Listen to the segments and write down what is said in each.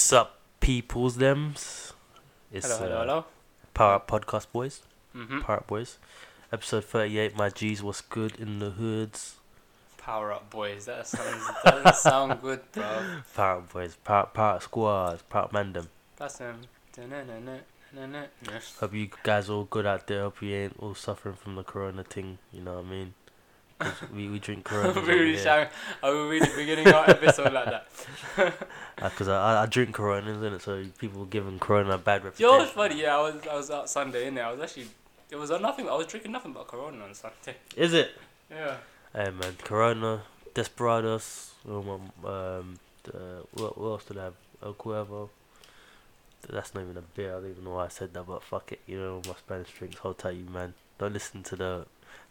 What's up, peoples? Them's. It's hello, hello, uh, hello. Power Up Podcast Boys. Mm-hmm. Power Up Boys. Episode 38. My G's, what's good in the hoods? Power up, boys. That sounds doesn't sound good, bro. Power Up Boys. Power, power Up Squads. Power Up Mandem. That's um. Hope you guys all good out there. Hope you ain't all suffering from the corona thing. You know what I mean? We, we drink corona. We really shouting? Are we really beginning our episode like that? Because Uh, I, I, drink corona, isn't it? So people giving corona a bad Yo, reputation. it's funny. Yeah, I was I was out Sunday in there. I was actually it was nothing. I was drinking nothing but Corona on Sunday. Is it? Yeah. Hey man, Corona, Desperados, um, um, the, what, what else did I have? El Cuervo. That's not even a beer. I don't even know why I said that, but fuck it. You know my Spanish drinks. Hold tight, you man. Don't listen to the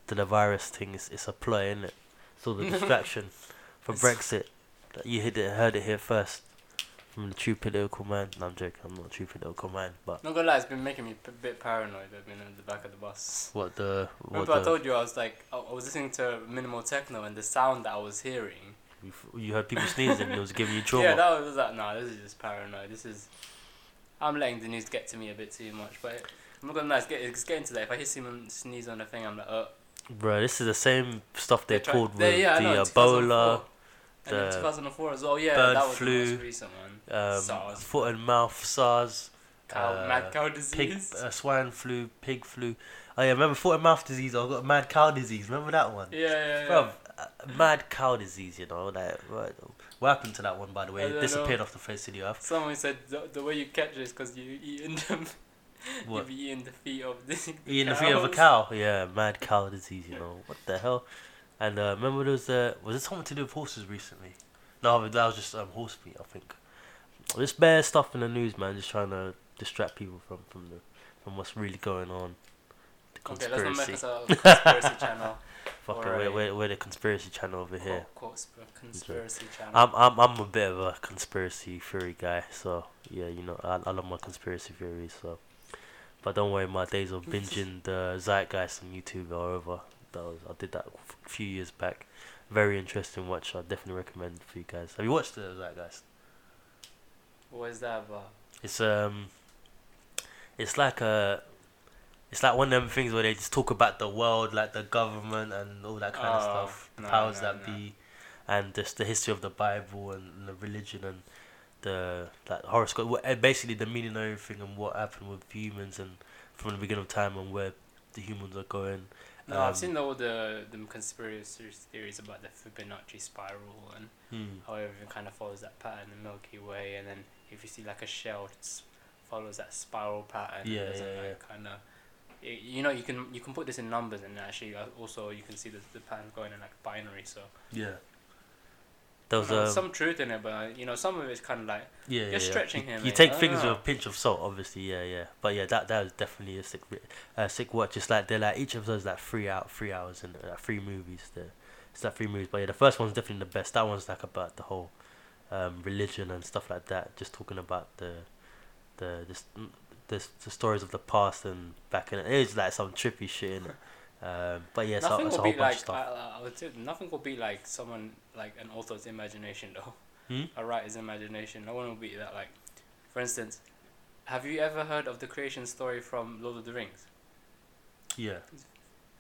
to the virus thing. It's a ploy, isn't it? It's all the distraction for Brexit. That You hit it, heard it here first from the true political man. No, I'm joking. I'm not a true political man, but Not gonna lie, it's been making me a bit paranoid. I've been in the back of the bus. what the what Remember, I told you I was like I I was listening to minimal techno, and the sound that I was hearing. you, you heard people sneezing. It was giving you trauma. Yeah, that was like, no, this is just paranoid. This is, I'm letting the news get to me a bit too much. But I'm not gonna lie, it's, get, it's getting to that. If I hear someone sneeze on the thing, I'm like, uh. Bro, this is the same stuff they try- pulled with yeah, the in Ebola, 2004. And in the 2004 as well, yeah, bird that was flu, the most recent one. um, SARS. foot and mouth, SARS, Cow, uh, mad cow pig, disease. uh, swine flu, pig flu. Oh yeah, remember foot and mouth disease? I got mad cow disease. Remember that one? yeah, yeah, yeah. Bro, uh, mad cow disease. You know that. What, what happened to that one? By the way, it disappeared know. off the face of the earth. Someone said the, the way you catch it is because you eating them. What? You be eating the feet of the. Eating the feet of a cow. Yeah, mad cow disease. You know what the hell? And uh, remember there was uh, was it something to do with horses recently? No, that was just um, horse meat. I think. This bare stuff in the news, man. Just trying to distract people from from the from what's really going on. The Okay, let's not make conspiracy. us a conspiracy channel. Fuck it, we're, we're, we're the conspiracy channel over here. Conspiracy channel. I'm I'm I'm a bit of a conspiracy theory guy, so yeah, you know, I, I love my conspiracy theories. So, but don't worry, my days of binging the Zeitgeist on YouTube are over. That was I did that a few years back. Very interesting watch. I definitely recommend for you guys. Have you watched the Zeitgeist? what is that about? It's um, it's like a, it's like one of them things where they just talk about the world, like the government and all that kind of Oh, stuff, the no, powers no, that no. be, and just the history of the Bible and, the religion and the like horoscope. what- uh, Basically, the meaning of everything and what happened with humans and from the beginning of time and where the humans are going. No, Um, I've seen all the the conspiracy theories about the Fibonacci spiral and Hmm. how everything kind of follows that pattern, the Milky Way, and then if you see like a shell, it follows that spiral pattern. Yeah, doesn't, yeah, like, Kind of, you know, you can you can put this in numbers, and actually uh, also you can see the the pattern going in like binary. So Yeah. There was you know, um, some truth in it, but you know, some of it's kind of like Yeah, You're yeah, stretching you, him, You mate. take things don't with a pinch of salt, obviously. Yeah, yeah. But yeah, that that was definitely a sick, uh, sick watch. It's like they're like each of those like three out, three hours and like three movies. The it's like three movies. But yeah, the first one's definitely the best. That one's like about the whole um, religion and stuff like that. Just talking about the the just the, the stories of the past and back in it. It's like some trippy shit in it. Um, but yeah, it's, a, nothing it's a will whole be like. I, I would say nothing will be like someone like an author's imagination though. Hmm? A writer's imagination. No one will be that like. For instance, have you ever heard of the creation story from Lord of the Rings? yeah.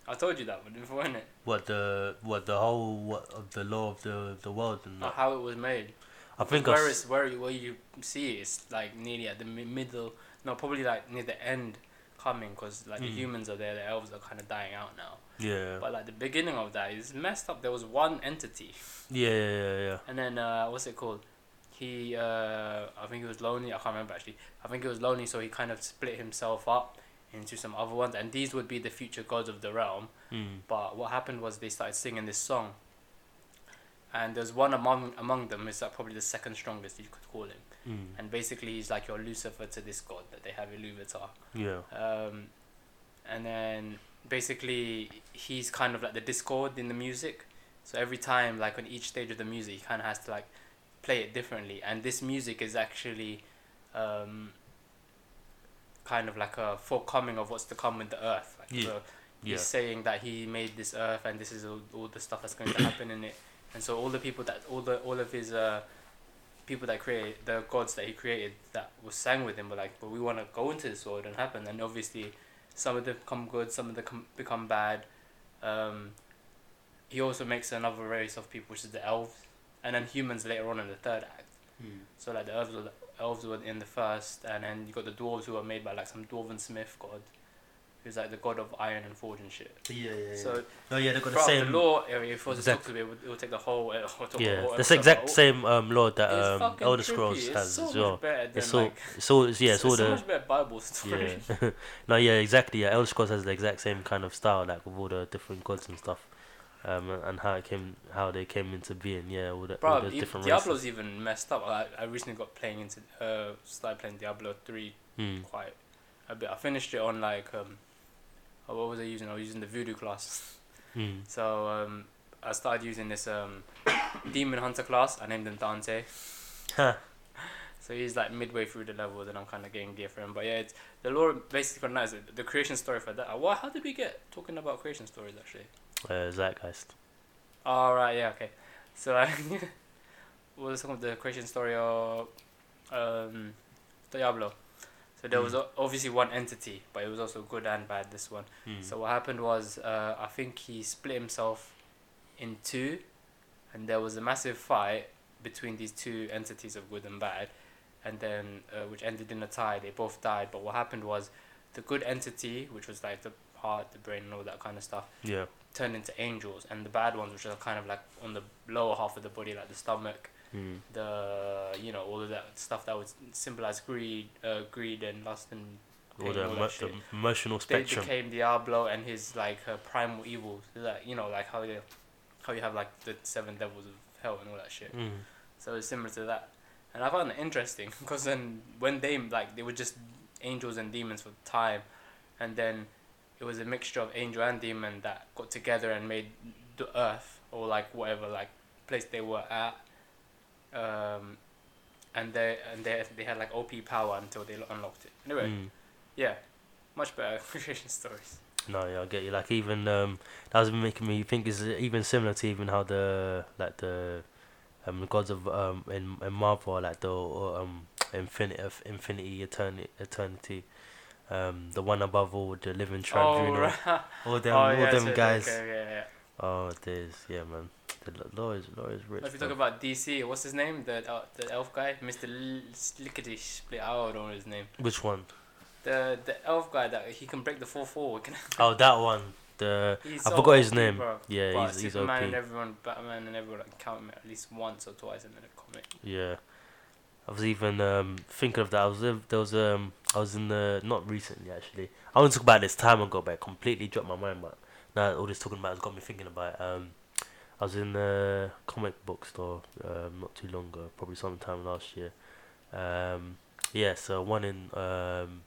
I told you that one before, innit? What the what the whole what of the lore of the the world and how it was made. I think I where s- it's where you, where you see it, it's like nearly at the mi- middle. No, probably like near the end, coming because like the Mm. humans are there, the elves are kind of dying out now. yeah. But like the beginning of that is messed up. There was one entity. Yeah, yeah, yeah, yeah. And then uh, what's it called? He uh, I think he was lonely. I can't remember actually. I think he was lonely, so he kind of split himself up into some other ones, and these would be the future gods of the realm. Mm. But what happened was they started singing this song, and there's one among among them is like probably the second strongest you could call him, Mm. and basically he's like your Lucifer to this god that they have in Iluvatar. Yeah. Um, and then basically he's kind of like the discord in the music. So every time, like on each stage of the music, he kind of has to like play it differently. And this music is actually um, kind of like a forecoming of what's to come with the earth. Like Yeah. so he's Yeah. saying that he made this earth and this is all, all the stuff that's going to happen in it. And so all the people that all the all of his uh, people that created the gods that he created that was sang with him were like, but we want to go into this world and happen. And obviously, some of them become good, some of them com- become bad. Um, he also makes another race of people, which is the elves, and then humans later on in the third act. So like the elves, were, elves were in the first, and then you got the dwarves who are made by like some dwarven smith god, who's like the god of iron and forge and shit. Yeah, yeah, yeah. So no, yeah, they got the same. the law, if it was exact- to be, it would, it would take the whole. Uh, yeah, that's the exact but same um lore that it's um Elder trippy. Scrolls It's has so as well. Much better than It's all, like, it's all, yeah, it's all so the much better Bible story. Yeah. no, yeah, exactly. Yeah, Elder Scrolls has the exact same kind of style, like with all the different gods and stuff, um, and how it came, how they came into being. Yeah, all the, all Bro, those e- different Diablo's races. even messed up. I, I recently got playing into uh started playing Diablo three Mm. quite a bit. I finished it on like um, oh, what was I using? I was using the Voodoo class. Mm. So um, I started using this um, demon hunter class. I named him Dante. Huh. So he's like midway through the level, then I'm kind of getting gear for him. But yeah, it's, the lore basically for now is the creation story for that. What? How did we get talking about creation stories actually? Uh, Zeitgeist. All right, yeah, okay. So I what was some of the creation story of um, Diablo. So there was Mm. o- obviously one entity, but it was also good and bad. This one. Mm. So what happened was, uh, I think he split himself in two, and there was a massive fight between these two entities of good and bad, and then uh, which ended in a tie. They both died. But what happened was, the good entity, which was like the heart, the brain, and all that kind of stuff, yeah. turned into angels, and the bad ones, which are kind of like on the lower half of the body, like the stomach, Mm. the you know all of that stuff that would symbolize greed, uh, greed and lust and pain, the, all emo- the emotional they spectrum. became Diablo and his like uh, primal evils. Like you know, like how you how you have like the seven devils of hell and all that shit. Mm. So it's similar to that, and I found it interesting because then when they like they were just angels and demons for the time, and then it was a mixture of angel and demon that got together and made the earth or like whatever like place they were at. Um, and they and they they had like OP power until they unlocked it. Anyway, Mm. yeah, much better creation stories. No, yeah, I get you. Like even um, that was making me think is even similar to even how the like the um gods of um in in Marvel like the um infinity of infinity eternity eternity, um the one above all the living tribunal, Oh, right. all them oh, all yeah, them so- guys. Okay, yeah, yeah. Oh, there's yeah, man. The l- lore is lore is rich. If you talk about DC, what's his name? The uh, the elf guy, Mister Slickety Split. I don't know his name. Which one? The the elf guy that he can break the four four. Oh, that one. The he's I so forgot his name. bro. Yeah, he's he's Superman and everyone, Batman and everyone like, count him at least once or twice in the comic. Yeah, I was even um thinking of that. I was in- there was um I was in the not recently actually. I want to talk about this time ago, but it completely dropped my mind. But now all this talking about has got me thinking about. It. Um, I was in the comic book store um not too long ago, probably sometime last year. Um, yeah, so one in um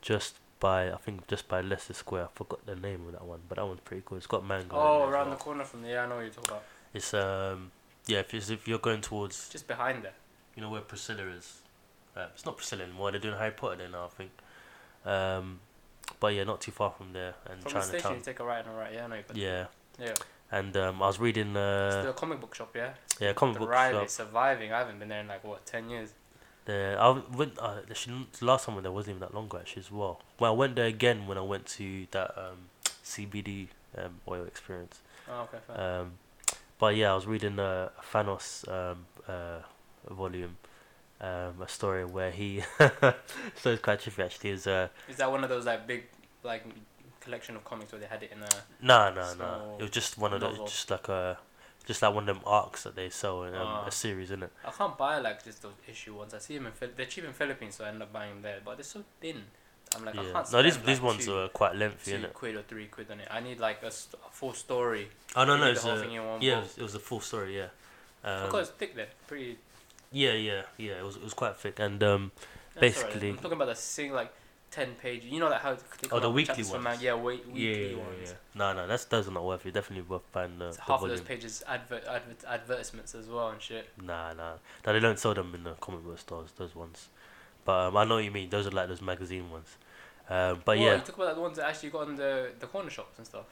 just by I think just by Leicester Square. I forgot the name of that one, but that one's pretty cool. It's got manga. Oh, around well. the corner from there. Yeah, I know what you're talking about. It's um yeah if it's, if you're going towards Just behind there. you know where Priscilla is. Uh, it's not Priscilla anymore. They're doing Harry Potter there now, I think. Um, but yeah, not too far from there and From the station, you take a right and a right. Yeah, know. You Yeah, Yeah. and um, I was reading uh, the comic book shop, yeah. yeah comic The book ride shop. is surviving. I haven't been there in like what ten years. The I went uh, actually, the last time I went there wasn't even that long ago actually as well. Well, I went there again when I went to that um, CBD um, oil experience. Oh, okay, fine. Um, but yeah, I was reading uh, a Thanos um, uh, volume, um, a story where he. so it's quite trippy actually. Is uh Is that one of those like big like collection of comics where they had it in a? no no no. It was just one of those, just like a, just like one of them arcs that they sell in um, Ah. a series, isn't it? I can't buy like just those issue ones. I see them in Phil- they're cheap in Philippines, so I end up buying them there. But they're so thin. I'm like, I yeah. can't. No, these spend, these ones two, are quite lengthy, two isn't it? quid or three quid on it. I need like a, st- a full story. Oh no no, it's a, thing in one yeah, it was, it was a full story, yeah. Um, because it's thick there, pretty. Yeah, yeah, yeah. It was it was quite thick, and um, that's basically- I'm talking about the sing like ten page. You know like how they Oh, the weekly ones. Man- yeah, wait, weekly yeah, yeah, ones. yeah. No, no, that's those are not worth it. Definitely worth buying the, It's the half of those pages advert, advert advertisements as well and shit. Nah, nah. No, they don't sell them in the comic book stores. Those ones. But um, I know what you mean. Those are like those magazine ones. Um, but Well, yeah, you talk about the ones that actually got on the the corner shops and stuff.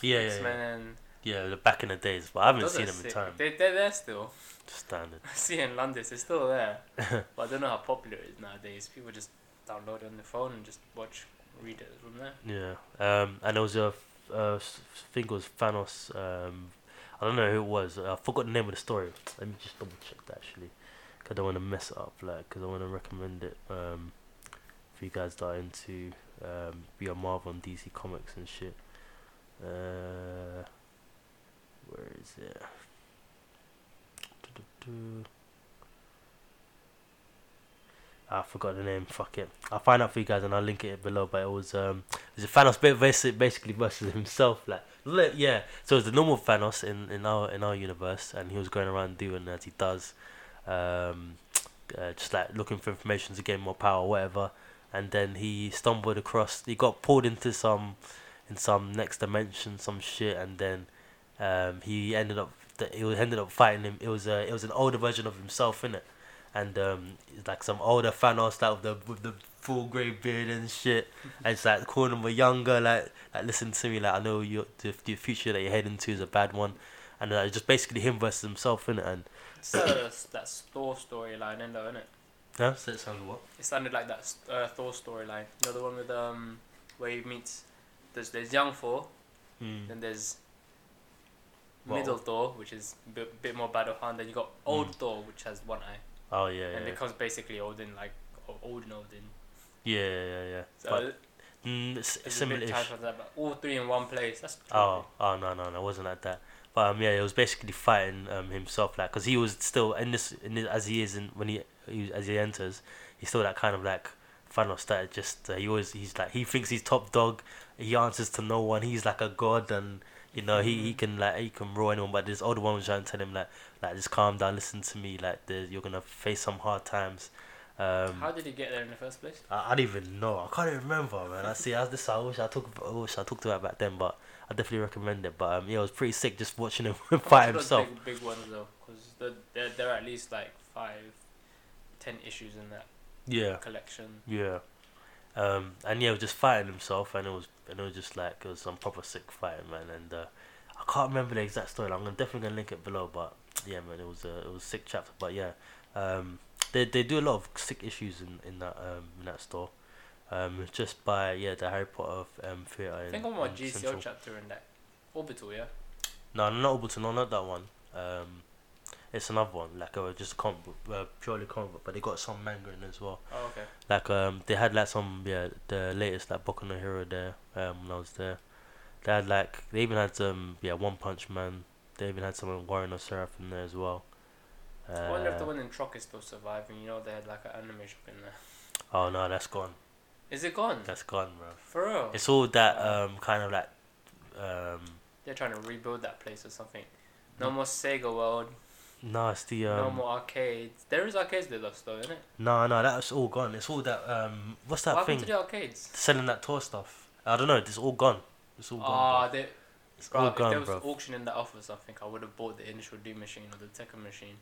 yeah, yeah, yeah. and Yeah, the back in the days, but I haven't Those seen them in time. They they're there still. Standard. I see it in London. It's still there, but I don't know how popular it is nowadays. People just download it on their phone and just watch, read it from there. Yeah. Um, and there was a, f- uh, s- I think it was Thanos. Um, I don't know who it was. I forgot the name of the story. Let me just double check that actually. 'Cause I don't want to mess it up, like, because I want to recommend it um, for you guys that are into um, your Marvel and DC comics and shit. Uh, where is it? Du-du-du. I forgot the name. Fuck it. I'll find out for you guys and I'll link it below. But it was um, it was Thanos ba- basically versus himself. Like, yeah. So it's the normal Thanos in, in our in our universe, and he was going around doing as he does, um, uh, just like looking for information to gain more power, whatever. And then he stumbled across. He got pulled into some, in some next dimension, some shit, and then, um, he ended up. Th- He ended up fighting him. It was a. It was an older version of himself, innit? and um, it's like some older Thanos like with the with the full grey beard and shit. and it's like calling him a younger, like like listen to me, like I know you the, the future that you're heading to is a bad one, and uh, it's just basically him versus himself in it. And It's uh, that Thor storyline, in though, isn't it? yeah, so it sounds what? It sounded like that uh, Thor storyline. You know the one with um where he meets. There's there's young Thor, Mm. then there's Well- middle Thor, which is a bit, bit more battle hand. Then you got old Mm. Thor, which has one eye, Oh yeah, and yeah, becomes basically Odin, like Odin Odin. yeah, yeah, yeah. So but mm, it's, it's similar. that, but all three in one place. That's Oh, oh no, no, no, it wasn't like that. But um, yeah, it was basically fighting um himself, like, cause he was still in this, in this as he is in when he, he as he enters, he's still that kind of like Thanos that just uh, he always he's like he thinks he's top dog, he answers to no one, he's like a god, and you know he, he can like he can rule anyone. But this older one was trying to tell him like like just calm down, listen to me, like the, you're gonna face some hard times. Um, How did he get there in the first place? I, I don't even know. I can't even remember, man. I see. I this. I wish I talked. I wish I talked about back then, but I definitely recommend it. But um, yeah, it was pretty sick just watching him fight himself. Big, big ones though, because there there are at least like five, ten issues in that Yeah, collection. yeah. Um, and yeah, it was just fighting himself, and it was and it was just like it was some proper sick fighting, man. And uh, I can't remember the exact story. I'm gonna definitely gonna link it below, but yeah, man, it was a it was a sick chapter. But yeah, um, they they do a lot of sick issues in in that um in that store. Um, just by yeah the Harry Potter um theater. I in- think I'm on in GCO Central. chapter in that orbital, yeah. No, not orbital. no, not that one. Um, it's another one, like uh, just a comic uh, purely comic book, but they got some manga in as well. Oh, okay. Like um, they had like some yeah the latest like Boku no Hero there. Um, when I was there, they had like they even had some yeah One Punch Man. They even had some Owari no Seraph in there as well. Uh, I wonder if the one in Troc is still surviving. You know, they had like an anime shop in there. oh no, that's gone. Is it gone? That's gone, bro. For real? It's all that um kind of like um They're trying to rebuild that place or something. No more Sega World. No, it's the um no more arcades. There is arcades there though, still, isn't it? no no that's all gone. It's all that um what's that what thing? happened to the arcades? selling that tour stuff. I don't know. It's all gone. It's all gone. Ah, bro. they. it's Bro, all if there was bro. auctioning that off or something, I would have bought the Initial D machine or the Tekken machine.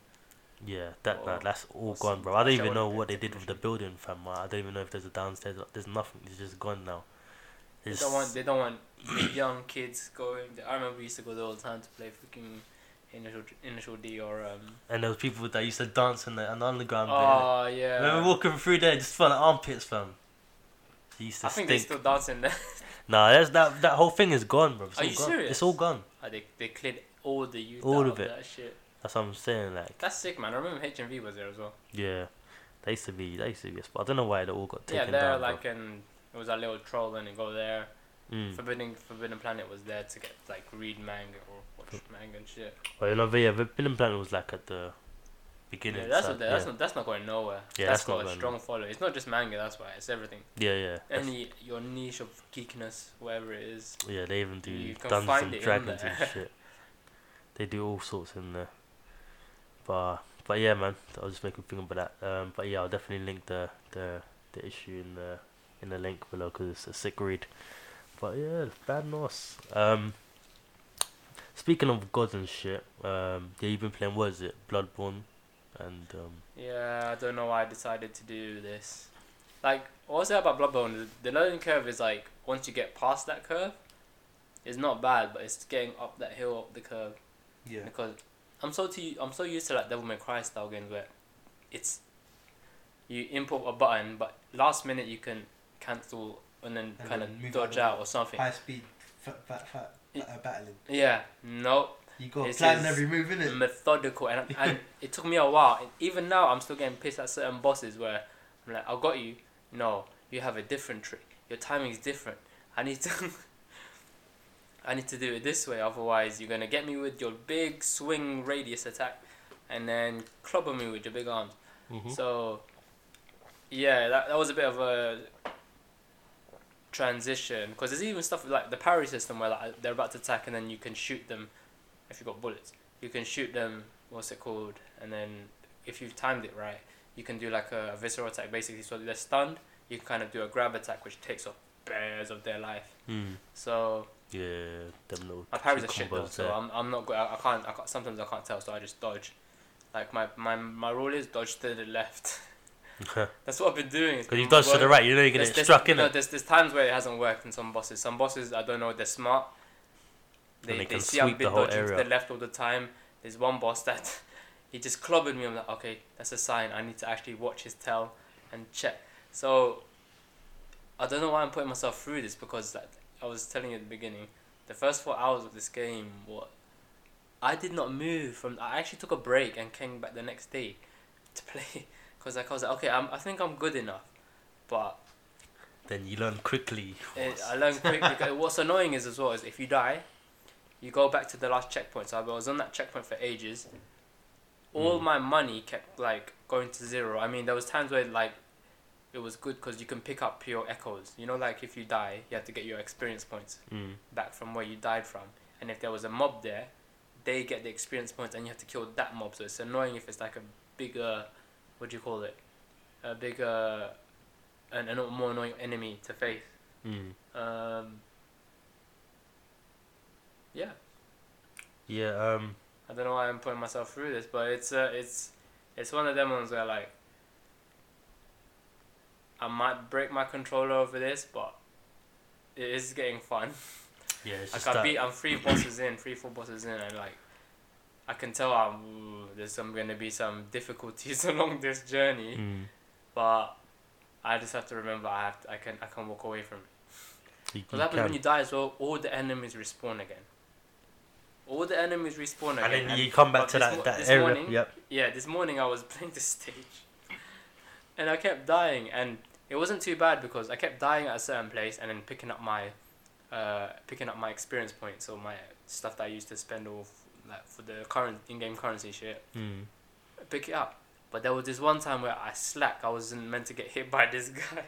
Yeah, that that's all gone, bro. I don't even know what they did with the building, fam. I don't even know if there's a downstairs. There's nothing. It's just gone now. They don't want. They don't want young kids going. I remember we used to go there all the time to play freaking Initial Initial D or um. and there was people that used to dance in the, on the underground. bit, innit? Oh yeah. Remember walking through there, just felt like armpits, fam. He used to I think they stink. still dancing there. Nah, that's that that whole thing is gone, bro. It's Are all you gone. serious? It's all gone. Ah, they they cleared all the youth All of it. that shit. That's what I'm saying. Like, That's sick, man. I remember HMV was there as well. yeah, they used to be. They used to be a spot. I don't know why they all got yeah, taken down. bro. like in it was a little troll and you go there. Mm. Forbidden Forbidden Planet was there to get like read manga or watch manga and shit. Well, you know, yeah, the Villain Planet was like at the beginning. Yeah, that's so, what, that's yeah. not that's not going nowhere. Yeah, that's that's got not a strong following. It's not just manga. That's why it's everything. yeah, yeah. that's- Any your niche of geekness, whatever it is. Yeah, they even do You Dungeons and Dragons and shit. They do all sorts in there. But but yeah, man, I was just making think about that. Um, but yeah, I'll definitely link the the the issue in the in the link below because it's a sick read. But yeah, Bad Norse. Um, speaking of gods and shit, um, yeah, you've been playing what is it, Bloodborne, and um, Yeah, I don't know why I decided to do this. Like, what was it about Bloodborne? The, the learning curve is like once you get past that curve, it's not bad, but it's getting up that hill up the curve Yeah. because I'm so too I'm so used to like Devil May Cry style games where it's you input a button, but last minute you can cancel and then And kind then of dodge out out or something. High speed fat, fat, fat, It- uh, battling. Yeah, nope. You got to This plan every move, innit? methodical and, and it took me a while and even now i'm still getting pissed at certain bosses where i'm like i got you no you have a different trick your timing is different i need to i need to do it this way otherwise you're going to get me with your big swing radius attack and then clobber me with your big arms Mm-hmm. so yeah that, that was a bit of a transition because there's even stuff like the parry system where like they're about to attack and then you can shoot them if you've got bullets you can shoot them what's it called and then if you've timed it right you can do like a, a visceral attack basically so they're stunned you can kind of do a grab attack which takes off bare of their life Mm. so Yeah, them little. my parries are shit though combos so. I'm, I'm not good I, I can't I can't sometimes I can't tell so I just dodge like my my, my rule is dodge to the left that's what I've been doing Because you been dodge to the right, you know you're gonna get struck in no, it. there's, there's times where it hasn't worked in some bosses. Some bosses, I don't know, they're smart. They, And they they, see I've sweep been the whole dodging to area. the left all the time. There's one boss that he just clobbered me. I'm like, okay, that's a sign. I need to actually watch his tail and check. So I don't know why I'm putting myself through this because like, I was telling you at the beginning, the first four hours of this game, what I did not move from. I actually took a break and came back the next day to play because like I was like, okay, I'm, I think I'm good enough, but Then you learn quickly. it, I learned quickly. what's annoying is as well is if you die, you go back to the last checkpoint. So I was on that checkpoint for ages. All Mm. my money kept like going to zero. I mean, there was times where like it was good because you can pick up your echoes. You know, like if you die, you have to get your experience points Mm. back from where you died from. And if there was a mob there, they get the experience points, and you have to kill that mob. So it's annoying if it's like a bigger, what do you call it, a bigger, and a more annoying enemy to face. Mm. Um, yeah, Yeah. Um. I don't know why I'm putting myself through this, but it's uh, it's it's one of them ones where like I might break my controller over this, but it is getting fun. Yeah. It's Like just I beat, I'm three bosses in, three four bosses in, and like I can tell I'm there's some gonna be some difficulties along this journey, Mm. but I just have to remember I have to, I can I can walk away from it. Because happens when you die as well? All the enemies respawn again. All the enemies respawn again. and then you come back to that, mo- that this area. morning- Yep. Yeah, this morning I was playing the stage, and I kept dying, and it wasn't too bad because I kept dying at a certain place and then picking up my, uh, picking up my experience points or my stuff that I used to spend all like for the current in-game currency shit. Mm. Pick it up, but there was this one time where I slack. I wasn't meant to get hit by this guy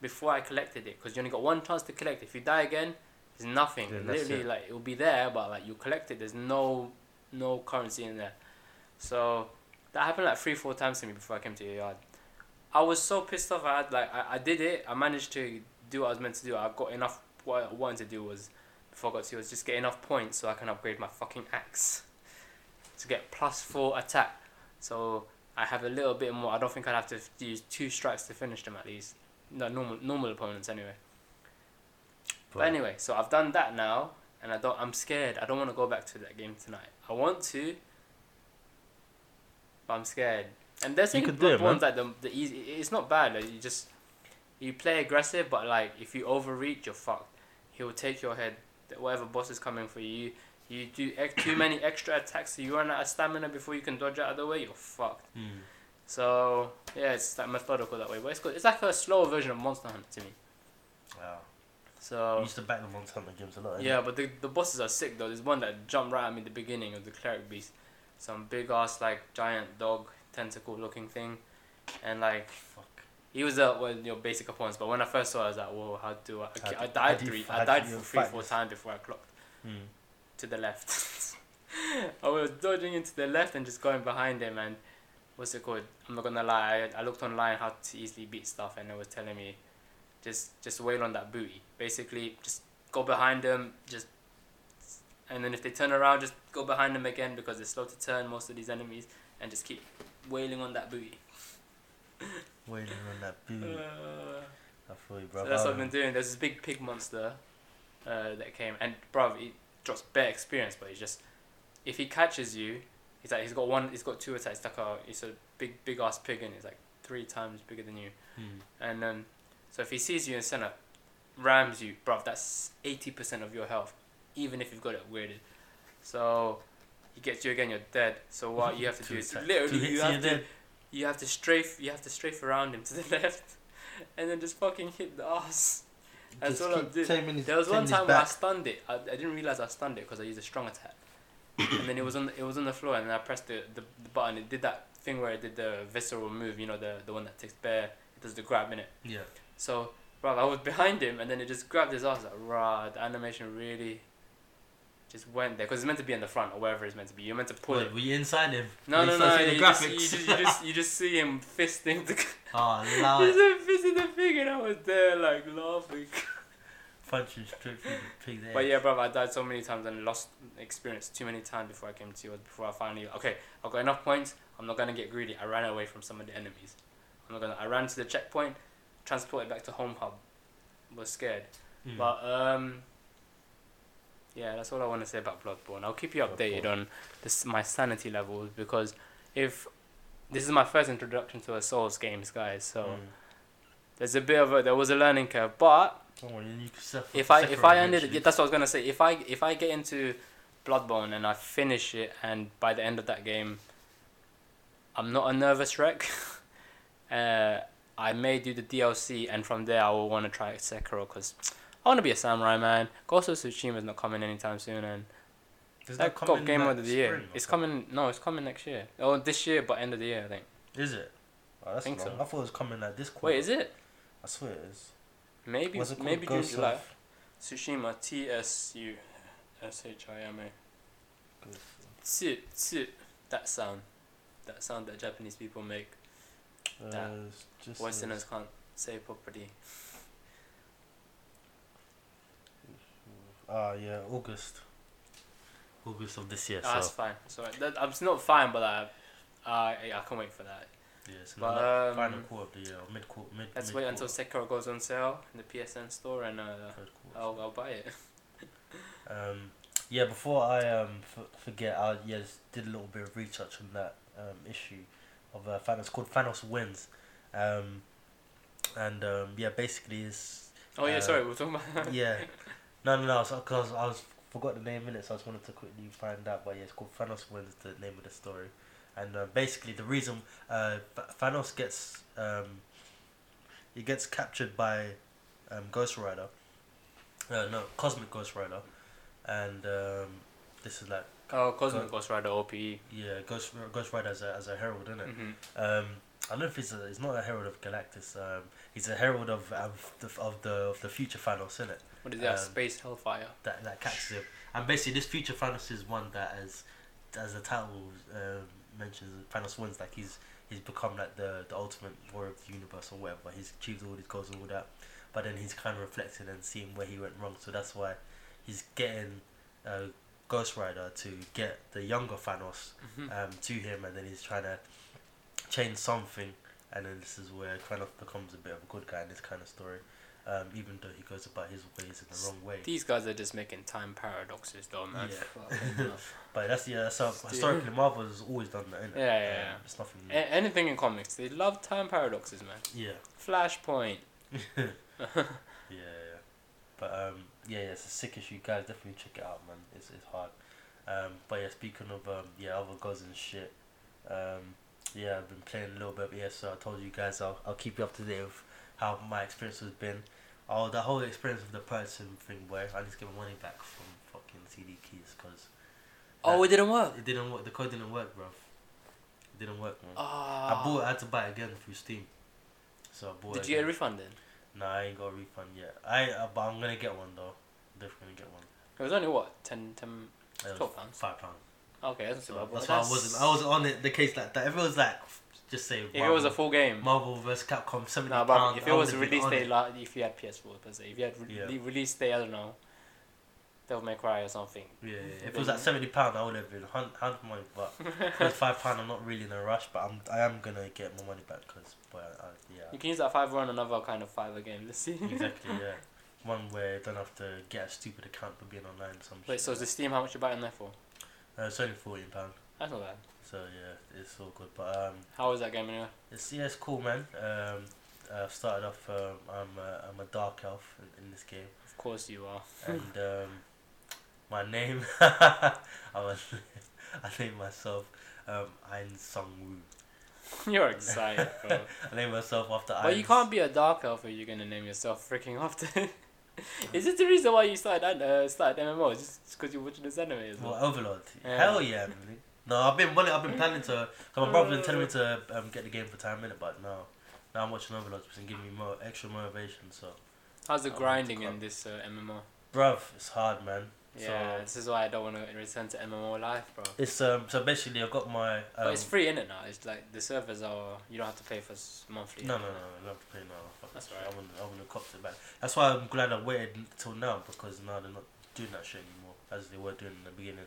before I collected it because you only got one chance to collect. If you die again, there's nothing. Yeah, Literally, it. like it will be there, but like you collect it, there's no no currency in there. So that happened like three, four times to me before I came to your yard. I was so pissed off. I had like I, I did it. I managed to do what I was meant to do. I got enough. What I wanted to do was before I got to was just get enough points so I can upgrade my fucking axe to get plus four attack. So I have a little bit more. I don't think I'd have to use two strikes to finish them at least. No normal normal opponents anyway. But, But- anyway, so I've done that now, and I don't. I'm scared. I don't want to go back to that game tonight. I want to, but I'm scared. And there's You could do it, ones like the the easy. It's not bad. Like you just you play aggressive, but like if you overreach, you're fucked. He will take your head. Whatever boss is coming for you, you do ex- too many extra attacks, so you run out of stamina before you can dodge out of the way. You're fucked. Mm. So yeah, it's like methodical that way. But it's good. It's like a slower version of Monster Hunter to me. Wow. So I used to back the Monster Hunter games a lot. yeah, but the the bosses are sick though. There's one that jumped right at me at the beginning of the cleric beast. Some big ass like giant dog tentacle looking thing, and like Fuck. He was uh, one of your basic opponents. But when I first saw, it, I was like, whoa, how do I? How I, died three. I died three, four times before I clocked Mm. to the left. I was dodging into the left and just going behind him and what's it called? I'm not gonna lie, I, I looked online how to easily beat stuff and it was telling me just just wail on that booty. Basically just go behind them, just and then if they turn around just go behind them again because they're slow to turn most of these enemies and just keep wailing on that booty. Waiting on that booty. Uh, I feel you, so that's what I've been doing. There's this big pig monster uh, that came, and bro, he drops bare experience, but he's just if he catches you, he's like he's got one, he's got two attacks. Like a, he's a big big ass pig, and he's like three times bigger than you. Hmm. And um, so if he sees you in center, rams you, bro. That's eighty percent of your health, even if you've got it weirded. So he gets you again, you're dead. So what you have to do is literally you have to. You have to strafe you have to strafe around him to the left, and then just fucking hit the ass. That's Just all I did. his- There was one time where I stunned it. I, I didn't realize I stunned it because I used a strong attack, and then it was on the, it was on the floor, and then I pressed the, the, the button. It did that thing where it did the visceral move. You know the the one that takes bare. It does the grab in it. Yeah. So, bro, I was behind him, and then it just grabbed his ass. Like, rah, the animation really just went there because it's meant to be in the front or wherever it's meant to be. You're meant to pull Wait, it. were you inside him? No, no, no. You just, you, just, you just you just see him fisting the. Oh, He's loud. fisting the pig, and I was there like laughing. Punching straight through the pig's. But yeah, bro, I died so many times and lost experience too many times before I came to yours. Before I finally, okay, I've got enough points. I'm not gonna get greedy. I ran away from some of the enemies. I'm not gonna. I ran to the checkpoint, transported back to home hub. Was scared, Hmm. but um. Yeah, that's all I want to say about Bloodborne. I'll keep you updated Bloodborne. on this my sanity levels because if this is my first introduction to a Souls games, guys, so Hmm. there's a bit of a there was a learning curve, but can suffer. if I if I ended eventually. yeah, that's what I was gonna say. If I if I get into Bloodborne and I finish it, and by the end of that game, I'm not a nervous wreck. uh, I may do the DLC, and from there I will want to try Sekiro because I want to be a samurai man. Ghost of Tsushima is not coming anytime soon, and Does that come got game of the year. It's coming. No, it's coming next year. Oh, this year, but end of the year, I think. Is it? Oh, that's Think so. I thought it was coming like this quarter. Wait, is it? I swear it is. Maybe What's it called? maybe June July. of- Tsushima T S U S H I M A. Tsu, tsu, that sound. That sound that Japanese people make. That Uh, just Westerners can't say properly. Ah, yeah, August. August of this year. Ah, that's so fine. So that, I'm not fine, but I, uh, yeah, I can't wait for that. yeah, it's But, um, final quarter of the year, mid quarter. Mid. Let's mid wait until Sekiro goes on sale in the PSN store, and uh. I'll I'll buy it. Um, yeah, before I um f- forget, I yeah did a little bit of research on that um issue of uh, Thanos called Thanos Wins, um, and um yeah basically it's Oh yeah, Uh, sorry, we're talking about. yeah, no no no because I was forgot the name in it, so I just wanted to quickly find out. But yeah, it's called Thanos Wins, the name of the story, and uh, basically the reason uh Thanos gets um he gets captured by um Ghost Rider, uh, no Cosmic Ghost Rider, and um this is like Oh, Cosmic Ghost Rider OPE. yeah Ghost Ghost Rider as a as a herald, isn't it? hmm Um, I don't know if he's a, he's not a herald of Galactus. Um, he's a herald of of the of the of the future Thanos, isn't it? What is that? Um, Space Hellfire. That that catches him. And basically, this future Thanos is one that, as as the title um, mentions, Thanos wins. Like he's he's become like the the ultimate warrior of the universe or whatever. He's achieved all his goals and all that. But then he's kind of reflecting and seeing where he went wrong. So that's why he's getting uh, Ghost Rider to get the younger Thanos hmm um, to him, and then he's trying to change something, and then this is where of becomes a bit of a good guy in this kind of story, um, even though he goes about his ways in the wrong way. These guys are just making time paradoxes, though, man. Yeah. But that's yeah. So historically, Marvel has always done that. Innit? Yeah, yeah, Um, yeah. It's nothing. A- New. anything in comics, they love time paradoxes, man. yeah, Flashpoint. yeah, yeah. But um, yeah, yeah, it's a sick issue, guys. Definitely check it out, man. It's it's hard. Um, but yeah, speaking of um, yeah, other gods and shit. Um, yeah, I've been playing a little bit Yeah, so I told you guys I'll I'll keep you up to date with how my experience has been. Oh, the whole experience of the person thing, where I just get my money back from fucking CD keys because Oh, it didn't work. it didn't work. The code didn't work, bro. It didn't work, man. Ah. I bought. I had to buy it again through Steam. So I bought. Did you get a refund then? No, I ain't got a refund yet. I uh, but I'm gonna get one though. Definitely gonna get one. It was only what 10, 10 It was Twelve pounds? Five pounds. Okay, that's So that's why I wasn't. I wasn't on it. The case like that. If it was like, just say. If it was a full game. Marvel vs Capcom seventy No, pounds. if it was release day, la- if you had PS4 per se, if you had re- Yeah. release day, I don't know, Devil May Cry or something. Yeah, yeah. If it was at seventy pound, I would have been hand money. But was five pound, I'm not really in a rush. But I'm I am gonna get my money back because, but I, I, You can use that five on another kind of fiver game. Let's see. exactly, yeah. one where you don't have to get a stupid account for being online. Some Wait, shit so like is the Steam how much you're buying there for? uh, it's only fourteen pound. That's not bad. So yeah, it's all good. But um, How was that game anyway? it's yeah, it's cool, man. Um, I started off. Um, I'm a, I'm a dark elf in, in this game, Of course you are. and um, my name. I was. I named myself um, Ein Sung Woo. You're excited, bro. I named myself after. but you can't be a dark elf if you're gonna name yourself freaking after. Is this the reason why you started uh, started MMO? Just because you're watching this anime as well? Well, Overlord. Yeah. Hell yeah, man. No, I've been wanting, I've been planning to. Cause my brother's been telling me to um, get the game for time minute, but no. Now I'm watching Overlord, it's been giving me more extra motivation. So, How's the I grinding in this uh, MMO? bruv, it's hard, man. Yeah, So this is why I don't want to return to MMO life, bro. it's um. So basically, I've got my. Um, but it's free in it now. It's like the servers are you don't have to pay for monthly. No, no, no, no, I don't have to pay now. That's right. I wouldn't, I wouldn't have copped it back. That's why I'm glad I waited till now because now they're not doing that shit anymore as they were doing in the beginning.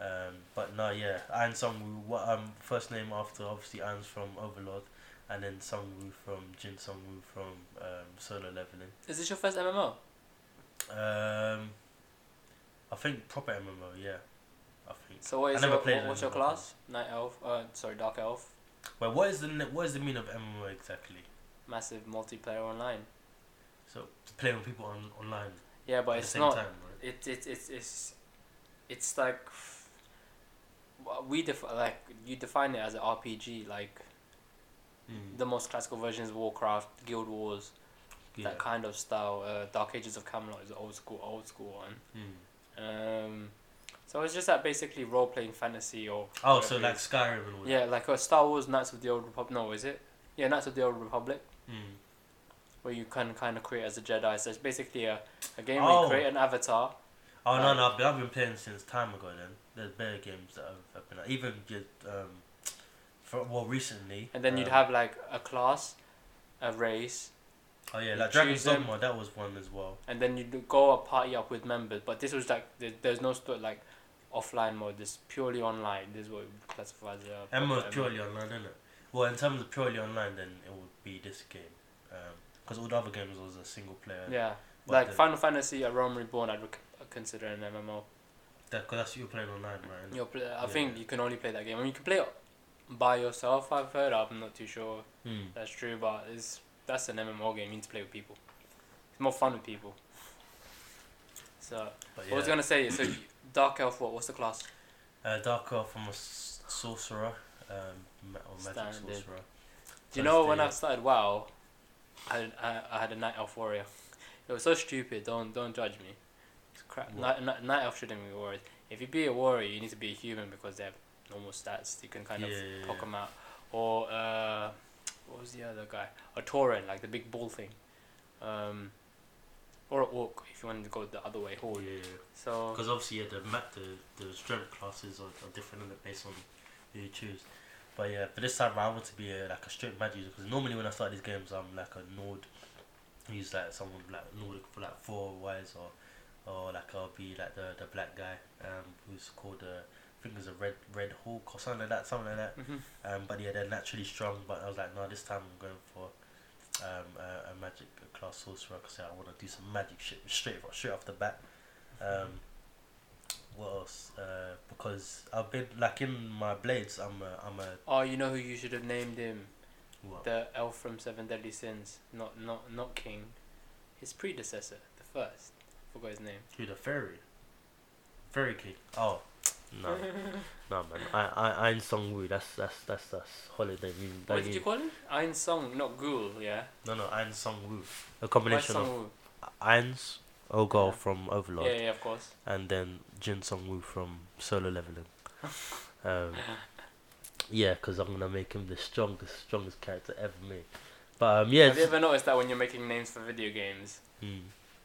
Um, but no, yeah, Ayn Sung Woo. Um first name after obviously Ainz from Overlord, and then Sung Woo from Jin Sung Woo from um, Solo Leveling. Is this your first MMO? Um, I think proper MMO, yeah. I think. So what I never your played what, what's your class? Night elf. Uh, sorry, dark elf. Well, what is the what is the meaning of MMO exactly? Massive multiplayer online. So playing with people on online Yeah, but at it's the same not. time, right? It it it's it's it's like we def- like you define it as an RPG like Mm. the most classical versions Warcraft, Guild Wars, yeah. that kind of style. Uh, Dark Ages of Camelot is old school old school one. Mm. Um, so it's just that basically role playing fantasy or Oh, so like. Skyrim and all yeah like a Star Wars Knights of the Old Republic. No, is it? Yeah, Knights of the Old Republic. Mm. Where you can kind of create as a Jedi. So it's basically a, a game where Oh. you create an avatar. Oh no, no, I've been, I've been playing since time ago. Then there's better games that I've, I've been even just um, for well recently. And then you'd um, have like a class, a race, Oh yeah, like Dragon's. Dogma. That was one as well. and then you'd go a party up with members. But this was like there, there's no sto- like offline mode. This purely online. This is what we classify as a. MMO is proper purely online, isn't it? Well, in terms of purely online, then it would be this game. Because all the other games was a single player. Yeah, like Final Fantasy, a Realm Reborn, I'd rec- consider an MMO. That, cause that's what you're playing online, right? You're play- I Yeah. think you can only play that game. I mean, you can play it by yourself. I've heard. I'm not too sure Mm. that's true, but it's that's an MMO game. You need to play with people. It's more fun with people. So was I yeah, gonna say? So Dark Elf, what? What's the class? uh, Dark Elf, I'm a s- sorcerer, um, or magic Standard. sorcerer. Do you know when I started WoW, I had, I, I had a Night Elf warrior. It was so stupid. Don't don't judge me. Crap. Night, night, night Elf shouldn't be warriors. If you be a warrior, you need to be a human because they have normal stats. You can kind Yeah, of yeah, poke yeah. them out. Or uh, what was the other guy? A Tauren, like the big ball thing. Um, or an orc if you wanted to go the other way. Horde. Yeah. So Because obviously, yeah, the map, the the strength classes are, are different based on who you choose. But yeah, for this time I want to be a, like a straight magic user because normally when I start these games, I'm like a Nord. Use like someone like Nordic for like four wise or or like I'll be like the the black guy um who's called the I think it's a red red hawk or something like that something like that. mhm. Um, but yeah, they're naturally strong. But I was like, no, this time I'm going for um, a, a magic class sorcerer because I want to do some magic shit straight straight off the bat. Um, what else? Uh, because I've been like in my blades. I'm a, I'm a oh, you know who you should have named him? what? The elf from Seven Deadly Sins. Not not not King. His predecessor, the first. Forgot his name. Who the fairy? Fairy king. Oh. No, no man. I I Ein Song Woo. That's that's that's that's holiday. You, What that did you- you call him? Ein Song, not Ghoul, yeah. No, no. Ein Song Woo. A combination of Woo? Ein's Ogol Yeah. from Overlord. Yeah, yeah, of course. and then Jin Sung Woo from Solo Leveling. um, yeah, because I'm gonna make him the strongest, strongest character ever made. But um, yeah, Have you ever noticed that when you're making names for video games, mm.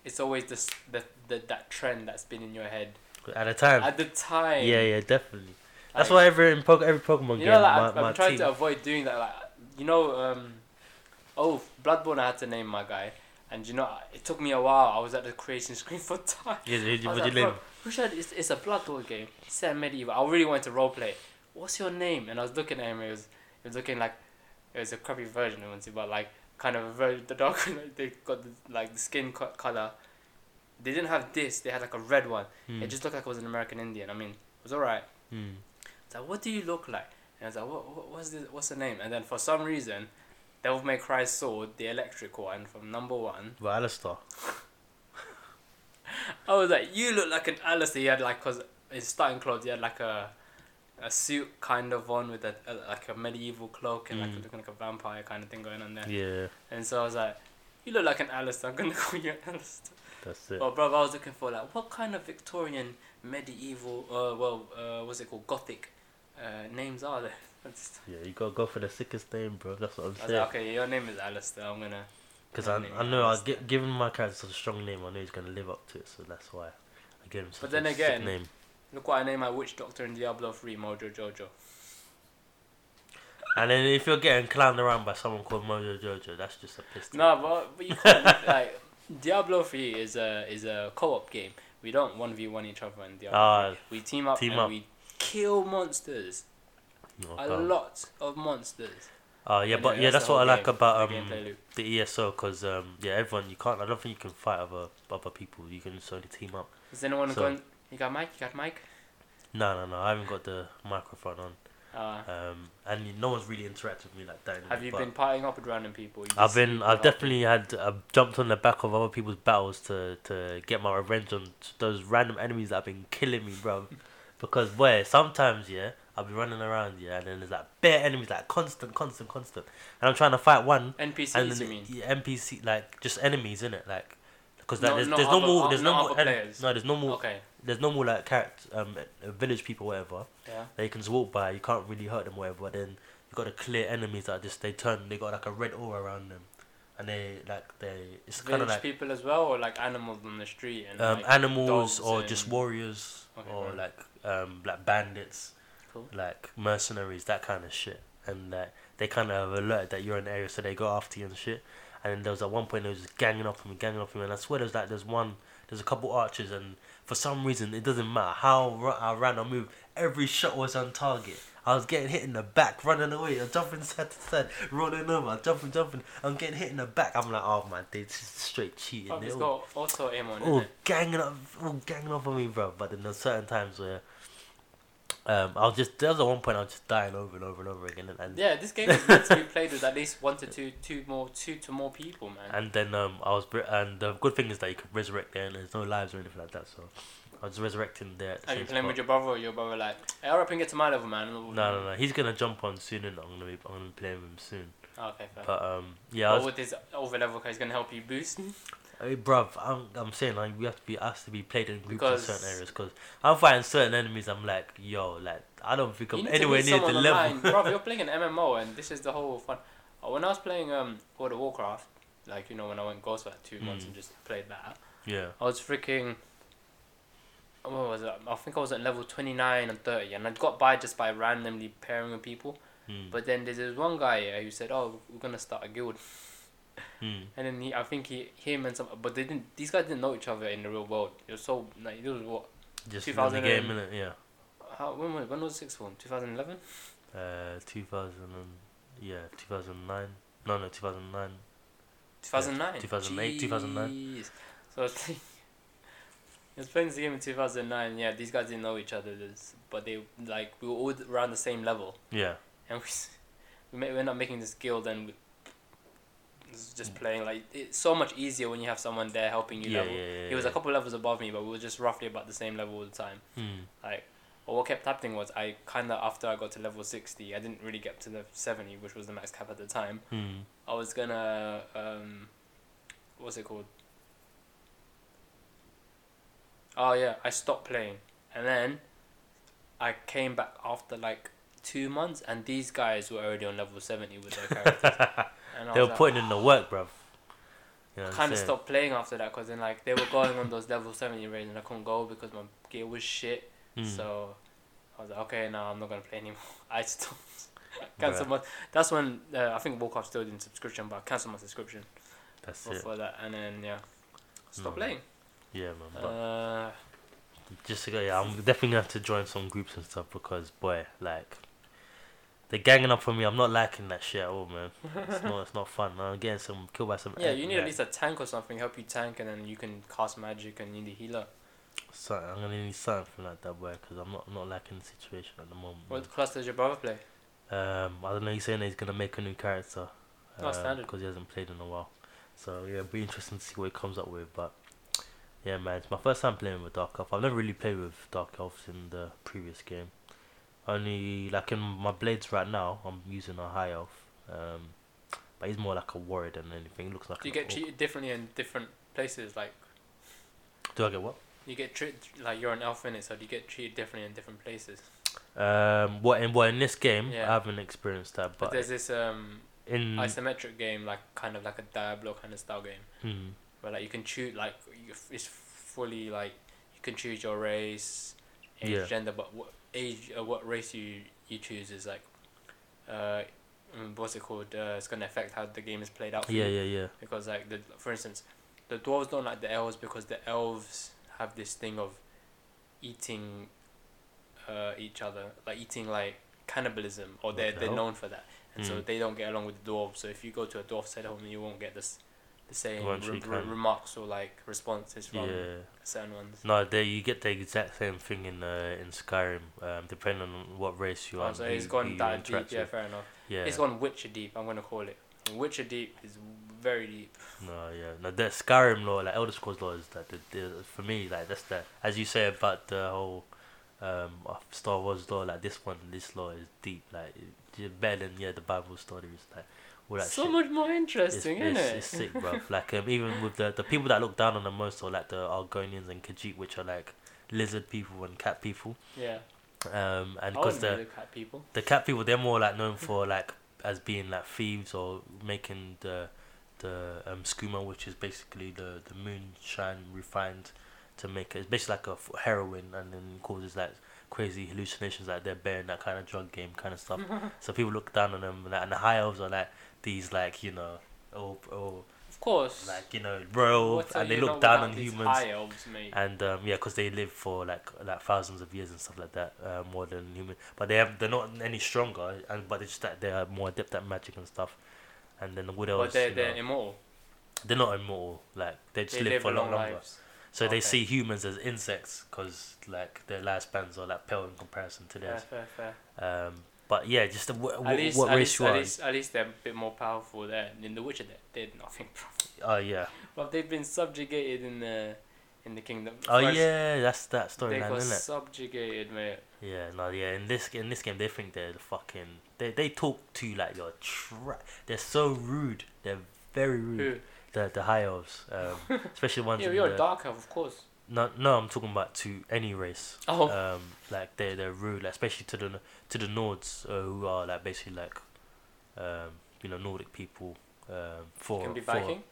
It's always this the, the that trend that's been in your head at a time. at the time. yeah, yeah, definitely. That's Like, why every in Pog- every Pokemon you game, know, like, my, I've, my I've tried team. to avoid doing that. Like, you know, um, oh, Bloodborne, I had to name my guy, and you know, it took me a while. I was at the creation screen for time. yeah, who, I would like, you name? "Bro, Who should it's, it's a Bloodborne game. Set in medieval. I really wanted to roleplay. What's your name? And I was looking at him. It was it was looking like it was a crappy version of it, but like kind of very the dark. they got the, like the skin co- color. They didn't have this. They had like a red one. Mm. It just looked like it was an American Indian. I mean, it was alright. Mm. Like, what do you look like? And I was like, what, what what's this? What's the name? And then for some reason, Devil May Cry sword, the electric one from number one. But Alistair. I was like, you look like an Alistair. He had like, cause his starting clothes, he had like a, a suit kind of on with a, a like a medieval cloak and like Mm. looking like a vampire kind of thing going on there. Yeah, And so I was like, you look like an Alistair. I'm gonna call you Alistair. that's it. Well, bro, I was looking for like what kind of Victorian medieval, uh, well, uh, what's it called, Gothic, uh, names are there? Just- Yeah, you gotta go for the sickest name, bro. That's what I'm saying. like, okay, your name is Alistair. I'm gonna. Because I, I know, I gi- given my character such a strong name, I know he's gonna live up to it. So that's why I gave him such But then a again- sick name. Look what I named my witch doctor in Diablo 3, Mojo Jojo. And then if you're getting clowned around by someone called Mojo Jojo, that's just a piss. take. No, but, but you can't, like Diablo 3 is a is a co-op game. We don't one v one each other in Diablo. Ah, 3. We team up team and up. we kill monsters. no, A lot of monsters. Oh yeah, And but yeah, that's that's what I like about the um the ESO, because um yeah, everyone you can't. I don't think you can fight other other people. You can just only team up. Is anyone so- going? You got mic? You got mic? No, no, no. I haven't got the microphone on. Uh, Um, and no one's really interacted with me like that. have you been partying up with random people? You I've been. I've definitely had. I've jumped on the back of other people's battles to to get my revenge on those random enemies that have been killing me, bro. Because where sometimes yeah, I'll be running around yeah, and then there's like bare enemies, like constant, constant, constant, and I'm trying to fight one, NPCs, and you then mean? yeah, NPC like just enemies in it, like. Because No- like, there's, not there's no more there's no more other en- players. no there's no more Okay. there's no more like character um village people whatever Yeah. that you can just walk by you can't really hurt them whatever but then you got to clear enemies that just they turn they got like a red aura around them and they like they it's kind of like people as well, or like animals on the street and um, like, animals or just warriors Okay, or right. like um like bandits Cool. like mercenaries that kind of shit and like they kind of alert that you're in the area so they go after you and shit and then there was at one point they was just ganging up on me ganging up on me and I swear there's like there's one there's a couple archers and for some reason it doesn't matter how I ran or moved every shot was on target. I was getting hit in the back running away. I'm jumping side to side rolling over jumping jumping I'm getting hit in the back. I'm like oh man they just straight cheating. They it's all- got also aim on, all it? ganging up, all ganging up on me, bro. But then there's certain times where, um, I'll just there was at one point I was just dying over and over and over again, and and, Yeah, this game is meant to be played with at least one to two, two more, two to more people, man. and then um I was and the good thing is that you can resurrect there, and there's no lives or anything like that. So I was resurrecting there. At the Are you playing spot. with your brother or your brother like, hey, hurry up and get to my level, man? No, no, no. He's gonna jump on soon, and I'm gonna be I'm gonna be playing with him soon. Okay, fair. But um, yeah, I But was, with his over level, he's gonna help you boost. hey, bruv, I'm I'm saying like we have to be has to be played in groups Because- in certain areas because I'm fighting certain enemies. I'm like, yo, like I don't think I'm anywhere near the someone level. online. Bro, you're playing an MMO, and this is the whole fun. Uh, When I was playing um World of Warcraft, like you know when I went Ghost for like two months Mm. and just played that, yeah. I was freaking. What was it? I think I was at level twenty nine and thirty, and I got by just by randomly pairing with people. Mm. But then there's this one guy here who said, "Oh, we're gonna start a guild," Mm. and then he, I think he, him and some, but they didn't. These guys didn't know each other in the real world. It was so like it was what? Just 2000 game, innit? Yeah. How when was when was sixth form? Two thousand eleven. Uh, 2000 and yeah, 2009. No, no, 2009. 2009. 2008, 2009. So I was playing, I was playing this game in 2009. Yeah, these guys didn't know each other, but they like we were all around the same level, Yeah. and we we, ended up making this guild and just playing like it's so much easier when you have someone there helping you Yeah, level. yeah, yeah. He was a couple levels above me, but we were just roughly about the same level all the time. Hmm. Like, but what kept happening was I kind of after I got to level 60, I didn't really get to the 70, which was the max cap at the time. Hmm. I was gonna um, what's it called? Oh yeah, I stopped playing, and then I came back after like two months, and these guys were already on level seventy with their characters, and They were was putting in the work, bruv. You know kind of stopped playing after that because then like they were going on those level seventy raids, and I couldn't go because my gear was shit. Hmm. So I was like, okay, no, I'm not gonna play anymore. I stopped. Cancel my. That's when uh, I think Warcraft still did subscription, but I canceled my subscription That's for, it. that, and then yeah, stop Mm. playing. Yeah, man. Uh, just to go, yeah, I'm definitely gonna have to join some groups and stuff because, boy, like, they're ganging up on me. I'm not liking that shit at all, man. It's not. It's not fun. I'm getting some killed by some. Yeah, you need like, at least a tank or something help you tank, and then you can cast magic and you need a healer. So I'm gonna need something like that, boy, because I'm not I'm not liking the situation at the moment. man. What class does your brother play? Um, I don't know. He's saying that he's gonna make a new character. Oh, standard. Because he hasn't played in a while. So yeah, it'll be interesting to see what he comes up with. But yeah, man, it's my first time playing with Dark Elf. I've never really played with Dark Elves in the previous game. Only like in my blades right now, I'm using a high elf. Um, but he's more like a warrior than anything. He looks like. Do you get orc. treated differently in different places? Like Do I get what? you get treated like you're an elf in it, so do you get treated differently in different places? Um, what in what in this game? Yeah. I haven't experienced that, But but there's this um in isometric game, like kind of like a Diablo kind of style game, Hmm. where like you can choose like it's fully like you can choose your race, age, Yeah. gender, but what age uh, what race you you choose is like, uh, mm, what's it called? Uh, it's gonna affect how the game is played out. For yeah, you. yeah, yeah. because like the for instance, the dwarves don't like the elves because the elves have this thing of eating uh, each other, like eating like cannibalism, or they're the they're hell? known for that, and so Mm. they don't get along with the dwarves. So if you go to a dwarf settlement, you won't get this the same re- re- remarks or like responses from Yeah. certain ones. No, there you get the exact same thing in uh, in Skyrim. Um, depending on what race you are. Oh, so who- it's who gone that deep. Yeah, fair enough. Yeah. It's gone Witcher deep. I'm gonna call it. Witcher deep is very deep. No, yeah, no. The Skyrim lore, like Elder Scrolls lore, is that the, the for me, like that's the as you say about the whole um Star Wars lore, like this one, this lore is deep, like better than yeah the Bible stories, like all that so shit. much more It's, interesting, isn't it's, it? it's sick, bro. Like um, even with the the people that look down on the most are like the Argonians and Khajiit, which are like lizard people and cat people. yeah. Um, and because the the cat people. the cat people they're more like known for like as being like thieves or making the the um skooma which is basically the the moonshine refined to make it it's basically like a f- heroin and then causes like crazy hallucinations like they're bearing that kind of drug game kind of stuff so people look down on them and, that, and the high elves are like these like you know or or Of course. like you know royal and they look down on humans elves, and um, yeah, because they live for like like thousands of years and stuff like that, uh, more than human. But they have they're not any stronger, and but it's just that they are more adept at magic and stuff. And then the what else? but they're, they're know, immortal. they're not immortal. Like they just They live, live for a long long longer. lives. So they see humans as insects because like their lifespans are like pale in comparison to Fair, theirs. fair, fair. Um, but yeah, just the, wh- At least, what at, race least, you at are. least, at least they're a bit more powerful there. In The Witcher, they did nothing. Oh yeah. but they've been subjugated in the in the kingdom. Oh First, yeah, that's that They storyline, got isn't it? subjugated, mate. Yeah, no, yeah. In this in this game, they think they're the fucking. They they talk to you like you're tra- They're so rude. They're very rude. Who? The the high elves, um, especially the ones. Yeah, you're the, a dark elf, of course. No, no, I'm talking about to any race. Oh. Um, like they they're rude, like, especially to the to the Nords, uh, who are like basically like, um, you know, Nordic people. Um, for can be for Viking.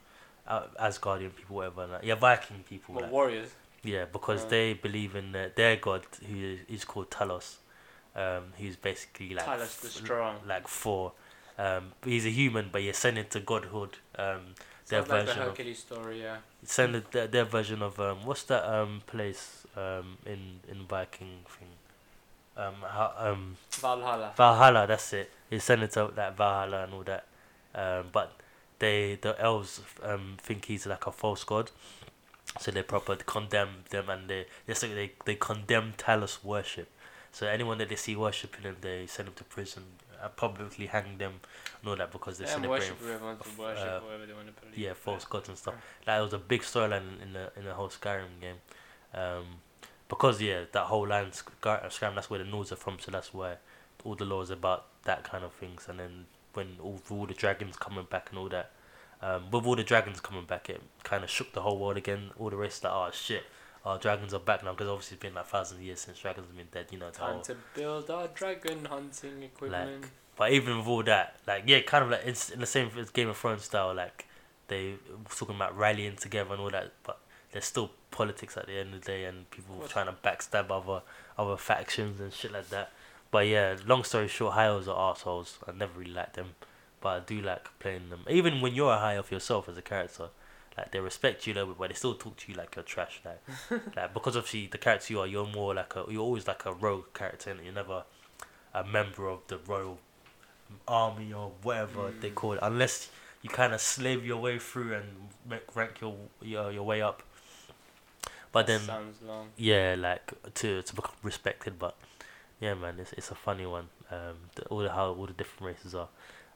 uh, Asgardian people, whatever. Like, yeah, Viking people. But like, warriors. yeah, because Uh. they believe in their, their god, who is, called Talos. Um, he's basically like Talos the strong. like four. Um, he's a human, but you're sent godhood. Um, their Sounds like the version of story, yeah. send their, their version of um, what's that um place um in in Viking thing. Um, how, um, Valhalla. Valhalla, that's it. He sent it to that Valhalla and all that. Um, but they the elves um think he's like a false god, so they proper condemn them and they they say they they condemn Talos worship. So anyone that they see worshiping him, they send them to prison, uh, publicly hang them, and all that because they're Yeah, celebrating. worship whoever wants to worship, uh, they want to believe. Yeah, false gods and stuff. That was a big storyline in the in the whole Skyrim game, um, because yeah, that whole land Sky- Skyrim. That's where the Nords are from, so that's why all the laws about that kind of things. And then when all, all the dragons coming back and all that, um, with all the dragons coming back, it kind of shook the whole world again. All the rest like, oh shit, our dragons are back now because obviously it's been like thousands of years since dragons have been dead. You know, Time whole, to build our dragon hunting equipment. but even with all that, like yeah, kind of like it's in the same as Game of Thrones style. Like they talking about rallying together and all that, but there's still politics at the end of the day, and people trying to backstab other other factions and shit like that. But yeah, long story short, high elves are assholes. I never really liked them, but I do like playing them. Even when you're a high elf yourself as a character, like they respect you a little bit, but they still talk to you like you're trash. Like, like because obviously the character you are, you're more like a you're always like a rogue character, and you're never a member of the royal army or whatever they Mm. call it, unless you kind of slave your way through and make, rank your, your your way up. But then sounds long. yeah, like to to become respected. But yeah, man, it's it's a funny one. Um, the, all the how all the different races are.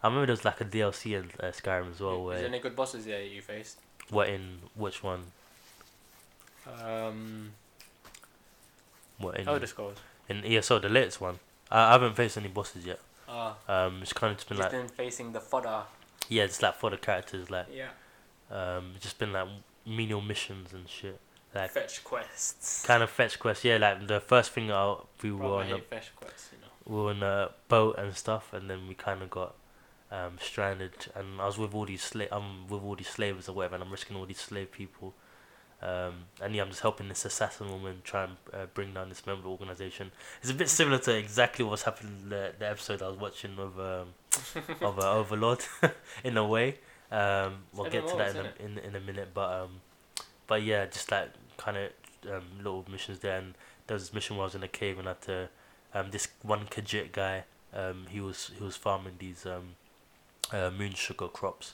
I remember there was like a DLC in uh, Skyrim as well. Is Where there any good bosses there that you faced? What in which one? Um, What in Elder Scrolls. in ESO the latest one? I, I haven't faced any bosses yet. Ah, Um, it's kind of just been just like been facing the fodder. yeah, it's like for the characters like Yeah. um, it's just been like menial missions and shit. Like Fetch quests. kind of fetch quests. Yeah, like the first thing I we were Bro, I on a hate fetch quests, you know. we were on a boat and stuff, and then we kind of got um, stranded. And I was with all these slave, I'm with all these slaves or whatever, and I'm risking all these slave people. Um, and yeah, I'm just helping this assassin woman try and uh, bring down this member organization. It's a bit similar to exactly what's happened in the, the episode I was watching of um, of uh, Overlord, in a way. Um, we'll get to that in a, in in a minute, but um, but yeah, just like kind of um, little missions there. And there was this mission where I was in a cave and I had to um, this one Khajiit guy. Um, he was he was farming these um, uh, moon sugar crops,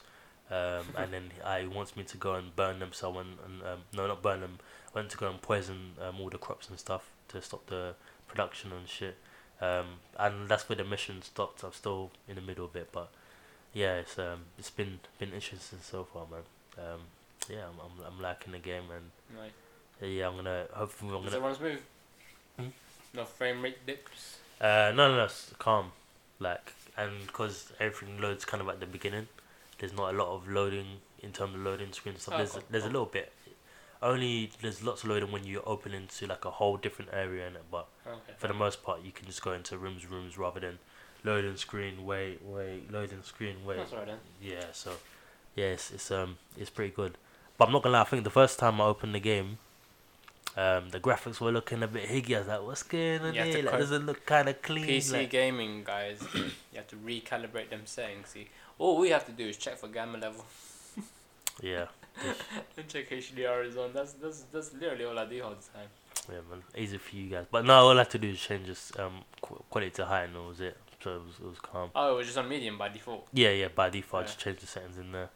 um, and then I he wants me to go and burn them. So I went and um, no, not burn them. I went to go and poison um, all the crops and stuff to stop the production and shit. Um, and that's where the mission stopped. I'm still in the middle of it, but yeah, it's um, it's been been interesting so far, man. Um, yeah, I'm, I'm I'm liking the game, and Right. yeah, I'm gonna hopefully I'm Does gonna. run smooth? Hmm? No frame rate dips. Uh, no, no, no, it's calm, like, and because everything loads kind of at the beginning, there's not a lot of loading in terms of loading screen stuff. Oh, there's there's a little bit. Only there's lots of loading when you open into like a whole different area in it, but Okay. for the most part, you can just go into rooms, rooms rather than loading screen, wait, wait, loading screen, wait. That's alright then. Yeah, so yeah, it's, it's um it's pretty good. But I'm not gonna lie, I think the first time I opened the game, um, the graphics were looking a bit higgy. I was like, what's going on You have to here? Like, doesn't look kind of clean. PC like- gaming guys, you have to recalibrate them settings. See, all we have to do is check for gamma level yeah, and check HDR is on. That's that's that's literally all I do all the time. yeah, man, easy for you guys. But now all I have to do is change this um qu- quality to high, and that was it. So it was it was calm. Oh, it was just on medium by default. Yeah, yeah. By default, I Yeah. just changed the settings in there.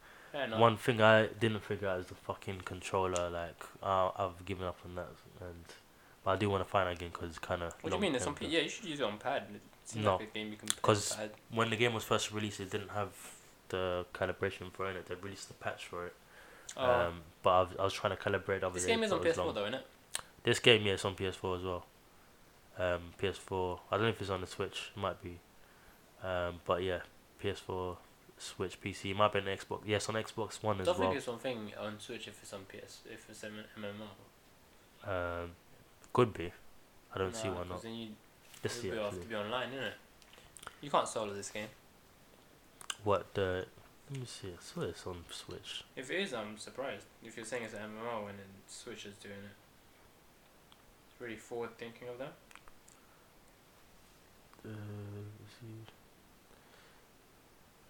One thing I didn't figure out is the fucking controller. Like, uh, I've given up on that, and but I do want to find it again because it's kind of. What do you mean? It's on P- Yeah, you should use it on pad. It seems No, like a game you can play on 'cause pad. when the game was first released, it didn't have the calibration for it. They released the patch for it. Oh. Um, but I was, I was trying to calibrate. Other this game is on PS4 long. though, isn't it? This game, yeah, it's on PS4 as well. Um, PS4. I don't know if it's on the Switch. It might be. Um, but yeah, PS4, Switch, PC. It might be on Xbox. Yes, on Xbox One as don't well. think it's one thing on Switch if it's on PS if it's M- MMO. Um, could be. I don't see why not. Then you you have to be online, innit? You can't solo this game. What the? Let me see. I swear it's on Switch. If it is, I'm surprised. If you're saying it's an MMO and then Switch is doing it, it's really forward thinking of them. Uh.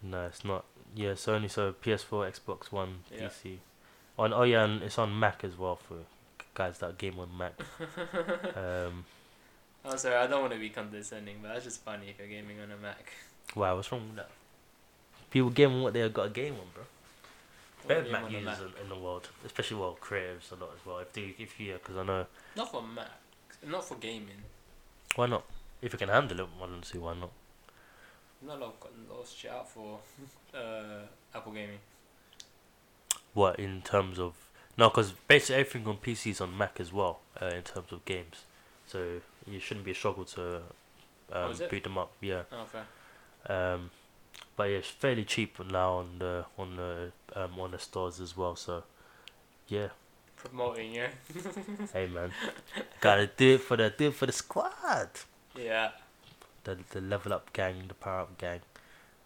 No, it's not. Yeah, it's only so PS4, Xbox One, Yeah. PC. On oh yeah, and it's on Mac as well for guys that game on Mac. um, Oh, sorry, I don't want to be condescending, but that's just funny if you're gaming on a Mac. wow, what's wrong with that? People game on what they've got a game on, bro. Better Mac users in, in the world, especially well creatives a lot as well. If they, if you, because I know Not for Mac, not for gaming. why not. If you can handle it, I don't see why not. Not a lot of got a lot of shit out for uh, Apple gaming. What in terms of no, because basically everything on PC is on Mac as well. Uh, in terms of games, so you shouldn't be a struggle to Oh, um, it? boot them up. Yeah. Oh, fair. Um, but yeah, it's fairly cheap now on the on the um on the stores as well. So yeah, Promoting, yeah. hey man, gotta do it for the do it for the squad. Yeah. The the level up gang, the power up gang.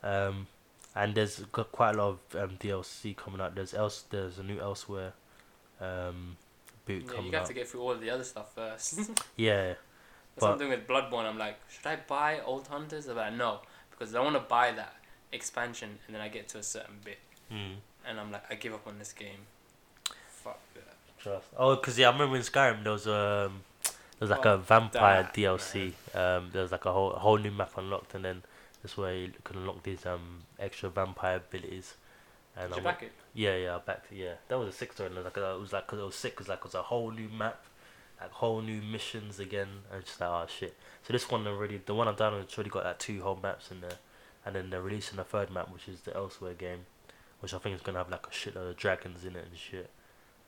Um, and there's got quite a lot of um DLC coming out. There's else there's a new Elsweyr, um, boot Yeah, coming you have out. to get through all of the other stuff first. Yeah, But- doing with Bloodborne. I'm like, should I buy Old Hunters? I'm like, no, because I want to buy that expansion, and then I get to a certain bit, mm, and I'm like, I give up on this game. Fuck that. trust. Oh, cause yeah, I remember in Skyrim there was um there was like Oh, a vampire that, DLC. Um, there was like a whole a whole new map unlocked, and then That's where you can unlock these um extra vampire abilities. And Did back it? yeah, yeah, I backed it. Yeah, that was a story. and Like uh, it was like cause it was sick because like it was a whole new map, like whole new missions again. And just like oh shit. So this one already, the one I've done, it's already got like two whole maps in there, and then they're releasing a third map, which is the Elsweyr game, which I think is gonna have like a shitload of dragons in it and shit.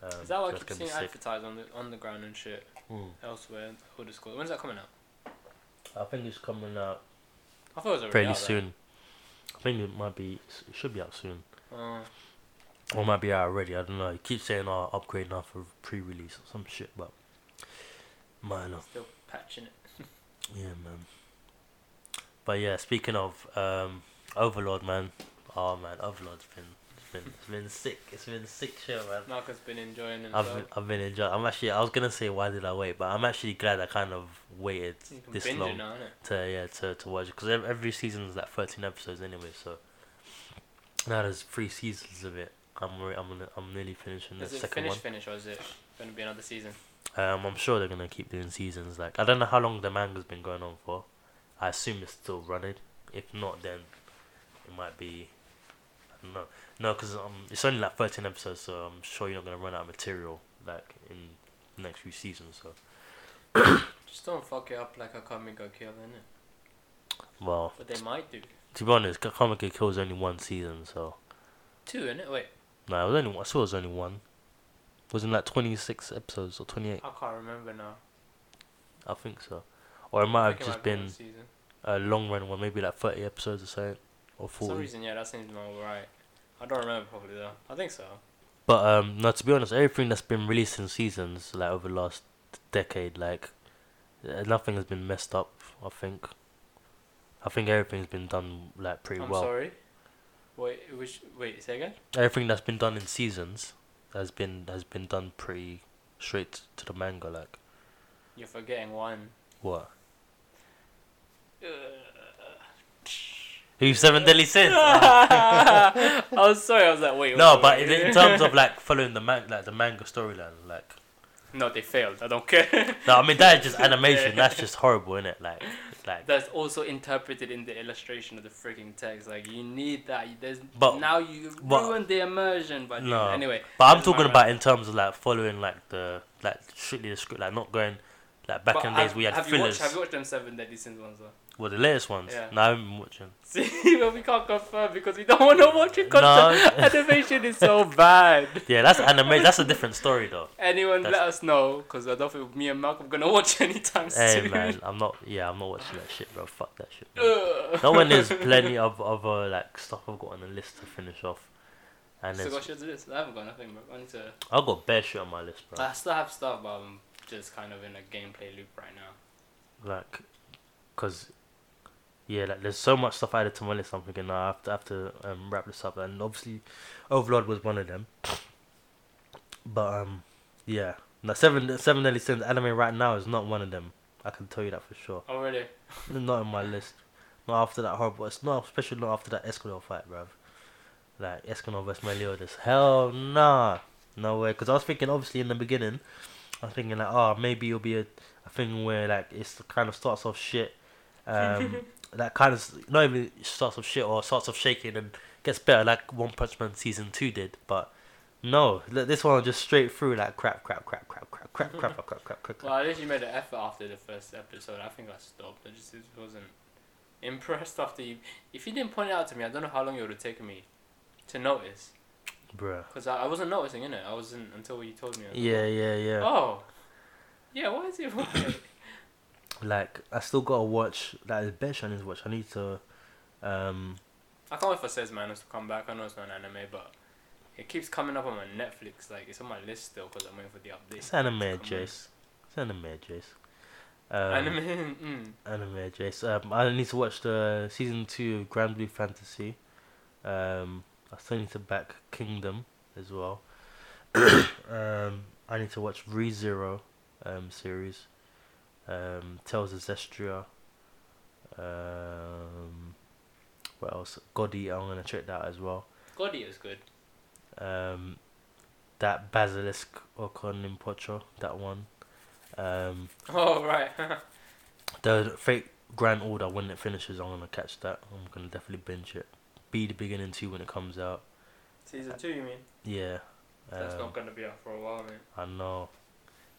Um, Is that what I keep seeing advertised on the on the ground and shit Mm. Elsweyr? All the schools. When's that coming out? I think it's coming out I thought it was already fairly out there. soon. I think it might be, it should be out soon. Oh, Or it might be out already. I don't know. He keeps saying, "Oh, upgrade now for pre-release or some shit," but minor. still patching it. Yeah, man. But yeah, speaking of um, Overlord, man. Oh man, Overlord's been it's been it's been sick. It's been sick shit, man. Marcus has been enjoying I've himself. been, I've been enjoying. I'm actually. I was gonna say why did I wait, but I'm actually glad I kind of waited this long now, to yeah to to watch it because every season is like 13 episodes anyway. So now there's three seasons of it. I'm re- I'm gonna, I'm nearly finishing the Is it second finish one. finish or is it going to be another season? Um, I'm sure they're gonna keep doing seasons. Like I don't know how long the manga's been going on for. I assume it's still running. If not, then it might be. I. No, because um, it's only like 13 episodes, so I'm sure you're not gonna run out of material like in the next few seasons. So Just don't fuck it up like Akame ga Kill, innit? well, But they might do. to be honest, Akame ga Kill was only one season, so Two, innit? Wait, no, it was only I saw it was only one. Wasn't like 26 episodes or 28? I can't remember now. I think so. Or it might have just might been season. a long run one, maybe like 30 episodes or something, or For some reason, yeah, that seems more right. I don't remember properly though. I think so. But um, no, to be honest, everything that's been released in seasons, like over the last decade, like uh, nothing has been messed up. I think. I think everything's been done like pretty I'm well. sorry. Wait, which wait, say again? Everything that's been done in seasons has been has been done pretty straight to the manga. Like You're forgetting one. what? Uh, Who's Seven Deadly Sins? I was sorry. I was like, wait. no, wait, but wait. in, terms of like following the man, like the manga storyline, like no, they failed. I don't care. no, I mean that is just animation. That's just horrible, isn't it? Like, like That's also interpreted in the illustration of the freaking text. Like you need that. There's But- now you ruined the immersion. But No. anyway. But I'm this is my talking about in terms of like following like the like strictly the script, like not going like back But in the days have- we had have you fillers. watched, have you watched them seven Deadly Sins ones though? Well, the latest ones. Yeah. No, I haven't been watching. See, but we can't confirm because we don't want to watch it. No. the animation is so bad. Yeah, that's anime. That's a different story though. Anyone, That's- let us know because I don't think me and Malcolm are gonna watch anytime Hey soon. Hey man, I'm not. Yeah, I'm not watching that shit, bro. Fuck that shit. Ugh. Not when there's plenty of other like stuff I've got on the list to finish off. And Still got shit to this. I haven't got nothing, bro. I need to. I've got bare shit on my list, bro. I still have stuff, but I'm just kind of in a gameplay loop right now. like, cause yeah, like there's so much stuff added to my list. I'm thinking, nah, I have to, I have to um, wrap this up. And obviously, Overlord was one of them. But um, yeah, the seven seven deadly sins anime right now is not one of them. I can tell you that for sure. Oh really? Not on my list. Not after that horrible. It's not especially not after that Escanor fight, bruv. Like Escanor versus Meliodas. Hell nah, no way. Because I was thinking, obviously in the beginning, I was thinking like, oh, maybe it'll be a, a thing where like it's kind of starts off shit. Um, that kind of not even starts off shit or starts off shaking and gets better like One Punch Man season two did, but. No, this one just straight through like crap, crap, crap, crap, crap, crap, crap, crap, crap, crap, crap. Well, at least you made an effort after the first episode. I think I stopped. I just wasn't impressed after you. If you didn't point it out to me, I don't know how long it would have taken me to notice. Bruh. Because I, I wasn't noticing in it. I wasn't until you told me. I was like, Yeah, yeah, yeah. Oh. Yeah. Why is it? Like I still gotta watch that is best I need to watch. I need to um I can't wait for Seis Manos to come back. I know it's not an anime, but it keeps coming up on my Netflix. Like it's on my list still because I'm waiting for the update. it's anime. Jace. It's anime Jace. Um, anime. Mm. anime Jace. Um I need to watch the season two of Granblue Fantasy. Um I still need to back Kingdom as well. um I need to watch Re Zero um series. Um Tales of Zestiria. Um what else? God Eater, I'm gonna check that as well. God is good. um, that basilisk Ouka Ninpouchou, that one. Um, Oh right. the fake Grand Order when it finishes. I'm gonna catch that. I'm gonna definitely binge it. B: The Beginning two when it comes out. Season two, you mean? Yeah. That's um, not gonna be out for a while, man. I know.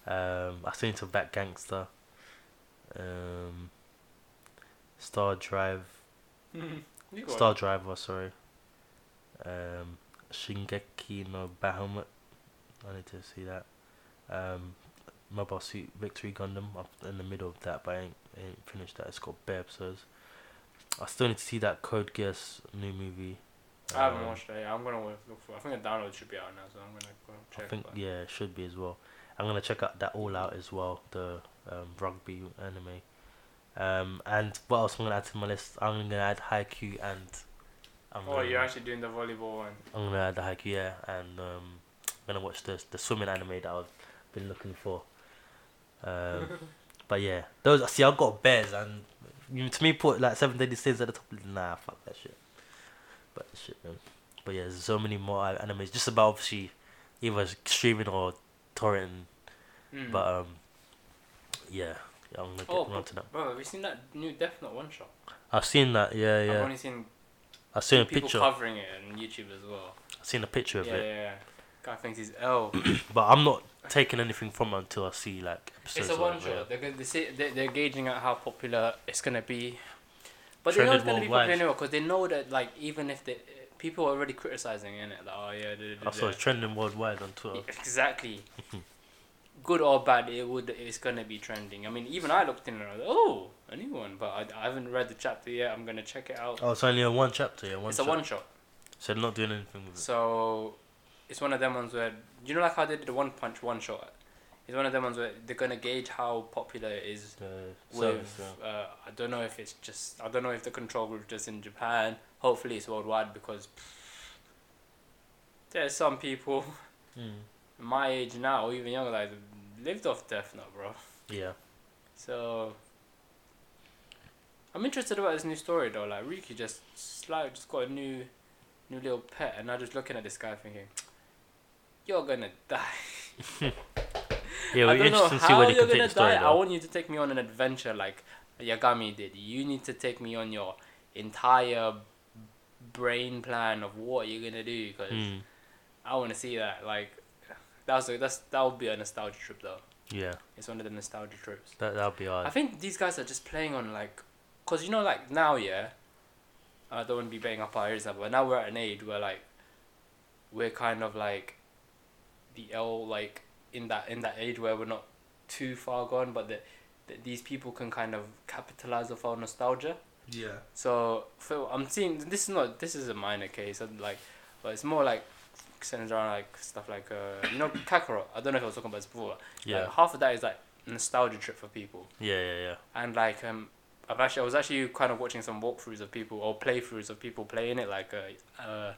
Um, I seen to back gangster. Um, Star Drive. got Star Driver, sorry. Um, Shingeki no Bahamut. I need to see that. Um, Mobile Suit Victory Gundam. I'm in the middle of that, but I ain't, ain't finished that. It's got bare episodes. I still need to see that Code Geass new movie. I haven't Um, watched that. Yeah, I'm gonna look for. I think the download should be out now, so I'm gonna go check. I think but- yeah, it should be as well. I'm gonna check out that All Out as well, the um, rugby anime. Um, and what else I'm gonna add to my list? I'm gonna add Haikyuu and. I'm Oh, you're actually doing the volleyball one. I'm gonna add the Haikyuu, yeah, and um, I'm gonna watch the the swimming anime that I've been looking for. Um, but yeah, those see, I've got bears, and you to me put like Seven Deadly Sins at the top. Nah, fuck that shit. But shit, man. But yeah, there's so many more animes. Just about obviously, either streaming or torrenting. Mm. But um, yeah, yeah, I'm gonna get oh, around to that. bro, have you seen that new Death Note one shot? I've seen that. Yeah, yeah. I've only seen I've seen a people picture. covering it on YouTube as well. I've seen a picture of Yeah, it, yeah, yeah. Guy thinks he's L. but I'm not taking anything from it until I see like episodes. it's a one shot. They're, gonna- they say, they're, they're gauging out how popular it's gonna be. But they Trended know it's gonna be popular anyway because they know that like even if they people are already criticizing in it like oh yeah da, da, I saw da, it's trending worldwide on Twitter. exactly good or bad it would it's gonna be trending I mean even I looked in and I was like, oh a new one but I, I haven't read the chapter yet I'm gonna check it out Oh, it's only a one chapter. Yeah, one. it's a one shot So they're not doing anything with it. so it's one of them ones where you know like how they did the one punch one shot it's one of them ones where they're gonna gauge how popular it is The service, with yeah. uh, I don't know if it's just I don't know if the control group just in Japan. Hopefully it's worldwide because there's some people Mm. My age now or even younger like lived off Death Note, bro. Yeah. So I'm interested about this new story though. Like Ryuk just like just got a new new little pet, and I'm just looking at this guy thinking, "You're gonna die." Yeah, we're don't know interested to see how where you're gonna the story. die. I want you to take me on an adventure like Yagami did. You need to take me on your entire brain plan of what you're gonna do because Mm. I want to see that. Like that was a, that's that would be a nostalgia trip though. Yeah, It's one of the nostalgia trips. that that'll be odd. I think these guys are just playing on like, cause you know like now yeah, I don't want to be banging up our ears now, but now we're at an age where like, we're kind of like, the L like in that in that age where we're not too far gone, but that that these people can kind of capitalize off our nostalgia. Yeah. So for, I'm seeing this is not this is a minor case, I'm like, but it's more like centered around like stuff like uh you know Kakarot. I don't know if I was talking about this before. Yeah, Like, half of that is like nostalgia trip for people yeah, yeah, yeah. and like um I've actually I was actually kind of watching some walkthroughs of people or playthroughs of people playing it like uh, uh,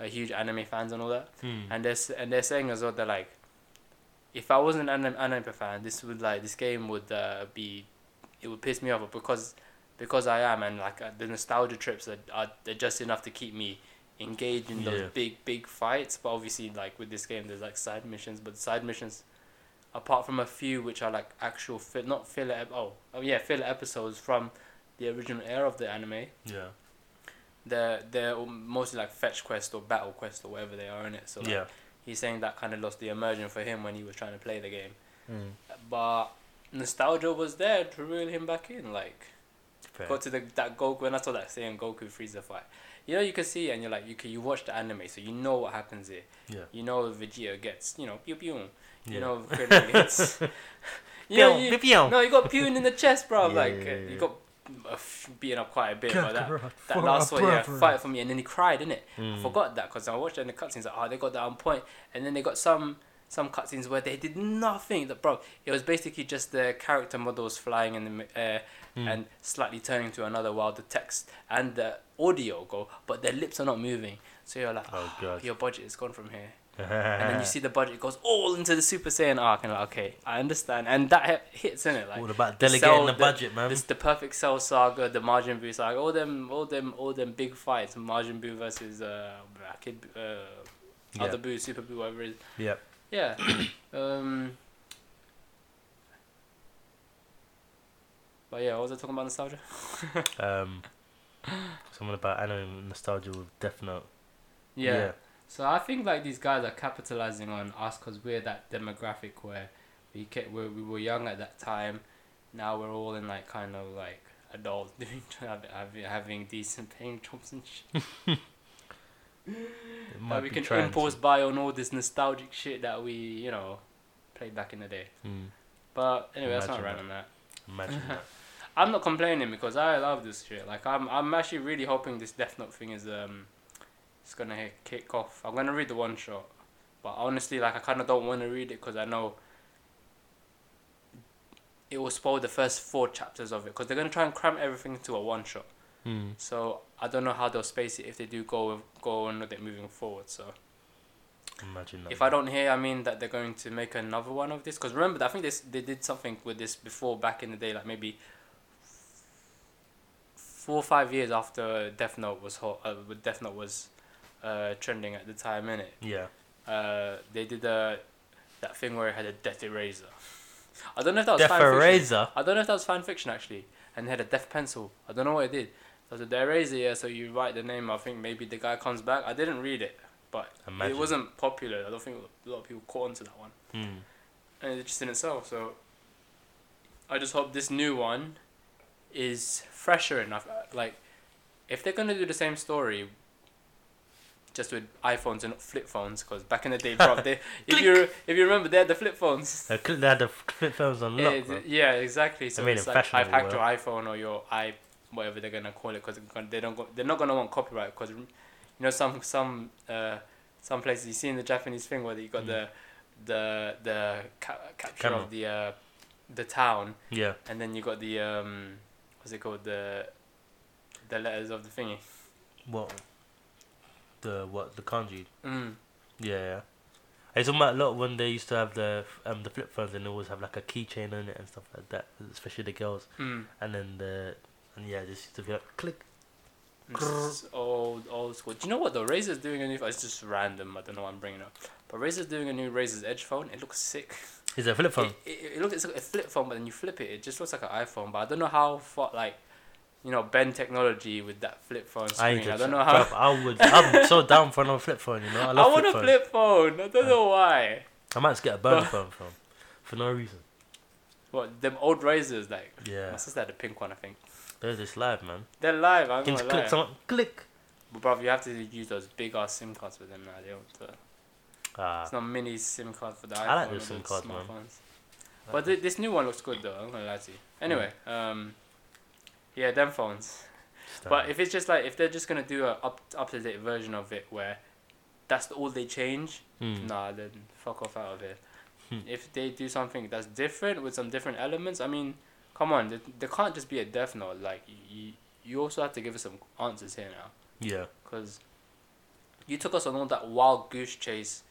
uh huge anime fans and all that Mm. and they're and they're saying as well they're like if I wasn't an anime, fan this would like this game would uh, be it would piss me off because because I am and like uh, the nostalgia trips are, are they're just enough to keep me engaged in those Yeah. big big fights but obviously like with this game there's like side missions but side missions apart from a few which are like actual fi- not filler ep- oh oh yeah filler episodes from the original era of the anime Yeah, they're they're mostly like fetch quest or battle quest or whatever they are in it so like, yeah. he's saying that kind of lost the immersion for him when he was trying to play the game Mm. but nostalgia was there to reel him back in like Fair. go to the that Goku when I saw that saying Goku Frieza fight you know you can see it and you're like you can you watch the anime so you know what happens here. Yeah, you know Vegeta gets you know pew pew. You yeah. know Krillin gets you know you, Pew, no you got pew in the chest bro. Yeah, like yeah, uh, you got uh, beaten up quite a bit but that that last one yeah fight for me and then he cried innit? Mm. I forgot that because I watched it in the cutscenes like oh they got that on point. And then they got some some cutscenes where they did nothing. That bro it was basically just the character models flying in the air Mm. and slightly turning to another while the text and the audio go but their lips are not moving so you're like Oh god. your budget is gone from here and then you see the budget goes all into the Super Saiyan arc and like okay I understand and that hi- hits in it like All about the delegating cell- the the- budget, man. this the perfect Cell saga, the Majin Buu saga, all them, all them, all them big fights. Majin Buu versus uh, Kid, uh, yeah. other Buu, Super Buu, whatever it is. yeah. Yeah. um. But yeah, what was I talking about nostalgia? Um, something about anime nostalgia with Death Note. Yeah. So I think like these guys are capitalizing on us because we're that demographic where we kept, we we were young at that time. Now we're all in like kind of like adults doing having having decent paying jobs and shit. It that we can impulse to- buy on all this nostalgic shit that we you know played back in the day. Mm, But anyway, that's not Imagine right on that. imagine that. I'm not complaining because I love this shit. Like I'm I'm actually really hoping this Death Note thing is um it's gonna hit, kick off. I'm gonna read the one shot, but honestly, like I kind of don't want to read it because I know it will spoil the first four chapters of it because they're gonna try and cram everything into a one shot. Mm. So I don't know how they'll space it if they do go go on with it moving forward. So Imagine that. if I don't hear, I mean that they're going to make another one of this. Because remember, I think this they did something with this before back in the day, like maybe four or five years after Death Note was hot. Uh, Death Note was uh, trending at the time, innit? Yeah. Uh, they did uh, that thing where it had a Death Eraser. I don't know if that was Death fan fiction. Eraser. I don't know if that was fan fiction actually, and it had a Death Pencil. I don't know what it did. So the eraser, yeah. So you write the name. I think maybe the guy comes back. I didn't read it, but Imagine. it wasn't popular. I don't think a lot of people caught onto that one, Mm. and it just didn't sell. So I just hope this new one is fresher enough. Uh, Like, if they're gonna do the same story, just with iPhones and not flip phones, because back in the day, bro, they if you if you remember, they had the flip phones. They had the flip phones on lock, Yeah, yeah, exactly. So made it's like I've hacked your iPhone or your i whatever they're gonna call it because they don't go, they're not gonna want copyright because you know some some uh some places you see in the Japanese thing where you got Mm. the the the ca- capture Camera. of the uh the town Yeah. and then you got the um what's it called the the letters of the thingy. What? The what? The kanji. Mm. Yeah. yeah. I talking about a lot when they used to have the um the flip phones and they always have like a keychain on it and stuff like that, especially the girls. Mm. And then the and yeah, just used to be like click. It's old, old school. Do you know what though? Razer's doing a new. It's just random. I don't know what I'm bringing up. But Razer's doing a new Razer's Edge phone. It looks sick. Is it a flip phone? It, it, it looks like a flip phone, but then you flip it. It just looks like an iPhone. But I don't know how far like, you know, bend technology with that flip phone I, screen. ain't I, don't know how. bruv, I would. I'm so down for another flip phone. You know, I I, love want flip a flip phone. I don't know why. I might just get a burner phone from, for no reason. What them old razors like? Yeah, My sister had a pink one, I think. they're just live, man. They're live. I'm You can just click someone, click. But bruv, you have to use those big ass SIM cards with them now. They don't. Uh, Ah, It's not mini SIM card for the iPhone. I like the SIM cards, man. smartphones. But th- this new one looks good though. I'm gonna lie to you. Anyway, um, yeah, them phones. But um, if it's just like if they're just gonna do a up up to date version of it where that's all they change, hmm. nah, then fuck off out of it. Hmm. If they do something that's different with some different elements, I mean, come on, there, there can't just be a Death Note. Like you, you also have to give us some answers here now, yeah, because you took us on all that wild goose chase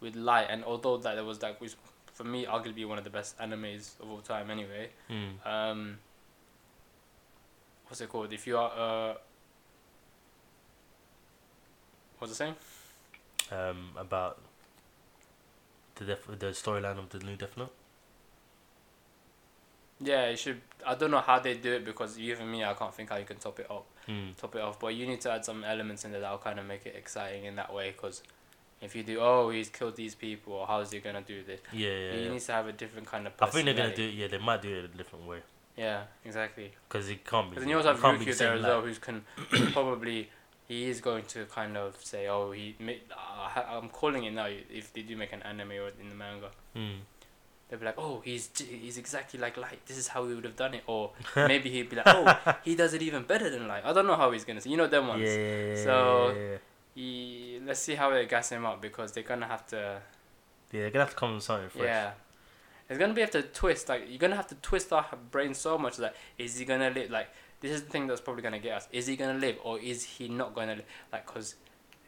with Light, and although that there was like was for me arguably one of the best animes of all time anyway. hmm. Um, what's it called? If you are uh, what's it saying? um, about the def- the storyline of the new Death Note. Yeah, it should. I don't know how they do it because even me, I can't think how you can top it up, Hmm. top it off. But you need to add some elements in there that'll kind of make it exciting in that way. Because if you do, oh, he's killed these people, or how's he gonna do this? Yeah, yeah. he yeah. needs to have a different kind of. I think they're gonna do. it. Yeah, they might do it a different way Yeah, exactly. because it can't be. Because then you also have it can't be Ryukyu the there as well, who's can probably he is going to kind of say, oh, he. Uh, I'm calling it now. If they do make an anime or in the manga, Hmm. they'll be like, oh, he's he's exactly like Light. This is how he would have done it, or maybe he'd be like, oh, he does it even better than Light. I don't know how he's gonna say. You know them ones. yeah, yeah, yeah, So- yeah, yeah. He, let's see how they gas him up because they're gonna have to. Yeah, they're gonna have to come with something fresh. Yeah. It's gonna be have to twist like you're gonna have to twist our brain so much that is he gonna live like this is the thing that's probably gonna get us is he gonna live or is he not gonna live like cause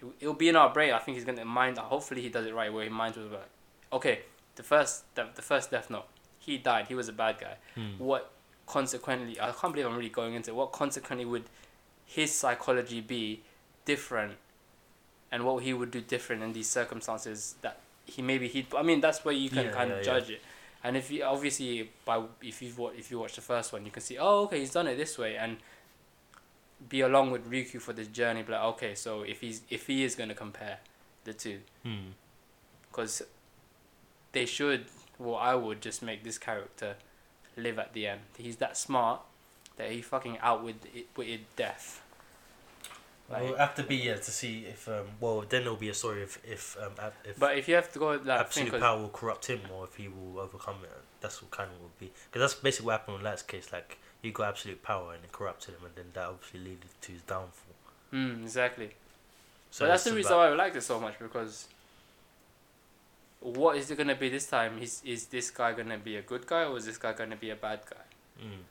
it- it'll be in our brain I think he's gonna mind hopefully he does it right where he minds was like okay the first the, the first Death Note he died he was a bad guy Hmm. what consequently I can't believe I'm really going into it, what consequently would his psychology be different and what he would do different in these circumstances that he maybe he I mean that's where you can Yeah, kind yeah, of yeah. judge it And if you obviously by if you've wa- if you watch the first one, you can see oh okay he's done it this way and be along with Ryuk for this journey. But like okay, so if he's if he is gonna compare the two, Hmm. because they should well I would just make this character live at the end. He's that smart that he fucking outwitted death. Well, it'll have to be yeah to see if um well then there'll be a story if if um ab- if But if you have to go that absolute power will corrupt him or if he will overcome it. That's what kind of will be because that's basically what happened in Light's case. Like he got absolute power and it corrupted him, and then that obviously led to his downfall. Mm, exactly. So but that's the reason why I liked it so much because what is it gonna be this time? Is is this guy gonna be a good guy or is this guy gonna be a bad guy? Mm.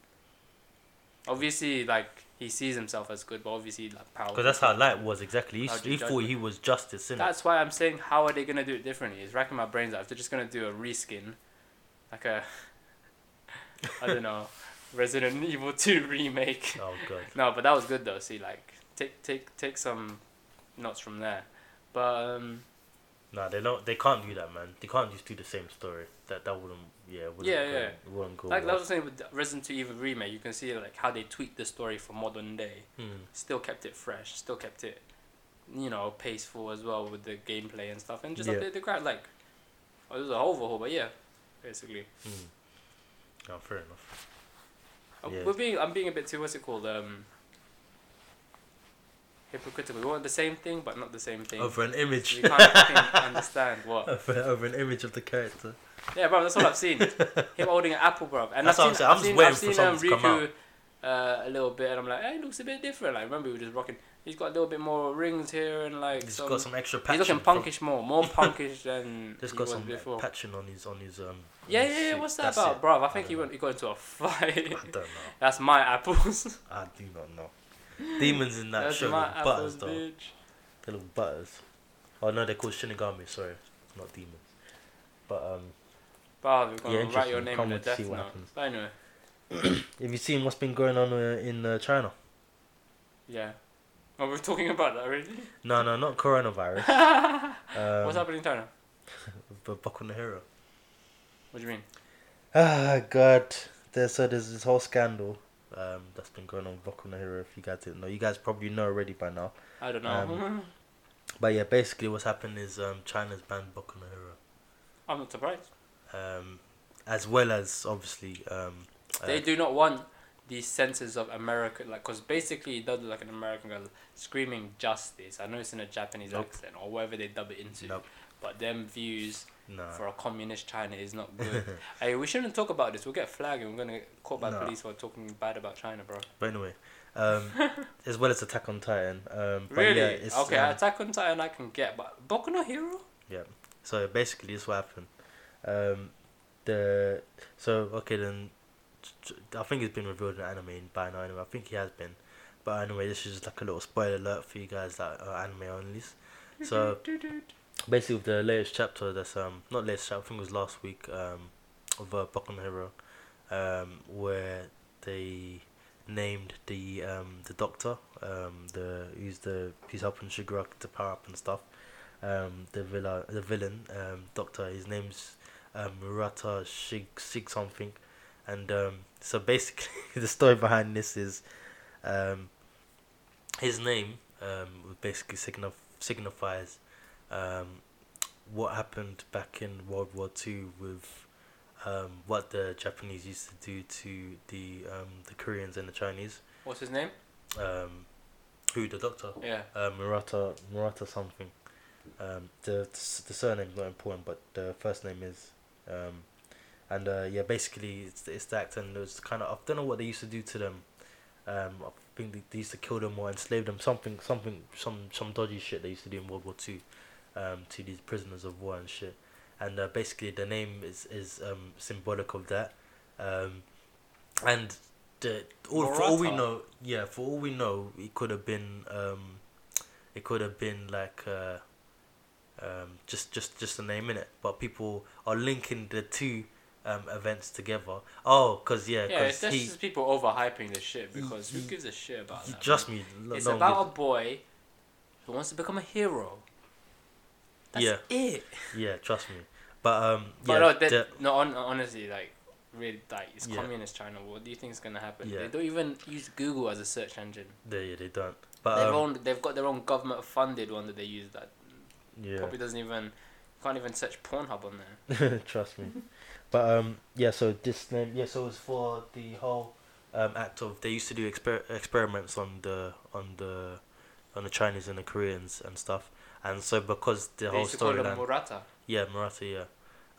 Obviously, like he sees himself as good, but obviously, like power. Because that's how Light was exactly. He, he thought he was just justice, innit? That's why I'm saying, how are they gonna do it differently? It's racking my brains out. If they're just gonna do a reskin, like a, I don't know, Resident Evil Two remake. Oh god. No, but that was good though. See, like take take take some notes from there, but um, Nah, they don't. They can't do that, man. They can't just do the same story. That that wouldn't. Yeah. Yeah, yeah. It wouldn't go. like that well. was saying with Resident Evil remake. You can see like how they tweaked the story for modern day. Hmm. Still kept it fresh. Still kept it, you know, paceful as well with the gameplay and stuff, and just Yeah. update the crowd. Like, oh, it was a overhaul, but yeah, basically. Hmm. Oh, fair enough. Uh, Yeah. We're being, I'm being a bit too, what's it called? Um, hypocritical. We want the same thing, but not the same thing. Over an image. You can't fucking understand what. over, over an image of the character. Yeah, bro, that's all I've seen. Him holding an apple, bro. And That's I've what I'm seen, saying. I'm I've just seen, waiting I've for seen something um, to come Riku uh, a little bit, and I'm like, hey, he looks a bit different. Like, remember, we were just rocking. He's got a little bit more rings here and like He's some. got some extra he's patching. looking from- punkish more, more punkish than Just got some before. patching on his on his um. on Yeah, his yeah, yeah. What's that That's about, it. bro? I I think don't he know. went. He got into a fight. I don't know. That's my apples. I do not know. Demons in that That's show my butters though. bitch. They look butters. Oh no, they're called Shinigami. Sorry, not demons. But um, Bro, we're gonna Yeah, write your name Can't in the death note. But anyway, have you seen what's been going on uh, in uh, China? yeah. Are we're talking about that already. No, no, not coronavirus. um, What's happening in China? But Boku no Hero. What do you mean? Ah, God. There's so there's this whole scandal um, that's been going on no Hero. If you guys didn't know, you guys probably know already by now. I don't know. Um, But yeah, basically what's happened is um, China's banned Boku no Hero, I'm not surprised. um, as well as obviously. Um, They uh, do not want these senses of America, like, because basically it does look like an American girl screaming justice. I know it's in a Japanese Nope. accent or whatever they dub it into, Nope. but them views Nah. for a communist China is not good. hey, we shouldn't talk about this. We'll get flagged and we're gonna get caught by No. police for talking bad about China, bro. But anyway, um, as well as Attack on Titan. Um, Really? Yeah, it's, okay, um, Attack on Titan I can get, but Boku no Hero? Yeah. So basically, this what happened. Um, the so okay then, I think it's been revealed in anime by now. Anyway, I think he has been, but anyway, this is just like a little spoiler alert for you guys that are anime onlys. So basically, with the latest chapter, that's um not latest chapter. I think it was last week. Um, of uh, Boku Hero, um, where they named the um the doctor um the who's the who's helping Shigaraki to power up and stuff um, the villa, the villain, um, Doctor. His name's um, Murata Shig Sig something, and um, so basically the story behind this is, um, his name um, basically signif- signifies um, what happened back in World War Two with. Um, what the Japanese used to do to the um, the Koreans and the Chinese. What's his name? Um, who the doctor? Yeah. uh, Murata Murata something. Um, the the surname's not important, but the first name is. Um, and uh, yeah, basically it's it's that, and it was kind of I don't know what they used to do to them. Um, I think they, they used to kill them or enslave them. Something something some some dodgy shit they used to do in World War Two, um, to these prisoners of war and shit. And uh, basically the name is is um symbolic of that. Um, and the all for all we know, yeah, for all we know, it could have been um, it could have been like uh, um, just just just a name in it. But people are linking the two um events together. Oh, cause yeah, Yeah, it's cause just, he, just people overhyping this shit because who gives a shit about he that? man? me. no- It's no about a boy who wants to become a hero. That's Yeah. it. yeah, trust me. But um, But yeah, no, that, the- no, on, honestly, like, really, like, it's Yeah. communist China. What do you think is gonna happen? Yeah. They don't even use Google as a search engine. they they don't. But they've um, own, they've got their own government funded one that they use that yeah. probably doesn't even can't even search Pornhub on there. Trust me. But um, yeah. So this name, yeah. So it was for the whole um act of they used to do exper- experiments on the on the on the Chinese and the Koreans and stuff, and so because the they whole used to call them storyline, Murata. yeah, Marathi, yeah.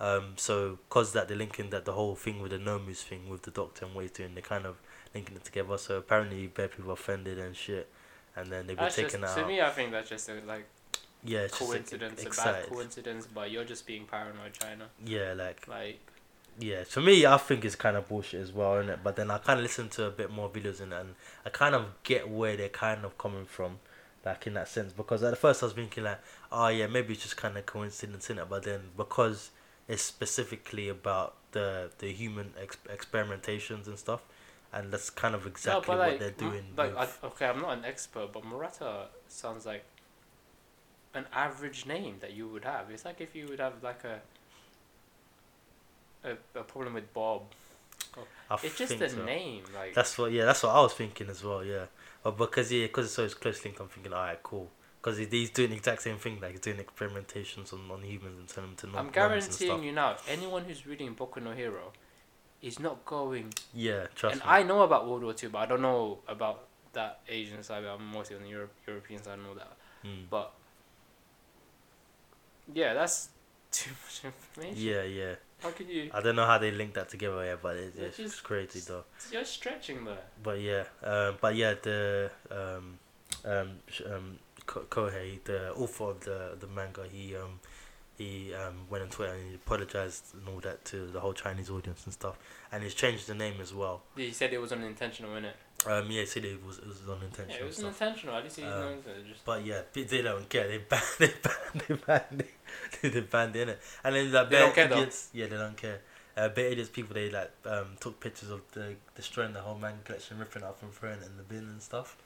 Um, so cause that they're linking that the whole thing with the Nomus thing with the Doctor and what he's doing, they're kind of linking it together. So apparently, bad people offended and shit, and then they've been That's just, taken to me, I think that's just a like yeah, it's just, like, coincidence, a bad coincidence. But you're just being paranoid, China. Yeah, like Like, Yeah, to me, I think it's kind of bullshit as well, innit? But then I kind of listen to a bit more videos in it, and I kind of get where they're kind of coming from, like in that sense. Because at first I was thinking like, oh yeah, maybe it's just kind of coincidence in it. But then because it's specifically about the the human ex- experimentations and stuff, and that's kind of exactly no, but what they're m- doing. Like, I, okay, I'm not an expert, but Murata sounds like an average name that you would have. It's like if you would have like a a, a problem with Bob. I It's just a so. name, like. That's what, yeah, that's what I was thinking as well, yeah. But because yeah, because it's so closely linked, I'm thinking, alright, cool. Because he's doing the exact same thing, like he's doing experimentations on, on humans and telling them to not. I'm and guaranteeing you now, anyone who's reading Boku no Hero is not going. Yeah, trust and me. I know about World War Two, but I don't know about that Asian side. I'm mostly on the Europe, European side. I know that, Mm. but yeah, that's too much information. Yeah, yeah. How can you? I don't know how they link that together, yeah, but it, It's it's just- crazy though. You're stretching there. But yeah, um, but yeah, the um, um, um, Kohei, the author of the the manga, he um, he um went on Twitter and he apologized and all that to the whole Chinese audience and stuff, and he's changed the name as well. Yeah, He said it was unintentional, innit? Um, yeah, said it was it was Yeah, unintentional it was stuff. intentional. At least he's Um, just. But yeah, they don't care. They ban, they ban, they ban, they, they banned it, innit? And then like, They don't care, though. idiots, yeah, they don't care. Uh, bare idiots people they like um took pictures of the destroying the whole manga collection, ripping it up and throwing it in the bin and stuff.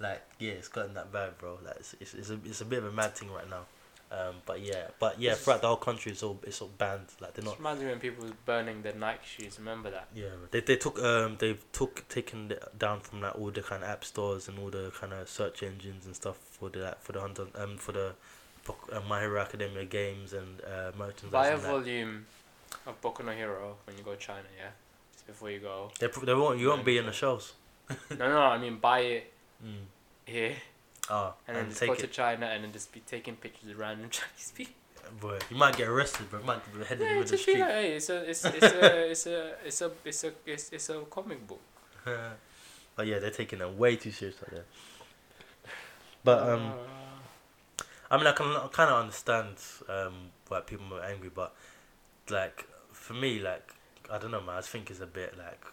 Like yeah, it's gotten that bad, bro. Like it's it's, it's a it's a bit of a mad thing right now. Um, but yeah, but yeah, throughout the whole country, it's all it's all banned. Like they're not. reminds me when people was burning their Nike shoes. Remember that? Yeah, they they took um they've took taken it down from like all the kind of app stores and all the kind of search engines and stuff for the like, for the hundred um for the uh, My Hero Academia games and uh, merchandise. Buy a volume of Boku no Hero when you go to China. Yeah, just before you go. They they won't you won't be in the shelves. no, no, I mean buy it Mm. here Oh, and then just take go it. to China and then just be taking pictures of random Chinese people. Boy, you might get arrested, bro. You might be headed Yeah, the just street. like, hey, it's a, it's, it's a, it's a, it's a, it's a, it's, it's a comic book. but yeah, they're taking it way too serious like that. But um, Uh, I mean, I can kind of understand um why people are angry, but like for me, like I don't know, man. I just think it's a bit like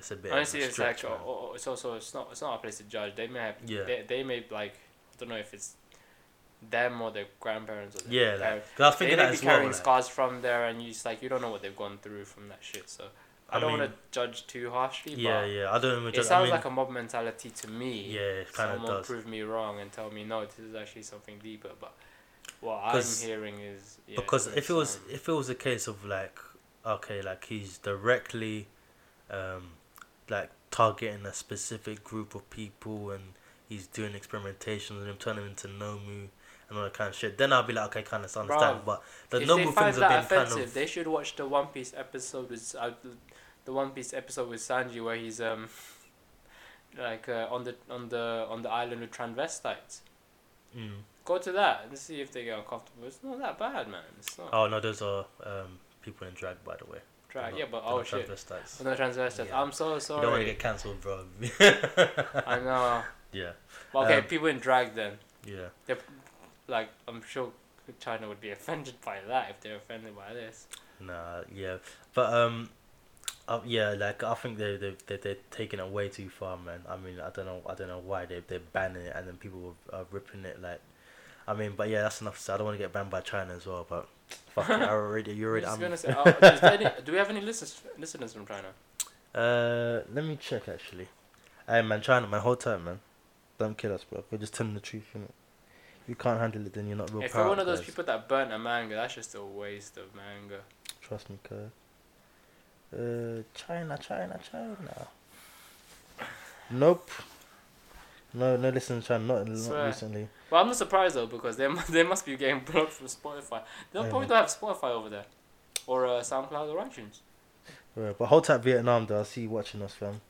it's a bit. honestly, it's stretch, like, oh, oh, it's also, it's not, it's not a place to judge. They may have, Yeah. they, they may like, I don't know if it's them or their grandparents or their Yeah, parents. like, I was they may be as well. carrying Like, scars from there, and you just like you don't know what they've gone through from that shit. So I, I don't want to judge too harshly. yeah, but yeah. I don't. It sounds I mean, like a mob mentality to me. yeah, it kind of Someone does. prove me wrong and tell me no, this is actually something deeper. But what I'm hearing is yeah, because if it was um, if it was a case of like okay like he's directly um like targeting a specific group of people and he's doing experimentations and him turning into nomu and all that kind of shit then i'll be like okay kind of understand but the nomu things have been offensive, kind of they should watch the One Piece episode with uh, the One Piece episode with Sanji where he's um like uh, on the on the on the island with transvestites. mm. Go to that and see if they get uncomfortable. It's not that bad, man. It's not oh no those are um people in drag by the way drag. They're Yeah, but they're oh not shit, transvestites. no transvestites. Yeah. I'm so you don't want to get cancelled bro I know. yeah But okay, Um, people in drag then. yeah They're, Like I'm sure China would be offended by that if they're offended by this. Nah, yeah, but um, uh, yeah, like I think they they they they're taking it way too far, man. I mean, I don't know, I don't know why they they're banning it and then people are ripping it. Like, I mean, but yeah, that's enough. to say. I don't want to get banned by China as well, but fuck it, I already, you already. I'm, gonna say, oh, any, do we have any listeners listeners from China? uh, let me check actually. Hey man, China, my whole time, man. Don't kill us, bro. We're just telling the truth, innit? If you can't handle it, then you're not real If you're one of those guys. people that burnt a manga, that's just a waste of manga. Trust me, cuz. Uh, China, China, China. Nope. No, no, listen, China, not, not recently. Well, I'm not surprised though because they mu- they must be getting blocked from Spotify. They don't, Yeah. probably don't have Spotify over there, or uh, SoundCloud or iTunes. Yeah, but hold tight, Vietnam, though. I see you watching us, fam.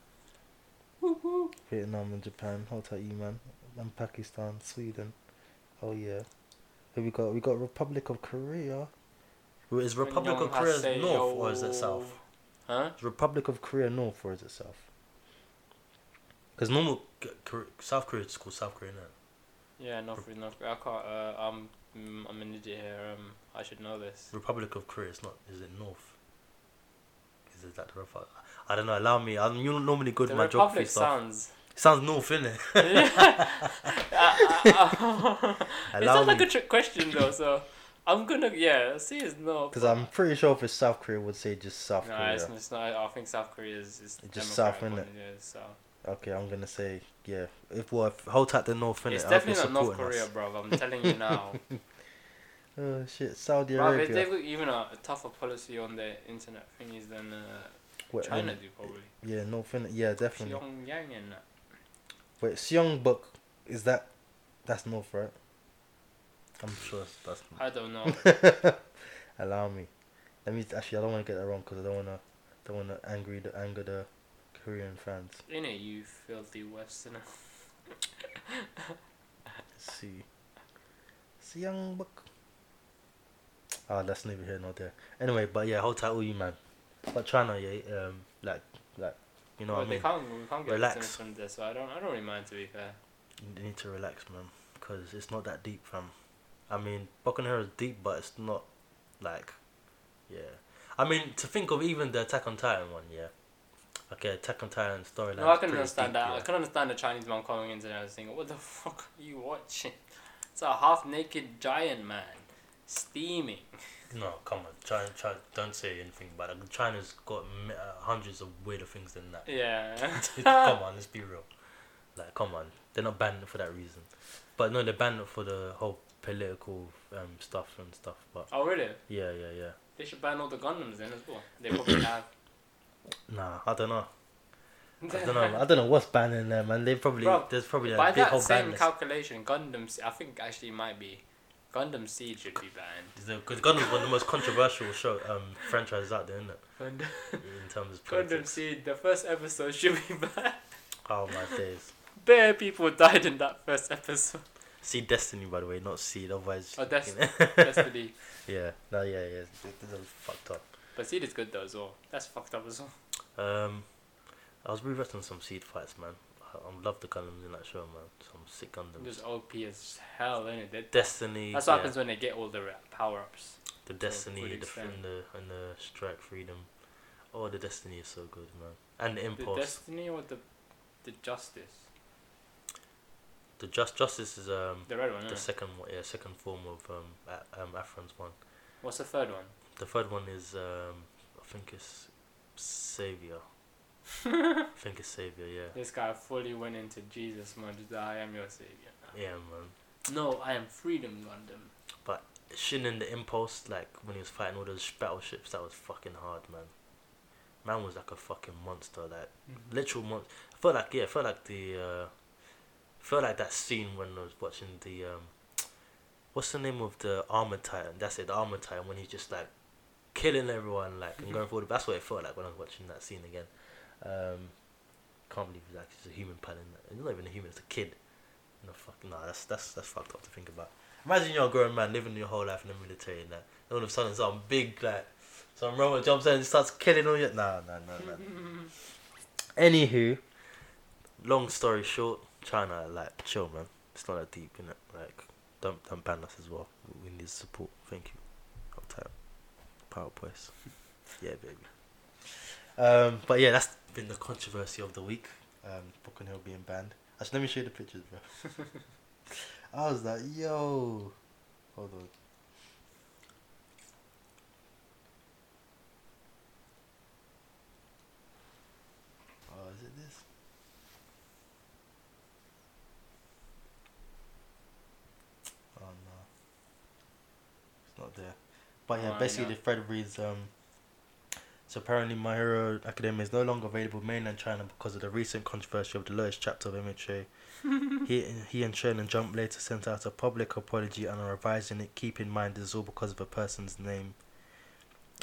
Vietnam and Japan. Hold tight, you man. And Pakistan, Sweden. Oh yeah. Who we got? We got Republic of Korea. Is Republic of Korea north or is it south? Huh? Is Republic of Korea north or is it south? Because normal K- Kor- South Korea is called South Korea now. Yeah, North Korea. North Korea. I can't. Uh, I'm mm, I'm an idiot here. Um, I should know this. Republic of Korea is not. Is it north? Is it that the Republic? I don't know. Allow me. I'm you're normally good the at my geography Republic stuff. sounds. Sounds north, innit? it Allow sounds like me. a trick question though, so I'm gonna yeah. See, it's North. Because I'm pretty sure if it's South Korea, would say just South No, Korea. it's, it's not. I think South Korea is, is It's just south, democratic innit? one, Yeah, it's south. Okay, I'm gonna say yeah. If well, if hold tight the north, innit? It's definitely not North Korea, us. bro. I'm telling you now. Oh shit, Saudi Bro, Arabia. they've got even a, a tougher policy on their internet thingies than uh, Wait, China um, do probably. yeah, North, innit? Yeah, definitely. Pyongyang and that. Wait, Seongbuk, is that? That's North, right? I'm sure that's. I don't know. Allow me. Let me actually. I don't want to get that wrong because I don't want to. Don't want to angry the anger the Korean fans. In it, you filthy Westerner. Let's see. Seongbuk. Ah, that's neither here nor there. Anyway, but yeah, hold tight, all you man. But China, yeah, um, like, like, you know well, what I mean. can't. We can't get Relax. from there, so I don't. I don't really mind to be fair. You need to relax, man, because it's not that deep, fam. I mean, Boku no is deep, but it's not like, yeah. I mean, to think of even the Attack on Titan one, yeah. Okay, Attack on Titan storyline. No, I can understand deep, that. I yeah. can understand the Chinese man coming into there and saying, "What the fuck are you watching?" It's a half-naked giant man steaming. No, come on, China, China, don't say anything about it. China's got uh, hundreds of weirder things than that. Yeah. come on, let's be real. Like, come on, they're not banned for that reason. But no, they're banned for the whole political um, stuff and stuff. But oh really? yeah, yeah, yeah. They should ban all the Gundams then as well. They probably have. Nah, I don't know. I don't know. I don't know what's banning them, and they probably Bro, there's probably a By big that whole ban same list. calculation, Gundam. Se- I think actually it might be. Gundam Seed should be banned. Because Gundam's one of the most controversial show um franchises out there, isn't it? Gundam, In terms of Gundam politics. Seed. The first episode should be banned. Oh my days. Bare people died in that first episode. See Destiny, by the way, not Seed. Otherwise, Oh, Des- you. Destiny. yeah, no, yeah, yeah. This is fucked up. But Seed is good though as well. That's fucked up as well. Um, I was rewatching some Seed fights, man. I, I love the Gundams in that show, man. Some sick Gundams. Just OP as hell, innit? That- Destiny. That's what yeah, happens when they get all the power ups. The Destiny, the extent. and the and the Strike Freedom. Oh, the Destiny is so good, man. And the The Impulse. Destiny or the the Justice? The Just Justice is um The red one, the second one, yeah, second form of um A- um Athrun's one. What's the third one? The third one is um I think it's Savior. I think it's Savior, yeah. This guy fully went into Jesus mode. I am your savior. Yeah, man. No, I am Freedom Gundam. But Shinn in the Impulse, like when he was fighting all those battleships, that was fucking hard, man. Man was like a fucking monster, like literal monster. I felt like yeah, I felt like the uh, felt like that scene when I was watching the um, what's the name of the armored titan? That's it, the armored titan when he's just like killing everyone, like and going forward. That's what it felt like when I was watching that scene again. Um, can't believe he's actually a human paladin. He's not even a human; it's a kid. No fucking no, that's that's that's fucked up to think about. Imagine you're a grown man living your whole life in the military and that. And all of a sudden, some big like some Roman jumps in and starts killing all your. Nah, nah, nah, nah. Anywho, long story short, China like chill, man. It's not that deep in it. Like, don't don't ban us as well. We need support. Thank you. Power boys. yeah, baby. Um, but yeah, that's been the controversy of the week. Um, Boku no Hero being banned. Actually, let me show you the pictures, bro. I was like, yo. Hold on. Oh, is it this? not there. But yeah, Oh, basically the thread reads um. So apparently, My Hero Academia is no longer available in mainland China because of the recent controversy of the latest chapter of MHA. he he and Shonen Jump later sent out a public apology and are revising it. Keep in mind, this is all because of a person's name.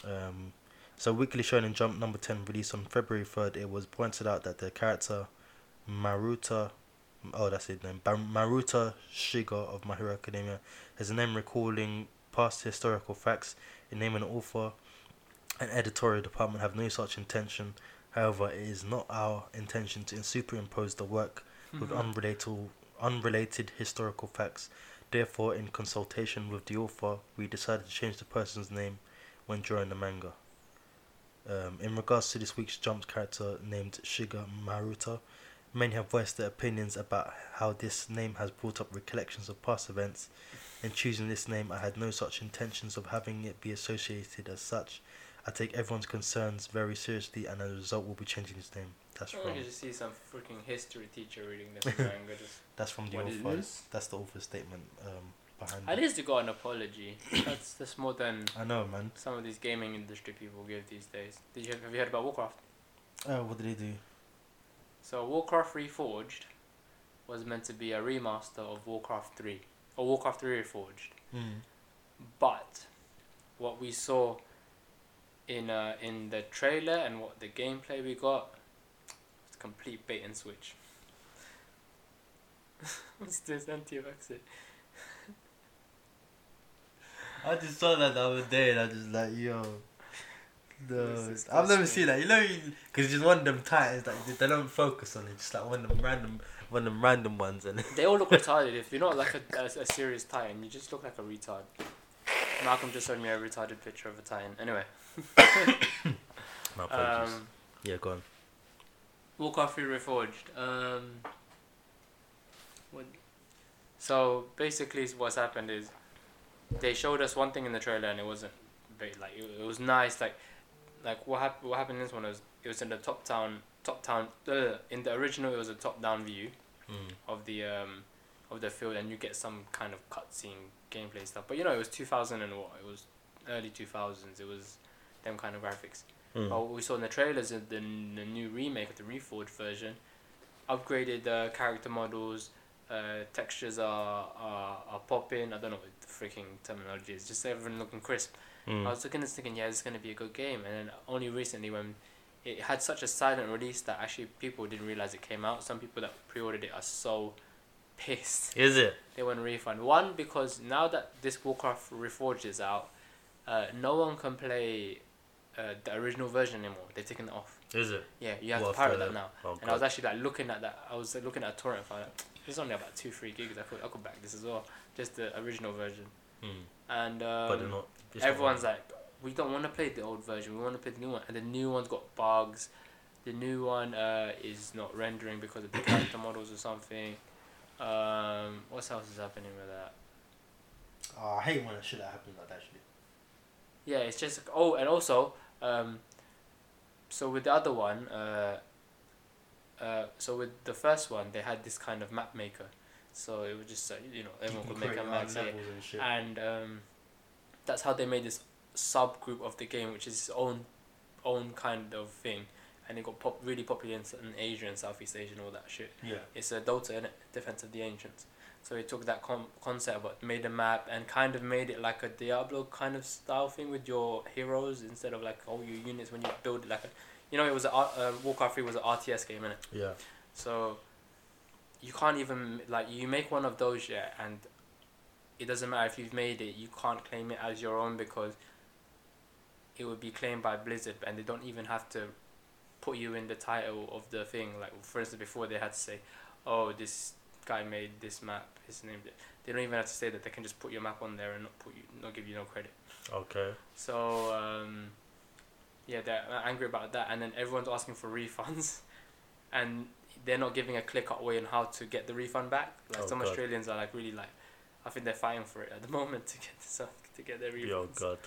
Um, so Weekly Shonen Jump number ten released on February third. It was pointed out that the character Maruta, oh that's his name, Maruta Shiga of My Hero Academia, has a name recalling past historical facts. In name an author, and editorial department have no such intention. However, it is not our intention to superimpose the work with unrelated unrelated historical facts. Therefore, in consultation with the author, we decided to change the person's name when drawing the manga. Um, in regards to this week's Jumps character named Shiga Maruta, many have voiced their opinions about how this name has brought up recollections of past events. In choosing this name, I had no such intentions of having it be associated as such. I take everyone's concerns very seriously, and as a result, will be changing his name. That's I from you to see some freaking history teacher reading this. Just that's from the What author. That's the author's statement um, behind. at it. least you got an apology. That's that's more than I know, man. some of these gaming industry people give these days. Did you have you heard about Warcraft? Oh, what did he do? So Warcraft Reforged was meant to be a remaster of Warcraft Three, or Warcraft Three Reforged. Mm. But what we saw in uh, in the trailer and what the gameplay we got was complete bait and switch. What's this anti-vaxxer? I just saw that the other day, and I just like, yo. No, I've never seen that. You know, because it's just one of them titles like they- they don't focus on it. Just like one of them random, one of them random ones, and They all look retarded. If you're not like a, a, a serious Titan, you just look like a retard. Malcolm just showed me a retarded picture of a Titan. Anyway, my apologies. um, yeah, go on. Warcraft 3 Reforged. Um, what? So basically, what's happened is they showed us one thing in the trailer, and it wasn't very like it, it was nice. Like, like what happened? What happened in this one was it was in the top town, top town. Uh, in the original, it was a top down view Mm. of the um, of the field, and you get some kind of cutscene gameplay stuff. But you know, it was two thousand and what? It was early two thousands. It was them kind of graphics. Mm. But what we saw in the trailers is the, the new remake of the Reforged version, upgraded uh, character models, uh, textures are, are are popping. I don't know what the freaking terminology is. Just everything looking crisp. Mm. I was looking and thinking, yeah, this is gonna be a good game. And then only recently when it had such a silent release that actually people didn't realize it came out. Some people that pre-ordered it are so pissed Is it? they want a refund. One because now that this Warcraft Reforged is out, uh, no one can play uh, the original version anymore. They've taken it off. Is it? Yeah, you have What, to pirate that now. Oh, And I was actually like looking at that. I was looking at a torrent file. Like, it's only about two, three gigs. I could I could back this as well. Just the original version. Mm. And um, but they're not. it's not everyone's like, we don't want to play the old version. We want to play the new one. And the new one's got bugs. The new one uh, is not rendering because of the character models or something. Um, what else is happening with that? Oh, I hate when shit that happens like that. Actually. Yeah, it's just oh, and also, um, so with the other one, uh, uh, so with the first one, they had this kind of map maker, so it was just uh, you know everyone could make a map, and and um, that's how they made this subgroup of the game, which is its own, own kind of thing, and it got pop really popular in, in Asia and Southeast Asia and all that shit. yeah. It's a Dota, innit? Defense of the Ancients. So he took that com- concept but made a map and kind of made it like a Diablo kind of style thing with your heroes instead of like all your units when you build it like a, you know, it was a uh, Warcraft 3 was an RTS game, in it. Yeah. So you can't even like you make one of those yeah, and it doesn't matter if you've made it, you can't claim it as your own because it would be claimed by Blizzard, and they don't even have to put you in the title of the thing. Like for instance, before they had to say, "Oh, this guy made this map. His name." They don't even have to say that. They can just put your map on there and not put you, not give you no credit. Okay. So um, yeah, they're angry about that, and then everyone's asking for refunds, and they're not giving a clear cut way on how to get the refund back. Like Oh, some God. Australians are like really like, I think they're fighting for it at the moment to get so, to get their refunds. Yo, God.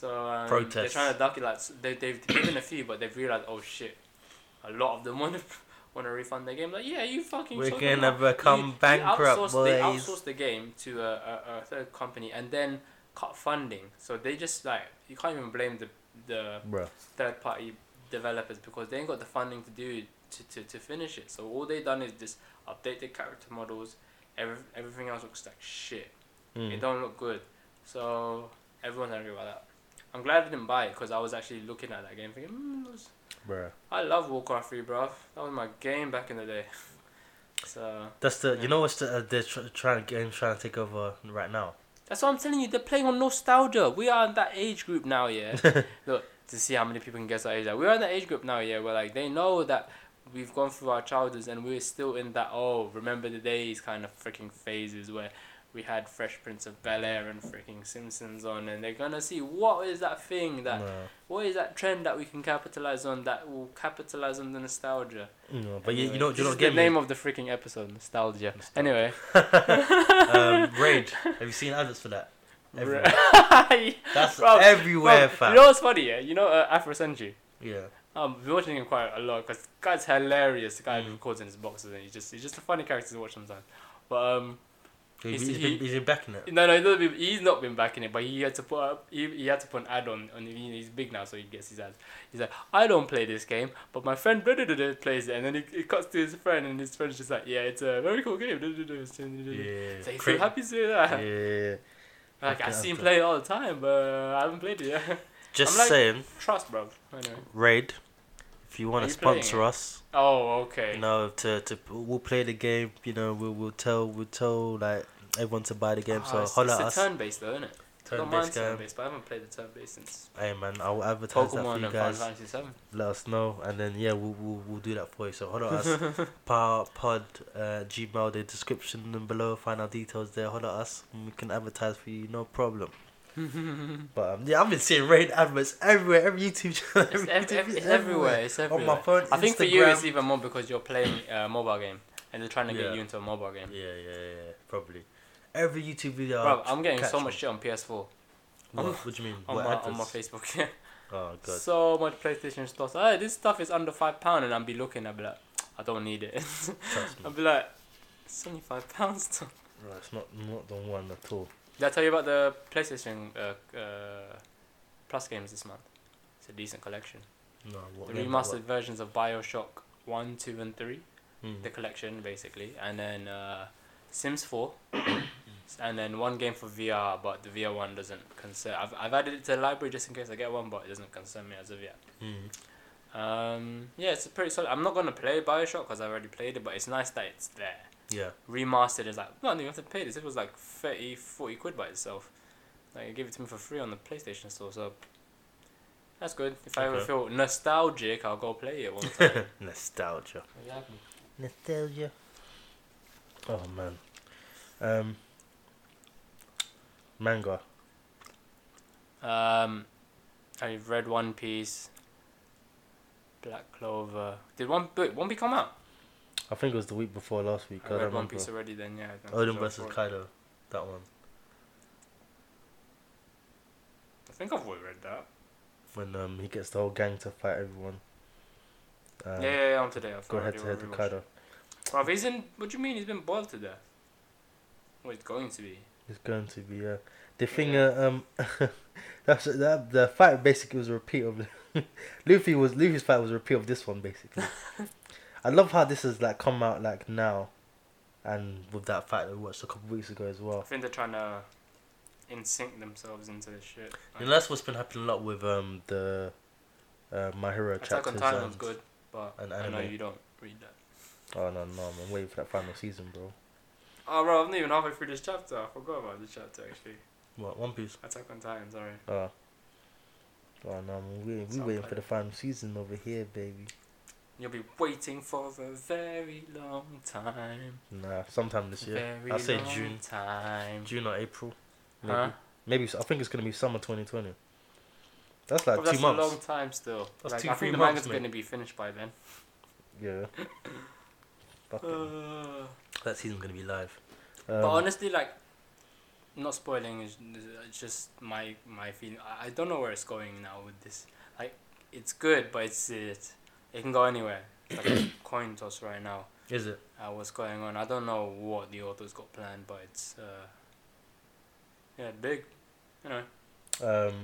So um, they're trying to duck it. Like they they've given a few, but they've realized oh shit, a lot of them want to want to refund their game. Like yeah, you fucking. We're gonna up. become You- you bankrupt, outsourced- They boys. outsourced the game to a, a, a third company, and then cut funding. So they just like you can't even blame the the Bruh. third party developers because they ain't got the funding to do to, to, to finish it. So all they done is just update the character models. Every, everything else looks like shit. It Mm. don't look good. So everyone's angry about that. I'm glad I didn't buy it because I was actually looking at that game thinking, mm, this- Bruh. I love Warcraft 3, bro. That was my game back in the day. So That's the Yeah. you know what's the uh, they're tr- trying game trying to take over right now. that's what I'm telling you. They're playing on nostalgia. We are in that age group now, yeah. Look to see how many people can guess that age. Like, we're in that age group now, yeah. Where like they know that we've gone through our childhoods and we're still in that oh remember the days kind of freaking phases where we had Fresh Prince of Bel Air and freaking Simpsons on, and they're gonna see what is that thing that No. what is that trend that we can capitalize on that will capitalize on the nostalgia. No, but you, Anyway, you know this you know is what the game name of the freaking episode, nostalgia. Nostalgia. Anyway, um, Raid. Have you seen adverts for that? Everywhere. That's Bro, everywhere, Bro, fam. you know what's funny? Yeah, you know uh, Afro Sensu. yeah. Um, we're watching him quite a lot because guy's hilarious. The guy Mm. records in his boxes and he's just he's just a funny character to watch sometimes. But um, He's, he's, he- been, he's been backing it. no, no, he's not been, he's not been back in it. But he had to put up he, he had to put an ad on on. he- He's big now, so he gets his ads. He's like, I don't play this game, but my friend plays it, and then he, he cuts to his friend, and his friend's just like, yeah, it's a very cool game. blah, blah, blah, blah, blah, blah." Yeah. So he's so happy to say that. yeah. Like I Okay, see him play it all the time, but I haven't played it yet. Just like- saying, Trust, bro. Anyway. Raid. If you want to sponsor us, Oh, okay. you know, to to we'll play the game. You know, we'll we'll tell we'll tell like everyone to buy the game. Ah, so it's, holler it's at a us. turn based though, isn't it? I don't mind Turn-based turn game. based, but I haven't played the turn based since Hey man, I'll advertise that for you guys. Let us know, and then yeah, we'll we'll, we'll do that for you. So holler at us. Power Pod uh, Gmail, the description and below. Find our details there. Holler at us, and we can advertise for you, no problem. But um, yeah, I've been seeing Raid adverts everywhere, every YouTube channel. It's, every ev- YouTube ev- video, it's everywhere. It's On everywhere. my phone, I think for you it's even more because you're playing a mobile game and they're trying to Yeah. get you into a mobile game. Yeah, yeah, yeah, probably. Every YouTube video. Bro, I'll I'm getting so one. much shit on PS4 What, what do you mean? on my on my? Facebook. Yeah, Oh god. so much PlayStation stuff. Hey, this stuff is under five pound, and I'll be looking. I'll be like, I don't need it. I'll be like, it's only five pounds. Right, it's not not the one at all. Did I tell you about the PlayStation uh, uh, Plus games this month? It's a decent collection. No, what The remastered versions of Bioshock 1, 2, and 3. Mm. The collection, basically. And then uh, Sims 4. and then one game for VR, but the VR one doesn't concern. I've, I've added it to the library just in case I get one, but it doesn't concern me as of yet. Mm. Um, yeah, it's pretty solid. I'm not going to play Bioshock because I've already played it, but it's nice that it's there. Yeah. Remastered is like, no, you have to pay this. It was like 30, 40 quid by itself. Like, it gave it to me for free on the PlayStation Store, so that's good. If I ever feel nostalgic, I'll go play it one time. Nostalgia. exactly. Nostalgia. Oh man. Um. Manga. Um, I've read One Piece, Black Clover. Did one book One Piece come out? I think it was the week before last week. I, I read One remember. Piece already. Then yeah. Oden versus. Kaido. That one. I think I've already read that. When um he gets the whole gang to fight everyone. Um, yeah, yeah, yeah, I'm today. I've Go ahead to head to. Kaido. Bro, he's in. What do you mean he's been boiled to death? Well, he's going to be. It's going to be uh the thing Yeah. uh, um that's that the fight basically was a repeat of Luffy was Luffy's fight was a repeat of this one basically. I love how this has like come out like now, and with that fact that we watched a couple of weeks ago as well. I think they're trying to in sync themselves into this shit. And that's what's been happening a lot with um the uh, My Hero Attack chapters. on Titan was good, but and I know you don't read that. Oh no no! I'm waiting for that final season, bro. Oh, bro, I'm not even halfway through this chapter. I forgot about this chapter actually. What One Piece? Attack on Titan, sorry. Oh. Oh no! We we waiting for the final season over here, baby. You'll be waiting for a very long time. Nah, sometime this year. Very I'll say June. Time. June or April. Maybe. Huh? Maybe I think it's gonna be summer 2020. That's like But two that's months. a long time still. That's like, two, I three think the months, manga's mate. to be finished by then. Yeah. Uh, that season's gonna be live. but Um, honestly, like, not spoiling is it's just my my feeling. I, I don't know where it's going now with this. Like, it's good, but it's it, it can go anywhere. It's like a coin toss right now. is it? Uh, what's going on? I don't know what the author's got planned, but it's uh, yeah, big. you know. Um,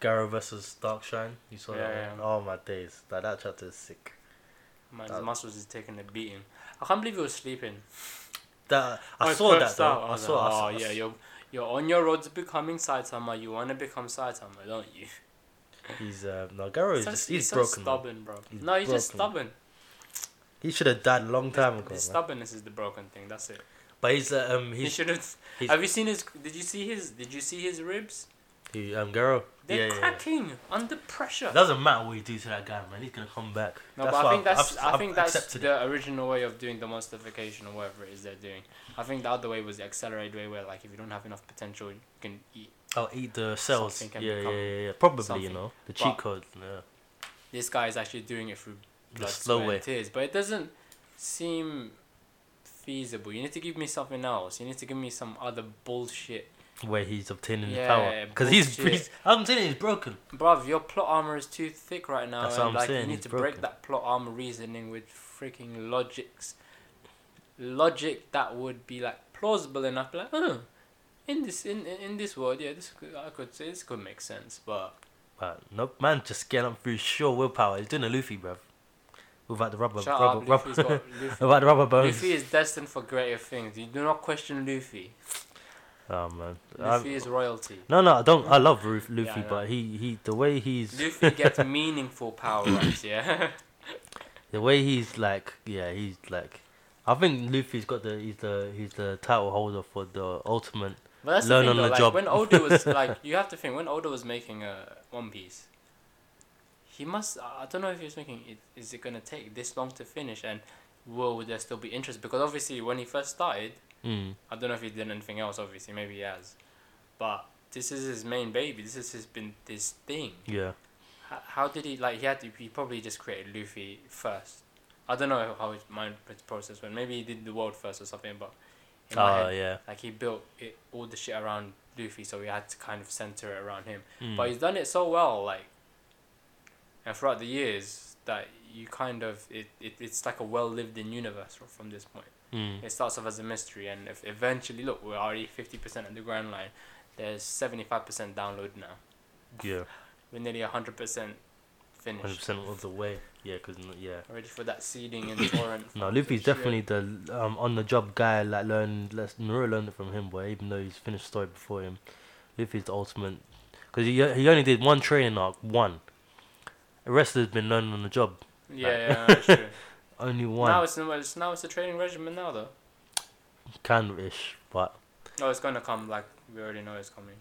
Garou versus Darkshine. You saw Yeah, that? yeah. one? Oh my days! That that chapter is sick. Man, That- his muscles is taking a beating. I can't believe he was sleeping. That I it saw that though. out, I was saw. like, I saw oh yeah, you're you're on your road to becoming Saitama. You want to become Saitama, don't you? He's uh, no Garou is So- just he's so broken. stubborn, bro. He's no, he's just stubborn. He should have died a long time His- ago. His man. stubbornness is the broken thing. That's it. But he's uh, um He he's, should have. Have you seen his? Did you see his? Did you see his ribs? he, um Garou. They're yeah, yeah, yeah. cracking under pressure. It doesn't matter what you do to that guy, man. He's gonna come back. No, That's but I think I've- that's I've- I think I've that's the original way of doing demonstrification or whatever it is they're doing. I think the other way was the accelerated way where like if you don't have enough potential you can eat. I'll eat the cells. Yeah, yeah, yeah, yeah. Probably, you know, the But- cheat code. Yeah. This guy is actually doing it through The slow sweat, way. tears, but it doesn't seem feasible. You need to give me something else. You need to give me some other bullshit. Where he's obtaining Yeah, the power. Because he's, he's. I'm you, he's broken. Bruv, your plot armor is too thick right now, That's and what I'm like saying, you need to broken. break that plot armor reasoning with freaking logics, logic that would be like plausible enough. Like, oh, in this in in this world, yeah, this could, I could say this could make sense, but But nope, man, just getting up through sheer willpower. He's doing a Luffy, bruv. Without the rubber, shut rubber, up, rubber, got Luffy. without the rubber bones. Luffy is destined for greater things. You do not question Luffy. Oh man. Luffy I- is royalty. no, no, I don't. I love Ruf- Luffy, Yeah, I but he, he, the way he's, Luffy gets meaningful power ups, yeah. the way he's like, yeah, he's like. I think Luffy's got the, he's the, he's the title holder for the ultimate. But that's Learn the thing, though, the like, job. When Oda was like, you have to think when Oda was making uh, One Piece, he must. I don't know if he was thinking, is it gonna take this long to finish, and will there still be interest? Because obviously, when he first started, Mm, I don't know if he did anything else. Obviously, maybe he has, but this is his main baby. This is his been this thing. yeah. How, how did he like? He had to. He probably just created Luffy first. I don't know how his mind his process went. Maybe he did the world first or something, but. Oh yeah. like he built it all the shit around Luffy, so we had to kind of center it around him. Mm. But he's done it so well, like, and throughout the years that you kind of it, it it's like a well lived in universe from this point. Mm. It starts off as a mystery, and if eventually look, we're already fifty percent at the grand line. There's seventy five percent download now. Yeah. We're nearly hundred percent Hundred finished. percent of the way. Yeah, cause yeah. Ready for that seeding in torrent. No, Luffy's definitely the um, on the job guy. Like learn, let's Naruto learned it from him, boy. Even though he's finished the story before him, Luffy's the ultimate. Cause he he only did one training arc, one. The rest has been learning on the job. Yeah, yeah, that's true. Only one, now it's it's now it's a training regimen now though. kind of ish, but No, it's gonna come. Like we already know it's coming.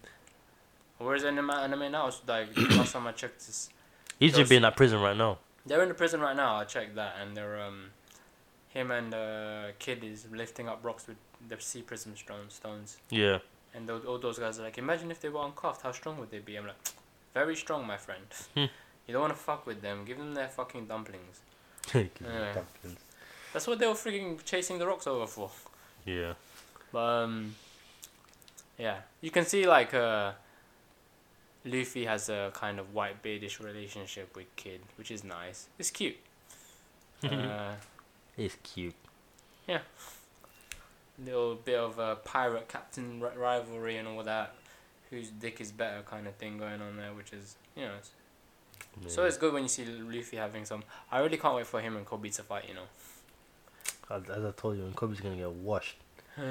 Where's anime anime now? It's like last time I checked, this, he should be in that prison right now. they're in the prison right now. I checked that, and they're um, him and uh, kid is lifting up rocks with the sea prism stone stones, Yeah, and those, all those guys are like, imagine if they were uncuffed, how strong would they be? I'm like, very strong, my friend. Hmm. you don't want to fuck with them. Give them their fucking dumplings. yeah, Yeah. That's what they were freaking chasing the rocks over for. yeah. But um, yeah, you can see like uh, Luffy has a kind of white beardish relationship with Kid, which is nice. It's cute. uh, It's cute. Yeah. Little bit of a pirate captain ri- rivalry and all that. Whose dick is better kind of thing going on there, which is you know. It's, So it's good when you see Luffy having some. I really can't wait for him and Koby to fight. You know. As, as I told you, and Koby's gonna get washed. you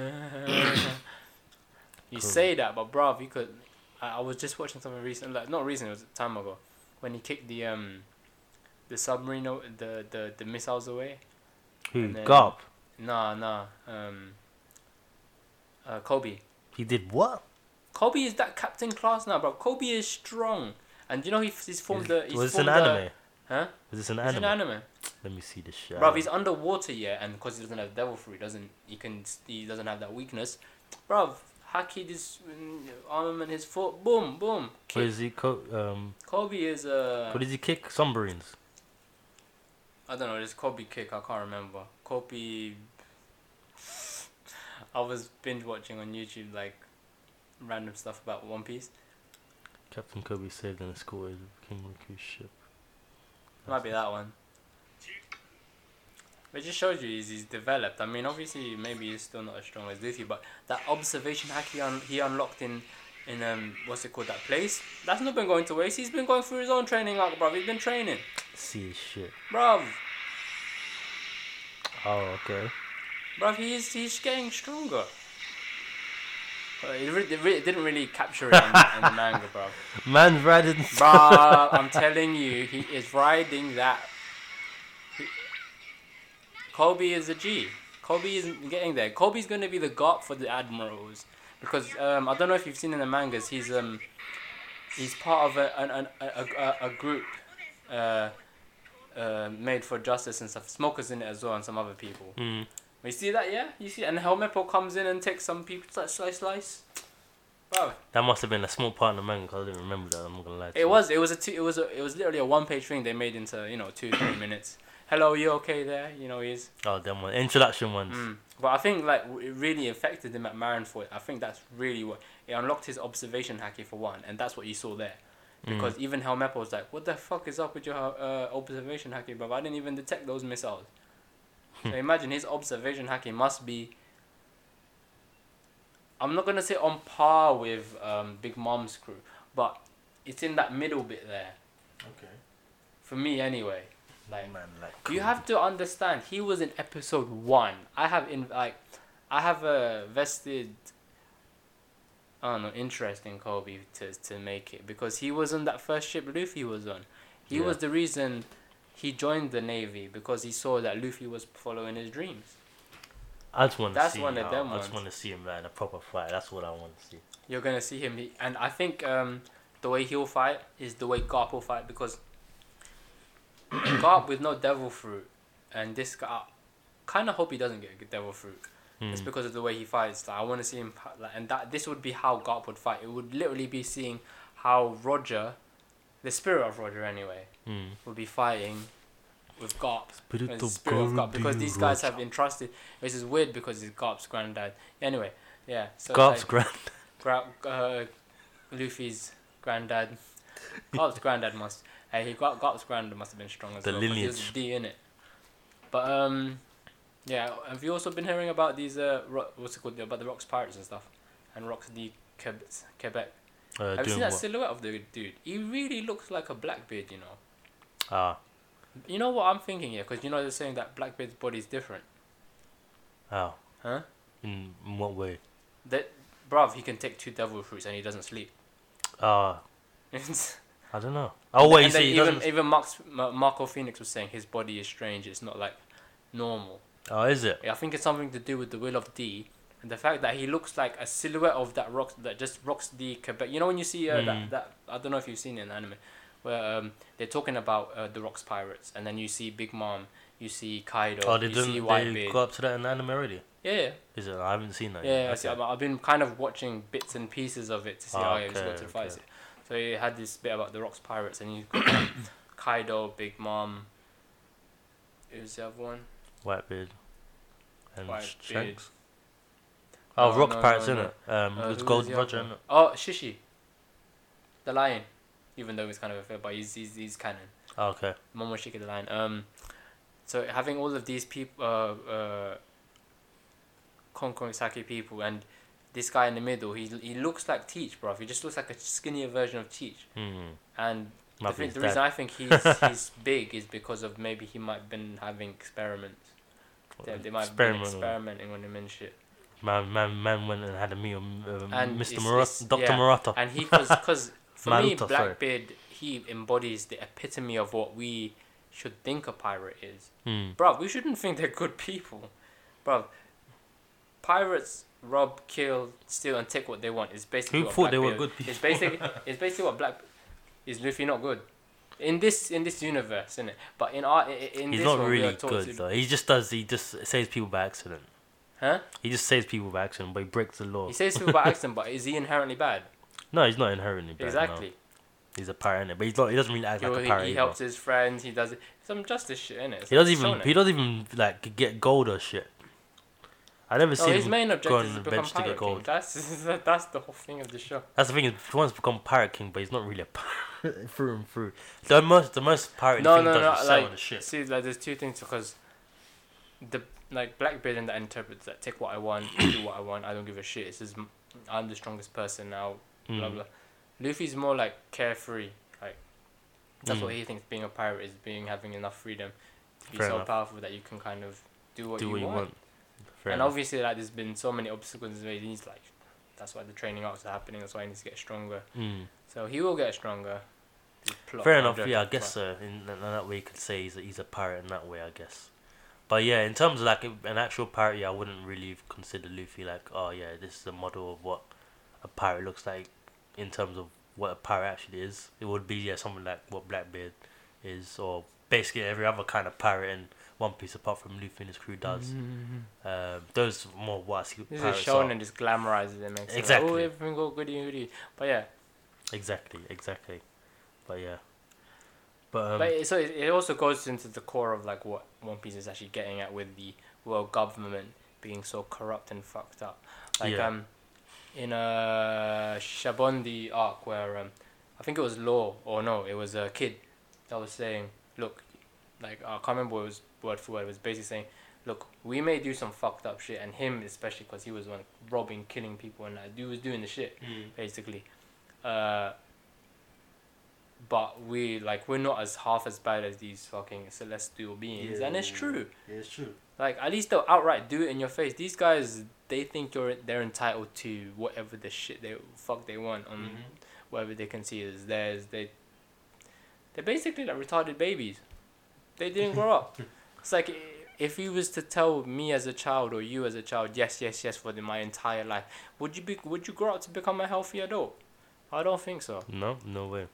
Cool. say that, but bruv, you could. I, I was just watching something recent, like not recent, it was a time ago, when he kicked the um, the submarine, the the the missiles away. Who? Then- Garp. Nah, nah. Um. Uh, Koby. He did what? Koby is that captain class now, bro. Koby is strong, and you know he he's formed the. He's Was this an the- anime? Huh? Was this an It's anime? an anime. Let me see the shit. Bro, he's underwater, yeah, and because he doesn't have devil fruit, doesn't he can he doesn't have that weakness. Bro, Haki this mm, arm in his foot, boom, boom. What Kick. is he? Co- um, Koby is uh, what does he kick? Submarines. I don't know. This Koby kick, I can't remember. Koby. I was binge watching on YouTube like random stuff about One Piece. Captain Koby saved and escorted King Riku's ship. Might be that one. It just shows you he's, he's developed. I mean, obviously, maybe he's still not as strong as Luffy, but that observation haki he, un- he unlocked in in um what's it called that place. That's not been going to waste. He's been going through his own training, like bruv. He's been training, See his shit. bruv. Oh, okay. Bruv, he's he's getting stronger. It, re- it, re- it didn't really capture it in, the- in the manga, bruv. Man's riding. Bruh, I'm telling you, he is riding that. Koby is a G. Koby isn't getting there. Koby's gonna be the god for the admirals because um, I don't know if you've seen in the mangas. He's um he's part of a an, an, a, a, a group uh, uh, made for justice and stuff. Smokers in it as well and some other people. Mm. You see that? Yeah, you see, and Helmepo comes in and takes some people slice slice slice. Bro, That must have been a small part of the manga I didn't remember that. I'm not gonna lie. to It you. was. It was a two. It was a. It was literally a one-page thing they made into you know two three minutes. Hello, you okay there? You know he's. Oh, them one. Introduction ones. Mm. But I think like it really affected him at Marineford. I think that's really what it unlocked his observation haki for one, and that's what you saw there. Because Mm. even Helmepo was like, "What the fuck is up with your uh, observation haki, bro? I didn't even detect those missiles." so imagine his observation haki must be. I'm not gonna say on par with um, Big Mom's crew, but it's in that middle bit there. Okay. For me, anyway. Like man, like. you have to understand, he was in episode one. I have in like, I have a vested. I don't know, interest in Koby to to make it because he was on that first ship Luffy was on. He Yeah. was the reason he joined the navy because he saw that Luffy was following his dreams. I just want to That's see. one of them I just want to see him in a proper fight. That's what I want to see. You're gonna see him, and I think um, the way he'll fight is the way Garp will fight because Garp with no devil fruit, and this guy, kind of hope he doesn't get a devil fruit. It's Mm. because of the way he fights. Like, I want to see him like, and that this would be how Garp would fight. It would literally be seeing how Roger, the spirit of Roger anyway, Mm. would be fighting with Garp. Spirit of spirit of Garp, because these guys Roger. have entrusted. Which is weird because it's Garp's granddad. Anyway, yeah. So Garp's like, grand. Gra- uh, Luffy's granddad. Garp's granddad must. Hey, he got Garp's granddad must have been strong as well. The well. 'cause He was lineage. D in it. But um, yeah. Have you also been hearing about these uh, ro- what's it called about the Rocks Pirates and stuff, and Rocks D Xebec? Uh, Have you seen that what? silhouette of the dude? He really looks like a Blackbeard, you know. Ah, You know what I'm thinking here, because you know they're saying that Blackbeard's body is different, how? huh? In, in what way? That, bruv, he can take two devil fruits and he doesn't sleep. Ah, I don't know. Oh wait, you and then see, even even Mark's, Marco Phoenix was saying his body is strange. It's not like normal. Oh, is it? I think it's something to do with the will of D and the fact that he looks like a silhouette of that rock that just rocks the Xebec. You know when you see uh, Mm. that that I don't know if you've seen it in anime, where um, they're talking about uh, the rocks pirates, and then you see Big Mom, you see Kaido, Oh, they you see. They Whitebeard. got up to that in anime already. Yeah, yeah, Is it? I haven't seen that. yeah. yet. I see, Okay. I've, I've been kind of watching bits and pieces of it to see. Oh, yeah, go okay, to the fight. okay. So he had this bit about the rocks pirates, and you got Kaido, Big Mom. Who's the other one? Whitebeard. And Whitebeard. Shanks. Oh, No, Rock no, Pirates, no, no. Um, Uh, it's who Gold was the Roger, other innit? one? Oh, Shishi. The lion. Even though he's kind of a fair, but he's, he's, he's canon. Oh, okay. Momoshiki the lion. Um, so having all of these people, uh, uh, Konkon Saki people, and this guy in the middle, he he looks like Teach, bro. He just looks like a skinnier version of Teach. Hmm. And the, Might be thing, his the reason I think he's he's big is because of maybe he might have been having experiments. They, they might have been experimenting on him and shit. Man, man, man went and had a meal. Um, And Mr. it's- Murata, it's- Dr. yeah. Murata. And he, cause, cause for me, Maruto, sorry. Blackbeard, he embodies the epitome of what we should think a pirate is. Hmm. Bruv, we shouldn't think they're good people. Bro, pirates rob, kill, steal, and take what they want. It's basically Who what thought they were good people? It's basically, it's basically what Black. Is Luffy not good? In this in this universe, innit? But in our in, in He's this not one, we are really taught good to- though. He just does. He just saves people by accident. Huh? He just saves people by accident, but he breaks the law. He says people by accident, but is he inherently bad? No, he's not inherently bad. exactly. No. He's a pirate, innit? but he's not. He doesn't really act like a he, pirate. he either. helps his friends. He does some justice shit, innit? It's He doesn't even. He doesn't even like get gold or shit. I never No, seen his main objective is to become bench to get pirate king. gold. That's that's the whole thing of the show. That's the thing is, he wants to become pirate king, but he's not really a pirate through and through. The most, the most pirate No, thing no, does is sell Like, the shit. see, like, there's two things because the like Blackbeard and that interprets that take what I want, do what I want. I don't give a shit. It says "M- I'm the strongest person now. blah Mm. blah. Luffy's more like carefree. Like that's what Mm. he thinks being a pirate is being having enough freedom to be Fair so enough. powerful that you can kind of do what, Do you, what you want. Fair and enough. obviously, like there's been so many obstacles made. He's like, that's why the training arcs are happening. That's why he needs to get stronger. Mm. So he will get stronger. Plot- Fair enough. Yeah, I guess so. In, in that way, you could say he's a, he's a pirate in that way. I guess. But yeah, in terms of like an actual pirate, yeah, I wouldn't really consider Luffy like, oh yeah, this is a model of what a pirate looks like in terms of what a pirate actually is. It would be yeah, something like what Blackbeard is, or basically every other kind of pirate in One Piece, apart from Luffy and his crew does. Um, those more what I see This is shown and just glamorizes it, makes it like, Exactly. oh, everything go goody goody. But yeah, Exactly, exactly. But yeah. But um, but it, so it, it also goes into the core of like what One Piece is actually getting at with the world government being so corrupt and fucked up. Like Yeah. um, in a Shabondi arc where um, I think it was Law or no, it was a kid that was saying, look, like I can't remember what it was word for word. It was basically saying, look, we may do some fucked up shit, and him especially because he was one robbing, killing people, and that dude was doing the shit basically. Uh, but we like we're not as half as bad as these fucking celestial beings, and it's true. Yeah, it's true. Like at least they'll outright do it in your face. These guys, they think you're they're entitled to whatever the shit they fuck they want on Mhm. whatever they can see is theirs. They they're basically like retarded babies. They didn't grow up. It's like if you was to tell me as a child or you as a child, yes, yes, yes, for the, my entire life, would you be would you grow up to become a healthy adult? I don't think so. no, no way.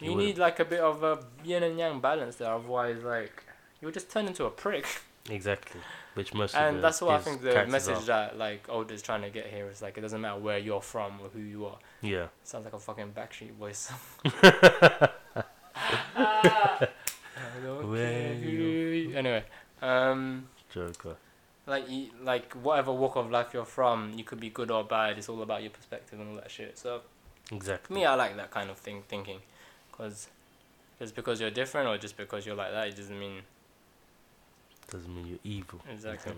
You You need like a bit of a yin and yang balance there, otherwise like you'll just turn into a prick. Exactly. Which most and that's what I think the message are. that like Oda's trying to get here is like it doesn't matter where you're from or who you are. Yeah. sounds like a fucking Backstreet Boys. Where you- Anyway, um, Joker. like you, like whatever walk of life you're from, you could be good or bad. It's all about your perspective and all that shit. So Exactly. me, I like that kind of thing thinking, because just because you're different or just because you're like that, it doesn't mean Doesn't mean you're evil. Exactly.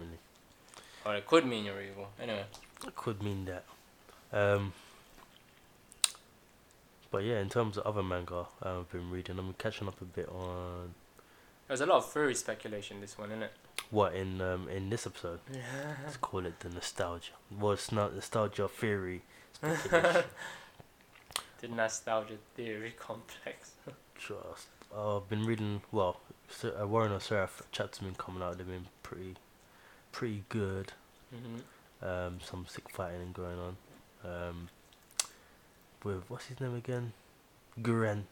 Or it could mean you're evil. Anyway, It could mean that. Um, but yeah, in terms of other manga uh, I've been reading, I'm catching up a bit on there's a lot of furry speculation this one, isn't it? what in um in this episode. Let's call it the nostalgia. Well, it's not nostalgia theory. speculation. The nostalgia theory complex. Trust. Uh, I've been reading. Well, Sir, uh, Owari no Seraph chapters been coming out. They've been pretty, pretty good. hmm Um, some sick fighting going on. Um, with what's his name again? Guren.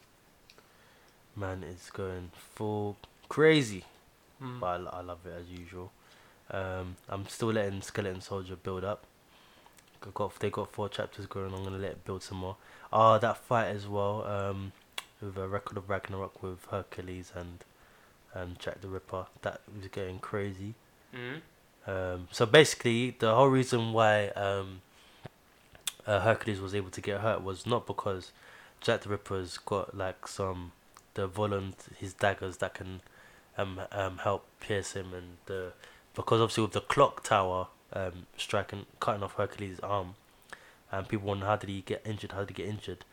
Man is going full crazy, Mm. but I, I love it as usual. Um, I'm still letting Skeleton Soldier build up. I got they got four chapters going. I'm gonna let it build some more. Ah, that fight as well. Um, with a record of Ragnarok with Hercules and and Jack the Ripper. That was getting crazy. hmm Um, so basically, the whole reason why um, uh, Hercules was able to get hurt was not because Jack the Ripper's got like some the Völundr his daggers that can um, um help pierce him, and because obviously with the clock tower um striking cutting off Hercules' arm, and people wonder how did he get injured? How did he get injured?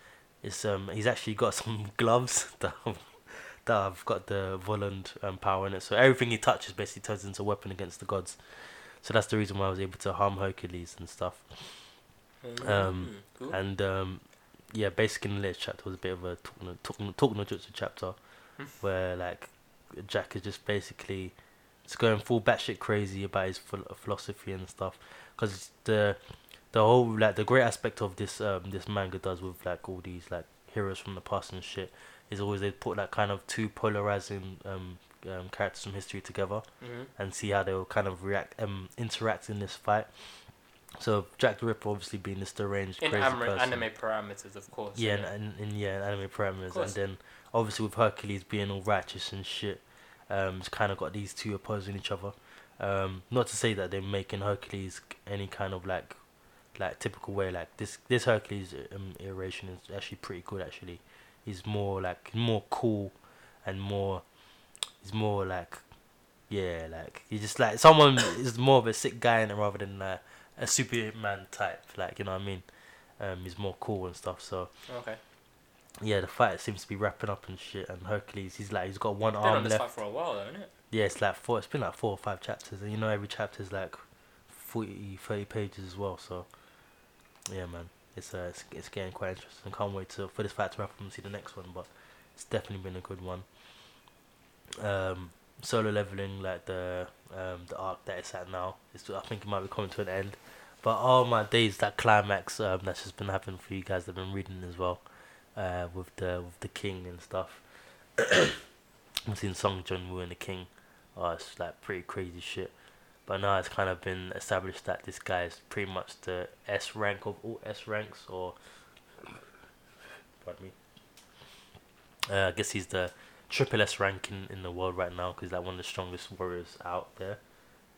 It's um he's actually got some gloves that have, that have got the Völundr um, power in it. So everything he touches basically turns into a weapon against the gods. So that's the reason why I was able to harm Hercules and stuff. Um, cool. And um, yeah, basically in the latest chapter was a bit of a talk no, talk, talk jutsu chapter, Hmm. where like Jack is just basically just going full batshit crazy about his philosophy and stuff. Because the the whole like the great aspect of this um this manga does with like all these like heroes from the past and shit is always they put like kind of two polarizing um, um characters from history together hmm and see how they'll kind of react um interact in this fight. So Jack the Ripper obviously being this deranged In crazy anime, person. anime parameters, of course. Yeah, innit? and, and, and yeah, anime parameters, and then obviously with Hercules being all righteous and shit, um, it's kind of got these two opposing each other. Um, not to say that they're making Hercules any kind of like, like typical way. Like this, this Hercules um, iteration is actually pretty good. Actually, he's more like more cool, and more, he's more like, yeah, like he's just like someone is more of a sick guy rather than uh, a Superman type. Like you know what I mean. Um, he's more cool and stuff. So Okay. Yeah, the fight seems to be wrapping up and shit. And Hercules, he's like he's got one Been arm on this left. fight for a while, though, isn't it? Yeah, it's like four. It's been like four or five chapters, and you know every chapter is like 40, 30 pages as well. So yeah, man, it's uh, it's, it's getting quite interesting. Can't wait to for this fight to wrap up and see the next one. But it's definitely been a good one. Um, solo leveling, like the um the arc that it's at now, it's I think it might be coming to an end. But all my days, that climax um, that's just been happening for you guys that have been reading as well, uh, with the with the king and stuff. I've seen Sung Jin Woo and the king. Oh, it's like pretty crazy shit. But now it's kind of been established that this guy is pretty much the S rank of all S ranks, or pardon me. Uh, I guess he's the triple S rank in, in the world right now because like one of the strongest warriors out there.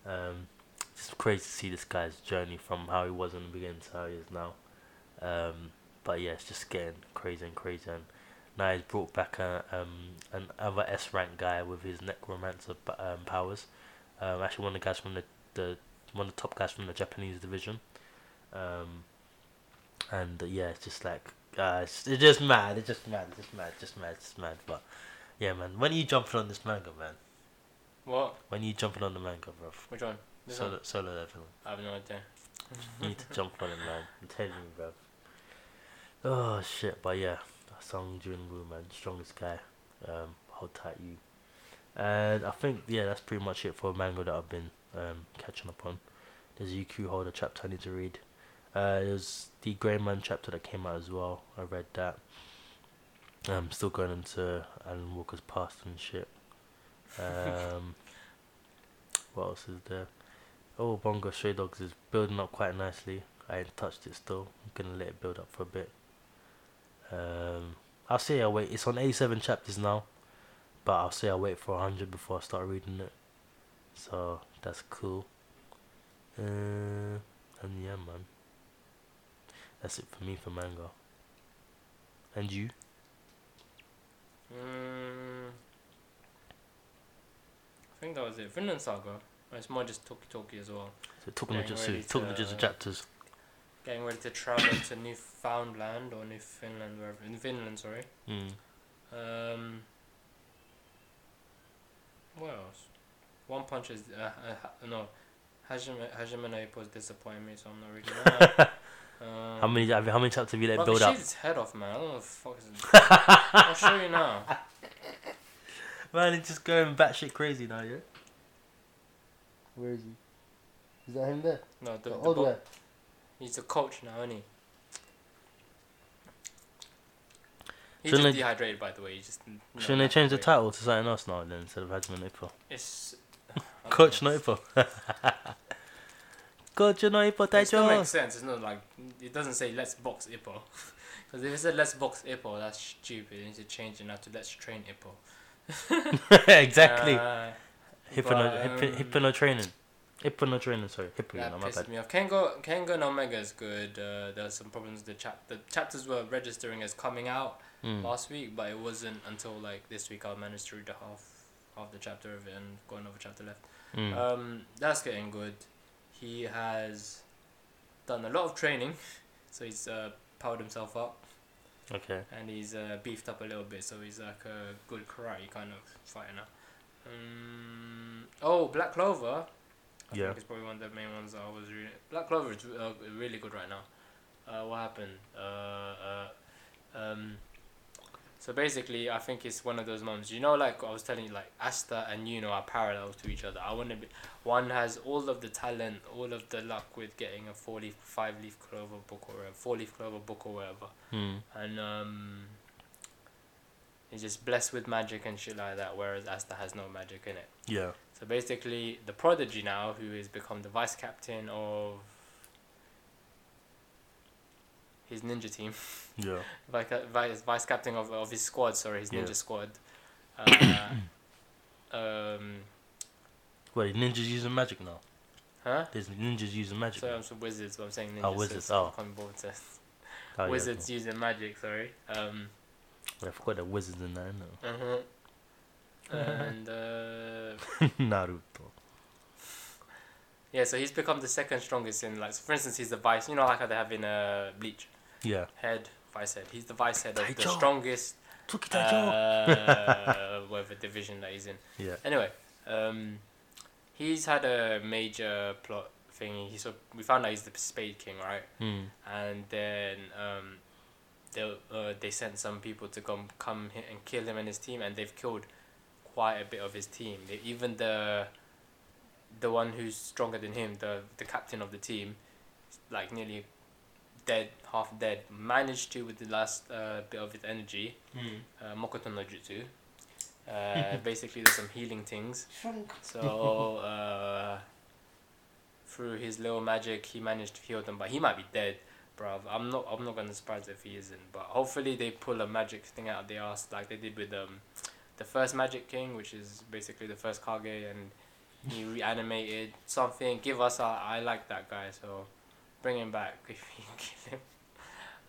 Um, it's crazy to see this guy's journey from how he was in the beginning to how he is now. Um, but yeah, it's just getting crazy and crazy. And now he's brought back a um an other S rank guy with his necromancer um, powers. Um, actually one of the guys from the, the one of the top guys from the Japanese division. Um, and uh, yeah, it's just like uh, it's, it's just mad. It's just mad. It's just mad. It's just mad. It's just mad. But yeah, man, when are you jumping on this manga, man? What? When are you jumping on the manga, bro? Which one? This Solo, one? solo leveling. I have no idea. You need to jump on it, man. I'm telling you, bro. Oh shit, but yeah, Sung Jin Woo, man, strongest guy. Um, hold tight, you. And I think yeah, that's pretty much it for manga that I've been um catching up on. There's a UQ Holder chapter I need to read. Uh, there's the Grey Man chapter that came out as well. I read that. I'm still going into Allen Walker's past and shit. Um, what else is there? Oh, Bungo Stray Dogs is building up quite nicely. I ain't touched it still. I'm gonna let it build up for a bit. Um, I'll say I'll wait. It's on 87 chapters now, but I'll say I'll wait for 100 before I start reading it. So that's cool. Uh, and yeah, man. That's it for me for manga. And you? Mm, I think that was it. Vinland Saga. It's more just talkie talkie as well. So talking Getting Jutsu, ready talking to- Jutsu chapters. Getting ready to travel to Newfoundland or Newfoundland, wherever in Finland. Sorry. Mm. Um. What else? One Punch is uh, uh, no. Hajime Hajime no Ippo is disappointing me, so I'm not reading that. um, How many have how many chapters have you let build up? shaved his head off, man. I don't know what the fuck is it. I'll show you now. Man, it's just going batshit crazy now, yeah. Where is he? Is that him there? No, the, The the old bo- guy. He's a coach now, isn't he? He's Shouldn't just they- dehydrated, by the way. Just. Shouldn't they change the title to something else now then instead of Hajime no Ippo? It's. Coach no Ippo. Coach no Ippo It still Taicho. makes sense. It's not like it doesn't say let's box Ippo, because if it said let's box Ippo, that's stupid. You need to change it now to let's train Ippo. exactly. Uh, Hippo no, but, um, training. Hippo no training, sorry. Hippo, that no, my pisses bad. me off. Kengo Kengo no Omega is good. Uh, there are some problems. with The chap the chapters were registering as coming out Mm. last week, but it wasn't until like this week I managed to read the half half the chapter of it and got another chapter left. Mm. Um, that's getting good. He has done a lot of training, so he's uh, powered himself up okay. and he's uh, beefed up a little bit, so he's like a good karate kind of fighter now. Um, oh, Black Clover. I Yeah. think it's probably one of the main ones I was reading. Black Clover is uh, really good right now. Uh, what happened? Uh, uh, um, so basically, I think it's one of those moments. You know, like I was telling you, like Asta and Yuno are parallel to each other. I want to be. One has all of the talent, all of the luck with getting a four leaf, five leaf clover book or a four leaf clover book or whatever Mm. and um, he's just blessed with magic and shit like that. Whereas Asta has no magic in it. Yeah. So basically, the prodigy now, who has become the vice captain of his ninja team, Yeah. vice vice, vice captain of, of his squad. Sorry, his Yeah. ninja squad. Uh, um, Wait, ninjas using magic now. huh? There's ninjas using magic. Sorry. I'm some wizards, but I'm saying ninjas. Oh, wizards, it's oh. can't to- Oh, yeah, wizards using magic. Sorry. Um. I forgot the wizards in there. No. uh-huh. And uh, Naruto. Yeah, so he's become the second strongest in like. So for instance, he's the vice. You know, like how they have in uh, Bleach. Yeah. head, vice head. He's the vice head of the strongest Took it that job. uh, whatever division that he's in. Yeah. Anyway, um, he's had a major plot thing. He so we found out he's the Spade King, right? Mm. And then um, they uh, they sent some people to come come and kill him and his team, and they've killed quite a bit of his team. Even the the one who's stronger than him, the the captain of the team, like nearly dead, half dead, managed to with the last uh, bit of his energy, Mm. uh, Mokoto no Jutsu. Uh, basically, there's some healing things. So uh, through his little magic, he managed to heal them, but he might be dead, bruv. I'm not. I'm not gonna surprise if he isn't. But hopefully they pull a magic thing out of their ass like they did with um, the first Magic King, which is basically the first Kage, and he reanimated something. Give us. A, I like that guy, so bring him back if you can kill him.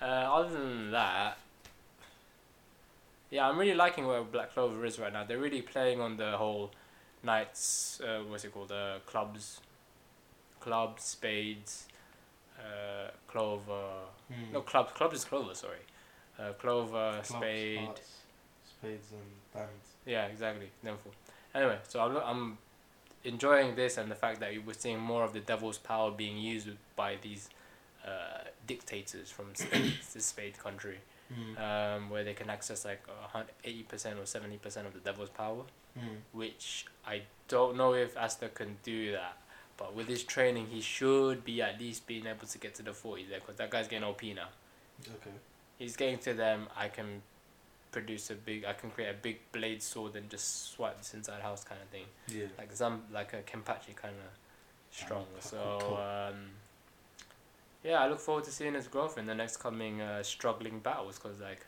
Uh, other than that. Yeah, I'm really liking where Black Clover is right now. They're really playing on the whole knights, uh, what's it called, uh, clubs, clubs, spades, uh, clover, Mm. no, clubs, clubs is clover, sorry, uh, clover, Clubs, spade, hearts, spades and diamonds. yeah, exactly, four. Anyway, so I'm, I'm enjoying this and the fact that we're seeing more of the devil's power being used by these uh, dictators from spade, this spade country, Mm. um, where they can access like eighty percent or seventy percent of the devil's power. Mm. which I don't know if Asta can do that. But with his training, he should be at least being able to get to the 40s there because that guy's getting OP now. Okay. He's getting to them. I can produce a big, I can create a big blade sword and just swipe this inside house kind of thing. Yeah. Like some, like a Kenpachi kind of strong. So, um, yeah, I look forward to seeing his growth in the next coming uh, struggling battles because, like,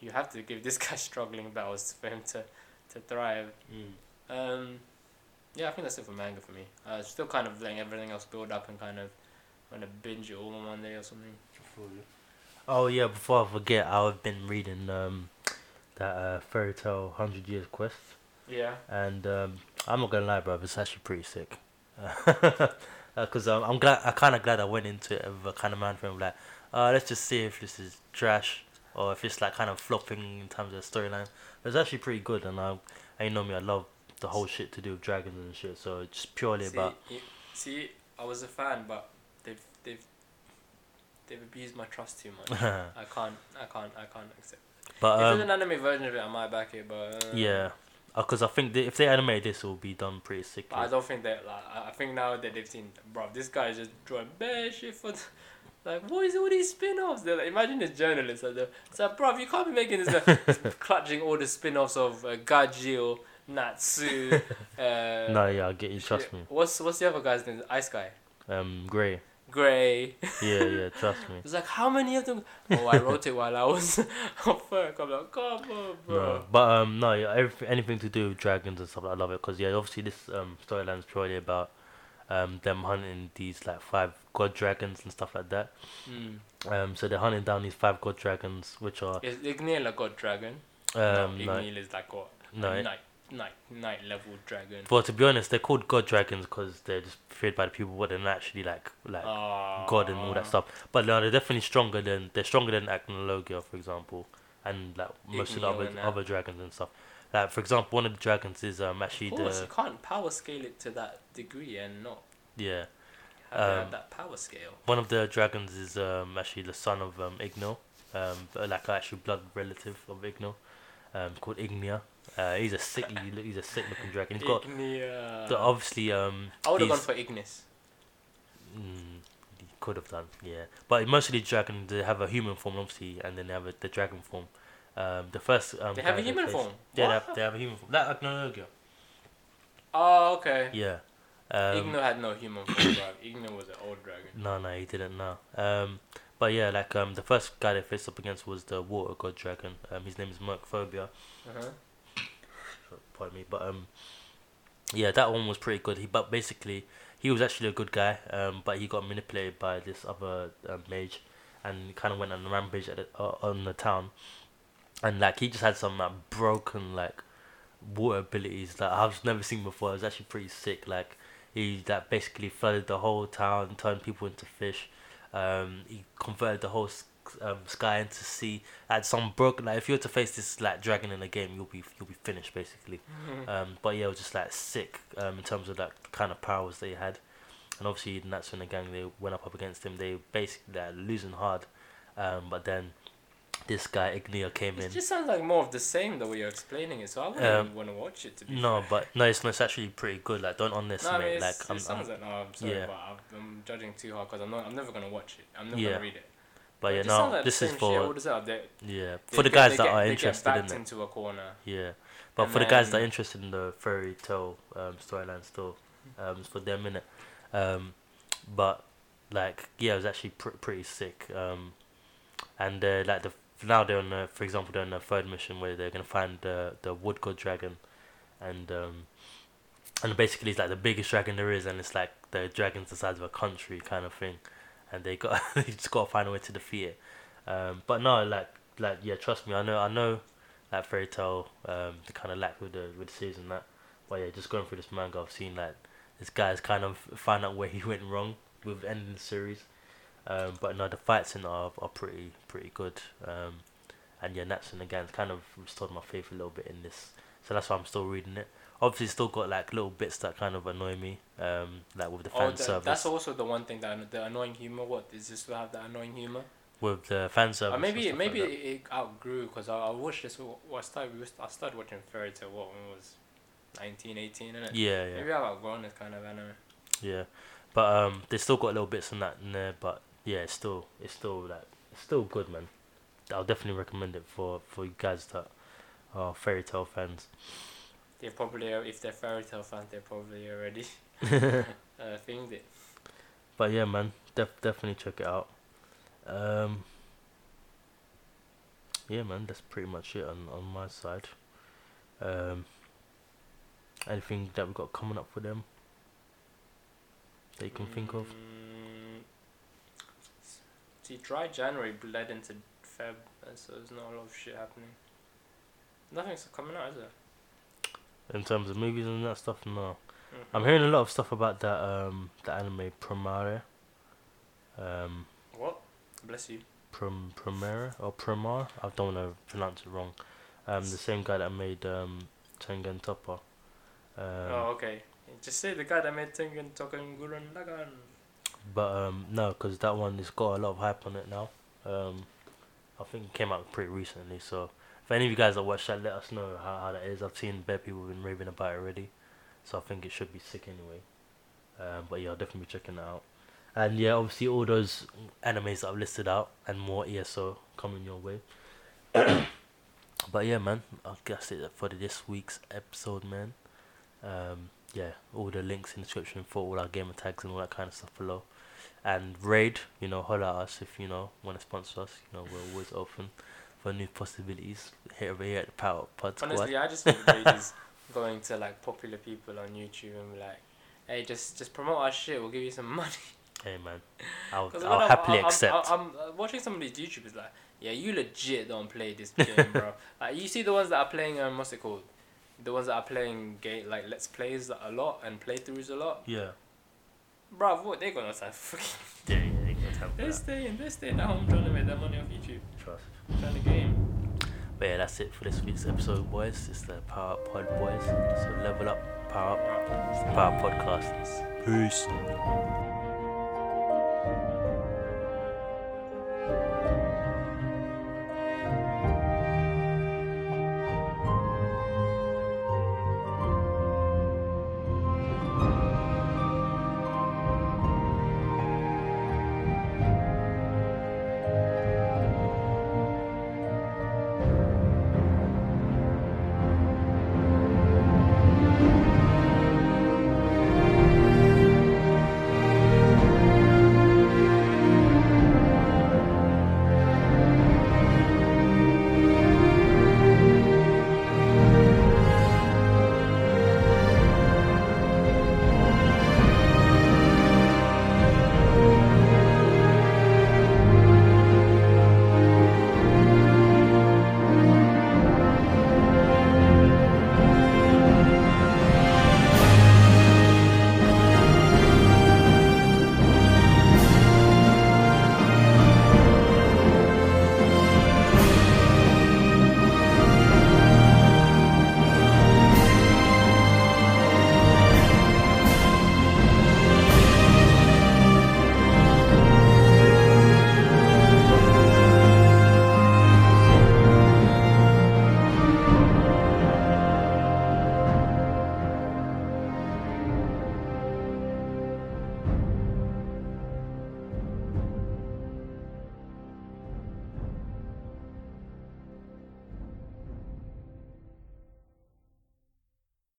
you have to give this guy struggling battles for him to, to thrive. Mm. Um, yeah, I think that's it for manga for me. Uh, still kind of letting everything else build up and kind of want to binge it all on one day or something. You. Oh yeah, before I forget, I've been reading um that uh, Fairy Tail hundred years quest, Yeah. and um, I'm not gonna lie, bro, it's actually pretty sick. Because um, I'm glad, I kind of glad I went into it with a kind of mind frame of like, uh, let's just see if this is trash or if it's like kind of flopping in terms of storyline. It's actually pretty good, and I, you know me, I love the whole shit to do with dragons and shit. So it's just purely See, about y- see, I was a fan, but they've they've they've abused my trust too much. I can't, I can't, I can't accept. but if um, there's an anime version of it, I might back it, but uh, yeah, because I think they, if they animate this, it will be done pretty sick. I don't think that like I think now that they've seen, bro, this guy is just drawing bad shit for. The, like what is all these spin-offs? They're like, imagine this journalist like, it's like, bro, you can't be making this, uh, clutching all the spin-offs of uh, Gajeel, Natsu. Uh, No, yeah, I get you. Trust shit. me. What's what's the other guy's name? Ice guy, Um, Gray. Gray. Yeah, yeah. Trust me. It's like how many of them? Oh, I wrote it while I was off work. I'm like, come on, bro. No, but um, no, yeah, everything, anything to do with dragons and stuff, I love it because yeah, obviously this um storyline is purely about um them hunting these like five god dragons and stuff like that. Mm. Um, so they're hunting down these five god dragons, which are Is Igneel a god dragon? um no, no, Igneel is like what? no, it- night, night, level dragon. well to be honest, they're called god dragons because they're just feared by the people, but they're not actually like like god and all that stuff. But no, they're definitely stronger than they're stronger than Acnologia, for example, and like most of the other other dragons and stuff. Like for example, one of the dragons is um actually Of course, the you can't power scale it to that degree and not yeah Um, that power scale. one of the dragons is um actually the son of um Igneel, um like an actual blood relative of Igneel, um called Ignia. Uh, he's a sick he's a sick looking dragon. He's got Ignia. the, obviously um I would have gone for Ignis. Mm, he could have done, yeah. But most of the dragons they have a human form, obviously, and then they have a, the dragon form. Um, the first um, They have a human form. Yeah, they have, they have a human form. Like Acnologia. Oh, okay. Yeah. Um, Igno had no human form, bro. Igno was an old dragon. no, no, he didn't. No. Um, but yeah, like um, the first guy they faced up against was the water god dragon. Um, his name is Mercphobia. Uh-huh. Pardon me, but um, yeah, that one was pretty good. He but basically he was actually a good guy. Um, but he got manipulated by this other um, mage, and kind of went on a rampage at the, uh, on the town, and like he just had some like broken like water abilities that I've never seen before. It was actually pretty sick. Like he that basically flooded the whole town, turned people into fish. Um, he converted the whole um, sky to see Like some broke. Like if you were to face this like dragon in a game, you'll be you'll be finished basically. Um, but yeah, it was just like sick um, in terms of like kind of powers they had, and obviously Natsu and the gang they went up up against him. They basically they're losing hard, um, but then this guy Igneo came in. It just sounds like more of the same the way you're explaining it, so I wouldn't Um, want to watch it. To be No, fair. but no, it's, it's actually pretty good. Like, don't No, I underestimate. mean, like, I'm, it sounds I'm, like no, I'm sorry, yeah. but I'm, I'm judging too hard because I'm not. I'm never gonna watch it. I'm never Yeah. gonna read it. But yeah, it just sounds no, like this is for Shit. What is that? They, yeah for the guys that are interested in it. into a corner. Yeah, but And for the guys that are interested in the Fairy Tail um, storyline, still, um, it's for them in it. Um, but like, yeah, it was actually pr- pretty sick. Um, and uh, like the now they're on, for example, they're on the third mission where they're gonna find the the wood god dragon, and um, and basically it's like the biggest dragon there is, and it's like the dragon's the size of a country kind of thing, and they got they just gotta find a way to defeat it. Um, but no, like like yeah, trust me, I know I know that Fairy Tail um the kind of lack with the with the series and that. But yeah, just going through this manga, I've seen like this guy's kind of find out where he went wrong with ending the series. Um, but no, the fights in it are are pretty pretty good. Um, and yeah, Natsun again kind of restored my faith a little bit in this, so that's why I'm still reading it. Obviously, still got like little bits that kind of annoy me, um, like with the fan Oh, that, service. that's also the one thing that the annoying humor. What is this to have that annoying humor? with the fan service. Or and maybe like maybe it, it outgrew because I, I watched this. I started I started watching Fairy Tail what when I was 19, 18, innit? Yeah, yeah. Maybe I've outgrown this kind of anime. Yeah, but um, they still got little bits in that in there. But yeah, it's still it's still like it's still good, man. I'll definitely recommend it for for you guys that are Fairy Tail fans. They probably if they're Fairy Tail fans, they're probably already uh, themed it. But yeah, man, def- definitely check it out. Um, yeah, man, that's pretty much it on on my side. Um, anything that we got coming up for them that you can think of? Mm, See, dry January bled into Feb, so there's not a lot of shit happening. Nothing's coming out, is there? In terms of movies and that stuff, no. Mhm. I'm hearing a lot of stuff about that um the anime Promare. Um What? Bless you. Prom Promare or Promar. I don't want to pronounce it wrong. Um the same guy that made um Tengen Toppa. Um oh, okay. Just say the guy that made Tengen Toppa Gurren Lagann. but um no, cuz that one has got a lot of hype on it now. Um I think it came out pretty recently, so if any of you guys that watch that, let us know how, how that is. I've seen bare people been raving about it already, so I think it should be sick anyway. Um, but yeah, I'll definitely be checking it out. And yeah, obviously all those animes that I've listed out and more ESO coming your way. but yeah, man, I guess it for this week's episode, man. Um, yeah, all the links in the description for all our gamer tags and all that kind of stuff below. And Raid, you know, holler at us if you know want to sponsor us. You know, we're always open for new possibilities here over here at the Power Pod Squad. Honestly, I just think is going to like popular people on YouTube and be like, hey, just just promote our shit. We'll give you some money. Hey man, I'll, I'll I'm- happily I'm, accept. I'm, I'm, watching some of these YouTubers like, yeah, you legit don't play this game, bro. like you see the ones that are playing um, what's it called? The ones that are playing game like let's plays a lot and playthroughs a lot. yeah. Bro, what they gonna say? Fucking, Yeah, yeah, you got time for they're that. staying, they're staying at home trying to make that money off YouTube, Trust. Trying to game. But yeah, that's it for this week's episode, boys. It's the Power Up Pod boys. So level up, power up. It's the Power Up Podcast. Peace.